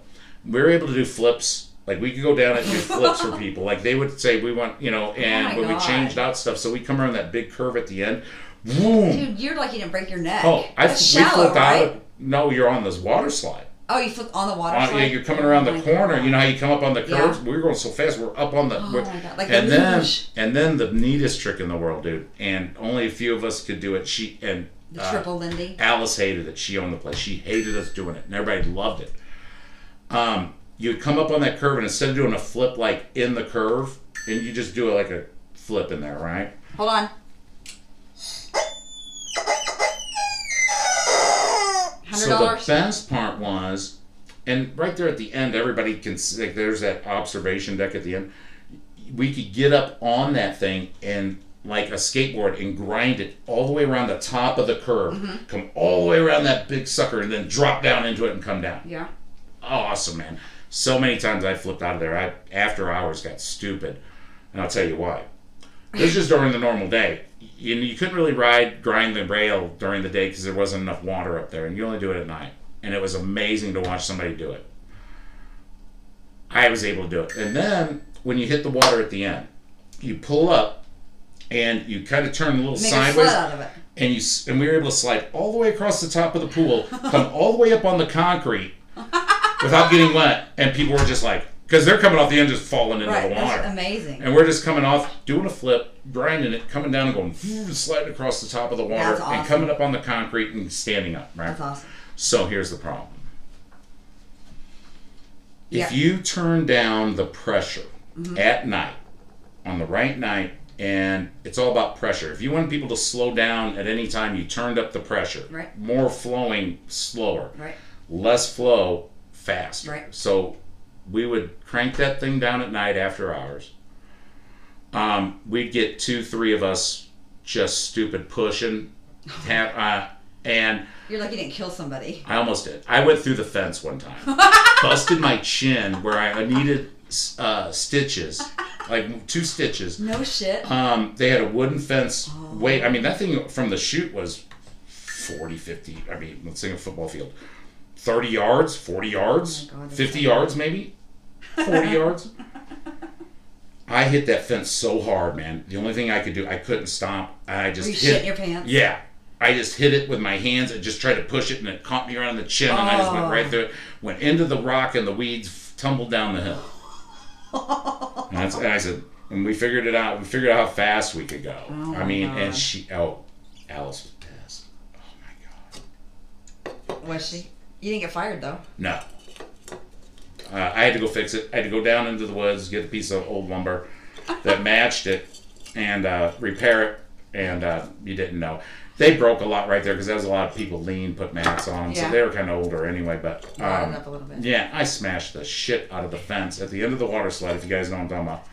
Speaker 1: We were able to do flips. Like we could go down and do flips for people. Like they would say we want, you know, and
Speaker 2: Oh my
Speaker 1: when we
Speaker 2: God.
Speaker 1: changed out stuff, so we come around that big curve at the end. Boom.
Speaker 2: Dude, you're lucky you didn't break your neck.
Speaker 1: Oh, I
Speaker 2: That's
Speaker 1: we
Speaker 2: shallow,
Speaker 1: flipped
Speaker 2: right?
Speaker 1: out. Of, no, you're on this water slide.
Speaker 2: Oh, you flipped on the water slide.
Speaker 1: yeah, you're coming around
Speaker 2: Oh
Speaker 1: the
Speaker 2: my
Speaker 1: corner.
Speaker 2: God.
Speaker 1: You know how you come up on the
Speaker 2: Yeah.
Speaker 1: We were going so fast. We're up on the.
Speaker 2: Oh my God, like
Speaker 1: and
Speaker 2: the
Speaker 1: then and then the neatest trick in the world, dude. And only a few of us could do it. She and
Speaker 2: The
Speaker 1: uh,
Speaker 2: triple Lindy.
Speaker 1: Alice hated it. She owned the place. She hated us doing it, and everybody loved it. Um, you'd come up on that curve, and instead of doing a flip like in the curve, and you just do it like a flip in there, right?
Speaker 2: Hold on. Hundred
Speaker 1: So the best part was, and right there at the end, everybody can s- like. There's that observation deck at the end. We could get up on that thing and like a skateboard and grind it all the way around the top of the curve,
Speaker 2: Mm-hmm.
Speaker 1: come all the way around that big sucker, and then drop down into it and come down.
Speaker 2: Yeah.
Speaker 1: Awesome, man. So many times I flipped out of there. I after hours got stupid, and I'll tell you why. This is just during the normal day. You, you couldn't really ride grind the rail during the day because there wasn't enough water up there, and you only do it at night. And it was amazing to watch somebody do it. I was able to do it, and then when you hit the water at the end, you pull up, and you kind of turn a little
Speaker 2: Make
Speaker 1: sideways
Speaker 2: sled out of it.
Speaker 1: and you and we were able to slide all the way across the top of the pool, come all the way up on the concrete without getting wet, and people were just like, because they're coming off the end just falling into
Speaker 2: Right,
Speaker 1: the water.
Speaker 2: that's amazing.
Speaker 1: And we're just coming off, doing a flip, grinding it, coming down and going, sliding across the top of the water,
Speaker 2: That's
Speaker 1: and coming up on the concrete and standing up, right?
Speaker 2: That's awesome.
Speaker 1: So here's the problem.
Speaker 2: Yeah.
Speaker 1: If you turn down the pressure
Speaker 2: Mm-hmm.
Speaker 1: at night, on the right night, and it's all about pressure. If you want people to slow down at any time, you turned up the pressure.
Speaker 2: Right.
Speaker 1: More flowing, slower.
Speaker 2: Right.
Speaker 1: Less flow, fast.
Speaker 2: Right.
Speaker 1: So we would crank that thing down at night after hours. Um, we'd get two, three of us just stupid pushing, uh, and
Speaker 2: You're lucky you didn't kill somebody.
Speaker 1: I almost did. I went through the fence one time, busted my chin where I needed uh, stitches, like two stitches.
Speaker 2: No shit.
Speaker 1: Um, they had a wooden fence.
Speaker 2: Oh.
Speaker 1: Wait, I mean that thing from the chute was 40, 50. I mean, let's say a football field, thirty yards, forty yards,
Speaker 2: Oh God,
Speaker 1: fifty yards, maybe forty yards. I hit that fence so hard, man. The only thing I could do, I couldn't stop. I just
Speaker 2: Were you
Speaker 1: hit.
Speaker 2: shitting your pants?
Speaker 1: Yeah. I just hit it with my hands and just tried to push it, and it caught me around the chin, and I just went
Speaker 2: Oh.
Speaker 1: right through it. Went into the rock, and the weeds tumbled down the hill. and, that's, and I said, and we figured it out. We figured out how fast we could go.
Speaker 2: Oh
Speaker 1: I mean,
Speaker 2: God.
Speaker 1: and she, oh, Alice was pissed. Oh my God.
Speaker 2: Was she? You didn't get fired though.
Speaker 1: No. Uh, I had to go fix it. I had to go down into the woods, get a piece of old lumber that matched it, and uh, repair it. And uh, you didn't know. They broke a lot right there because there was a lot of people lean, put mats on them, so they were kind of older anyway. But um,
Speaker 2: it up a little bit.
Speaker 1: yeah, I smashed the shit out of the fence at the end of the water slide. If you guys know what I'm talking about.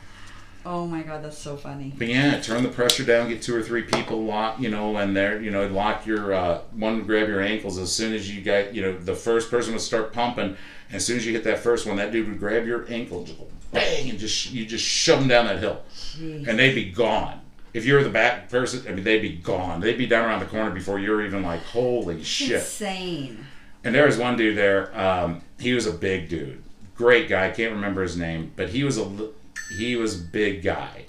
Speaker 2: Oh my god, that's so funny.
Speaker 1: But yeah, turn the pressure down, get two or three people lock, you know, and they're, you know, lock your, uh, one would grab your ankles as soon as you got, you know, the first person would start pumping. As soon as you hit that first one, that dude would grab your ankle, just bang, and just, you just shove them down that hill.
Speaker 2: Jeez.
Speaker 1: And they'd be gone. If you were the back person, I mean, they'd be gone. They'd be down around the corner before you're even like, holy shit.
Speaker 2: Insane.
Speaker 1: And there was one dude there. Um, he was a big dude, great guy. I can't remember his name, but he was a he was big guy.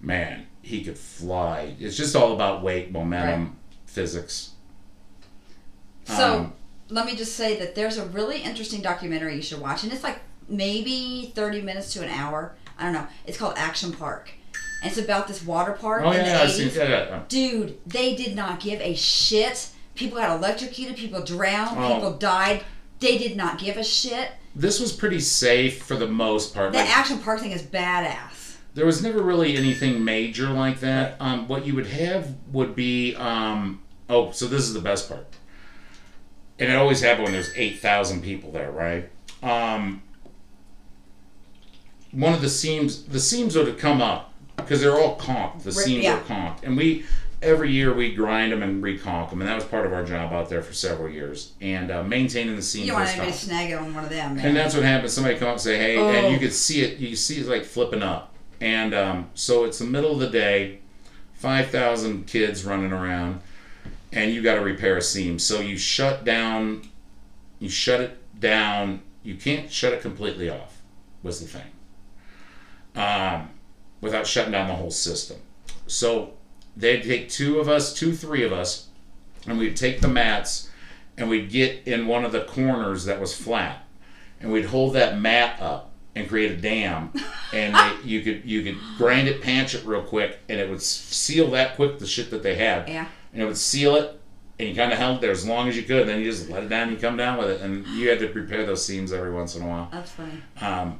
Speaker 1: Man, he could fly. It's just all about weight, momentum, physics.
Speaker 2: So
Speaker 1: Um,
Speaker 2: let me just say that there's a really interesting documentary you should watch, and it's like maybe 30 minutes to an hour. I don't know. It's called Action Park. And it's about this water park
Speaker 1: Oh
Speaker 2: in
Speaker 1: yeah,
Speaker 2: the
Speaker 1: yeah, I've
Speaker 2: 80s.
Speaker 1: seen, yeah, yeah.
Speaker 2: Dude, they did not give a shit. People got electrocuted, people drowned,
Speaker 1: Oh.
Speaker 2: people died. They did not give a shit.
Speaker 1: This was pretty safe for the most part.
Speaker 2: The
Speaker 1: Like,
Speaker 2: Action Park thing is badass.
Speaker 1: there was never really anything major like that. Um, what you would have would be um, oh, so this is the best part, and it always happened when there's eight thousand people there, right? Um, one of the seams, the seams would have come up because they're all conked. The seams
Speaker 2: yeah.
Speaker 1: are conked, and we every year we grind them and reconk them, and that was part of our job out there for several years, and uh, maintaining the seams.
Speaker 2: You want
Speaker 1: tough.
Speaker 2: snag it on one of them, man.
Speaker 1: And that's what happens. Somebody come up and say, "Hey,"
Speaker 2: Oh.
Speaker 1: and you could see it. You see it like flipping up, and um, so it's the middle of the day, five thousand kids running around, and you got to repair a seam. So you shut down, you shut it down. You can't shut it completely off. Was the thing. Um, without shutting down the whole system. So they'd take two of us, two, three of us, and we'd take the mats and we'd get in one of the corners that was flat and we'd hold that mat up and create a dam and they, you could you could grind it panch it real quick and it would seal that quick the shit that they had
Speaker 2: yeah.
Speaker 1: and it would seal it and you kind of held it there as long as you could then you just let it down and you come down with it and you had to prepare those seams every once in a while
Speaker 2: That's funny.
Speaker 1: um,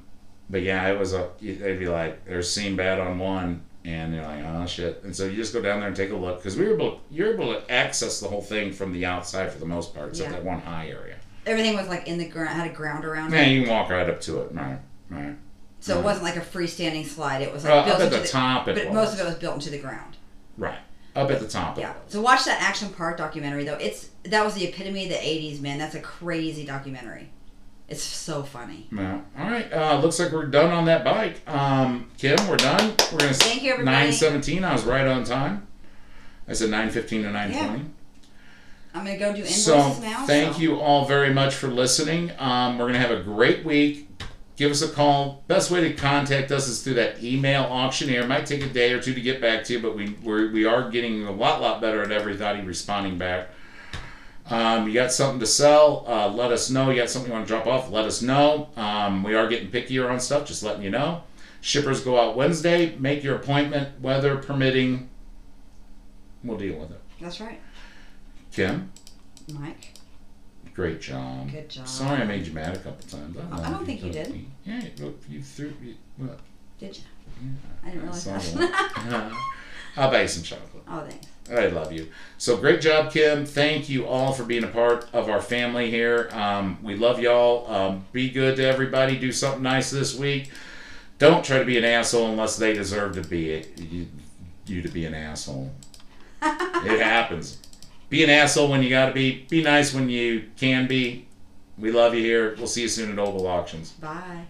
Speaker 1: but yeah, it was a. They'd be like, "There's seam bad on one," and you're like, "Oh shit!" And so you just go down there and take a look because we were able. You're able to access the whole thing from the outside for the most part, except
Speaker 2: Yeah.
Speaker 1: that one high area.
Speaker 2: Everything was like in the ground, had a ground around
Speaker 1: Yeah,
Speaker 2: it.
Speaker 1: you can walk right up to it. Right, right.
Speaker 2: So it wasn't like a freestanding slide. It was like
Speaker 1: Well,
Speaker 2: built
Speaker 1: up at
Speaker 2: into
Speaker 1: the top,
Speaker 2: but
Speaker 1: was.
Speaker 2: most of it was built into the ground.
Speaker 1: Right, up at the top.
Speaker 2: Yeah. So watch that Action Park documentary though. It's that was the epitome of the '80s, man. That's a crazy documentary. It's so funny.
Speaker 1: Yeah. All right. Uh, looks like we're done on that bike. Um, Kim, we're done. We're gonna.
Speaker 2: Thank you, everybody.
Speaker 1: Nine seventeen. I was right on time. I said nine fifteen to nine twenty.
Speaker 2: I'm gonna go do invoices
Speaker 1: So
Speaker 2: now.
Speaker 1: thank
Speaker 2: so-
Speaker 1: you all very much for listening. Um, we're gonna have a great week. Give us a call. Best way to contact us is through that email auctioneer. It might take a day or two to get back to you, but we we're, we are getting a lot lot better at everybody responding back. Um, you got something to sell? Uh, let us know. You got something you want to drop off? Let us know. Um, we are getting pickier on stuff. Just letting you know. Shippers go out Wednesday. Make your appointment, weather permitting. We'll deal with it.
Speaker 2: That's right.
Speaker 1: Kim,
Speaker 2: Mike.
Speaker 1: great job.
Speaker 2: Good job.
Speaker 1: Sorry, I made you mad a couple times.
Speaker 2: I
Speaker 1: love
Speaker 2: don't think you did.
Speaker 1: Yeah, you, you threw. You, well,
Speaker 2: Did you?
Speaker 1: yeah,
Speaker 2: I didn't realize
Speaker 1: saw
Speaker 2: that.
Speaker 1: I'll buy you some chocolate.
Speaker 2: oh, thanks.
Speaker 1: I love you. So great job, Kim. Thank you all for being a part of our family here. Um, we love y'all. Um, be good to everybody. Do something nice this week. Don't try to be an asshole unless they deserve to be it. You, you to be an asshole. it happens. Be an asshole when you gotta be. Be nice when you can be. We love you here. We'll see you soon at Oval Auctions.
Speaker 2: Bye.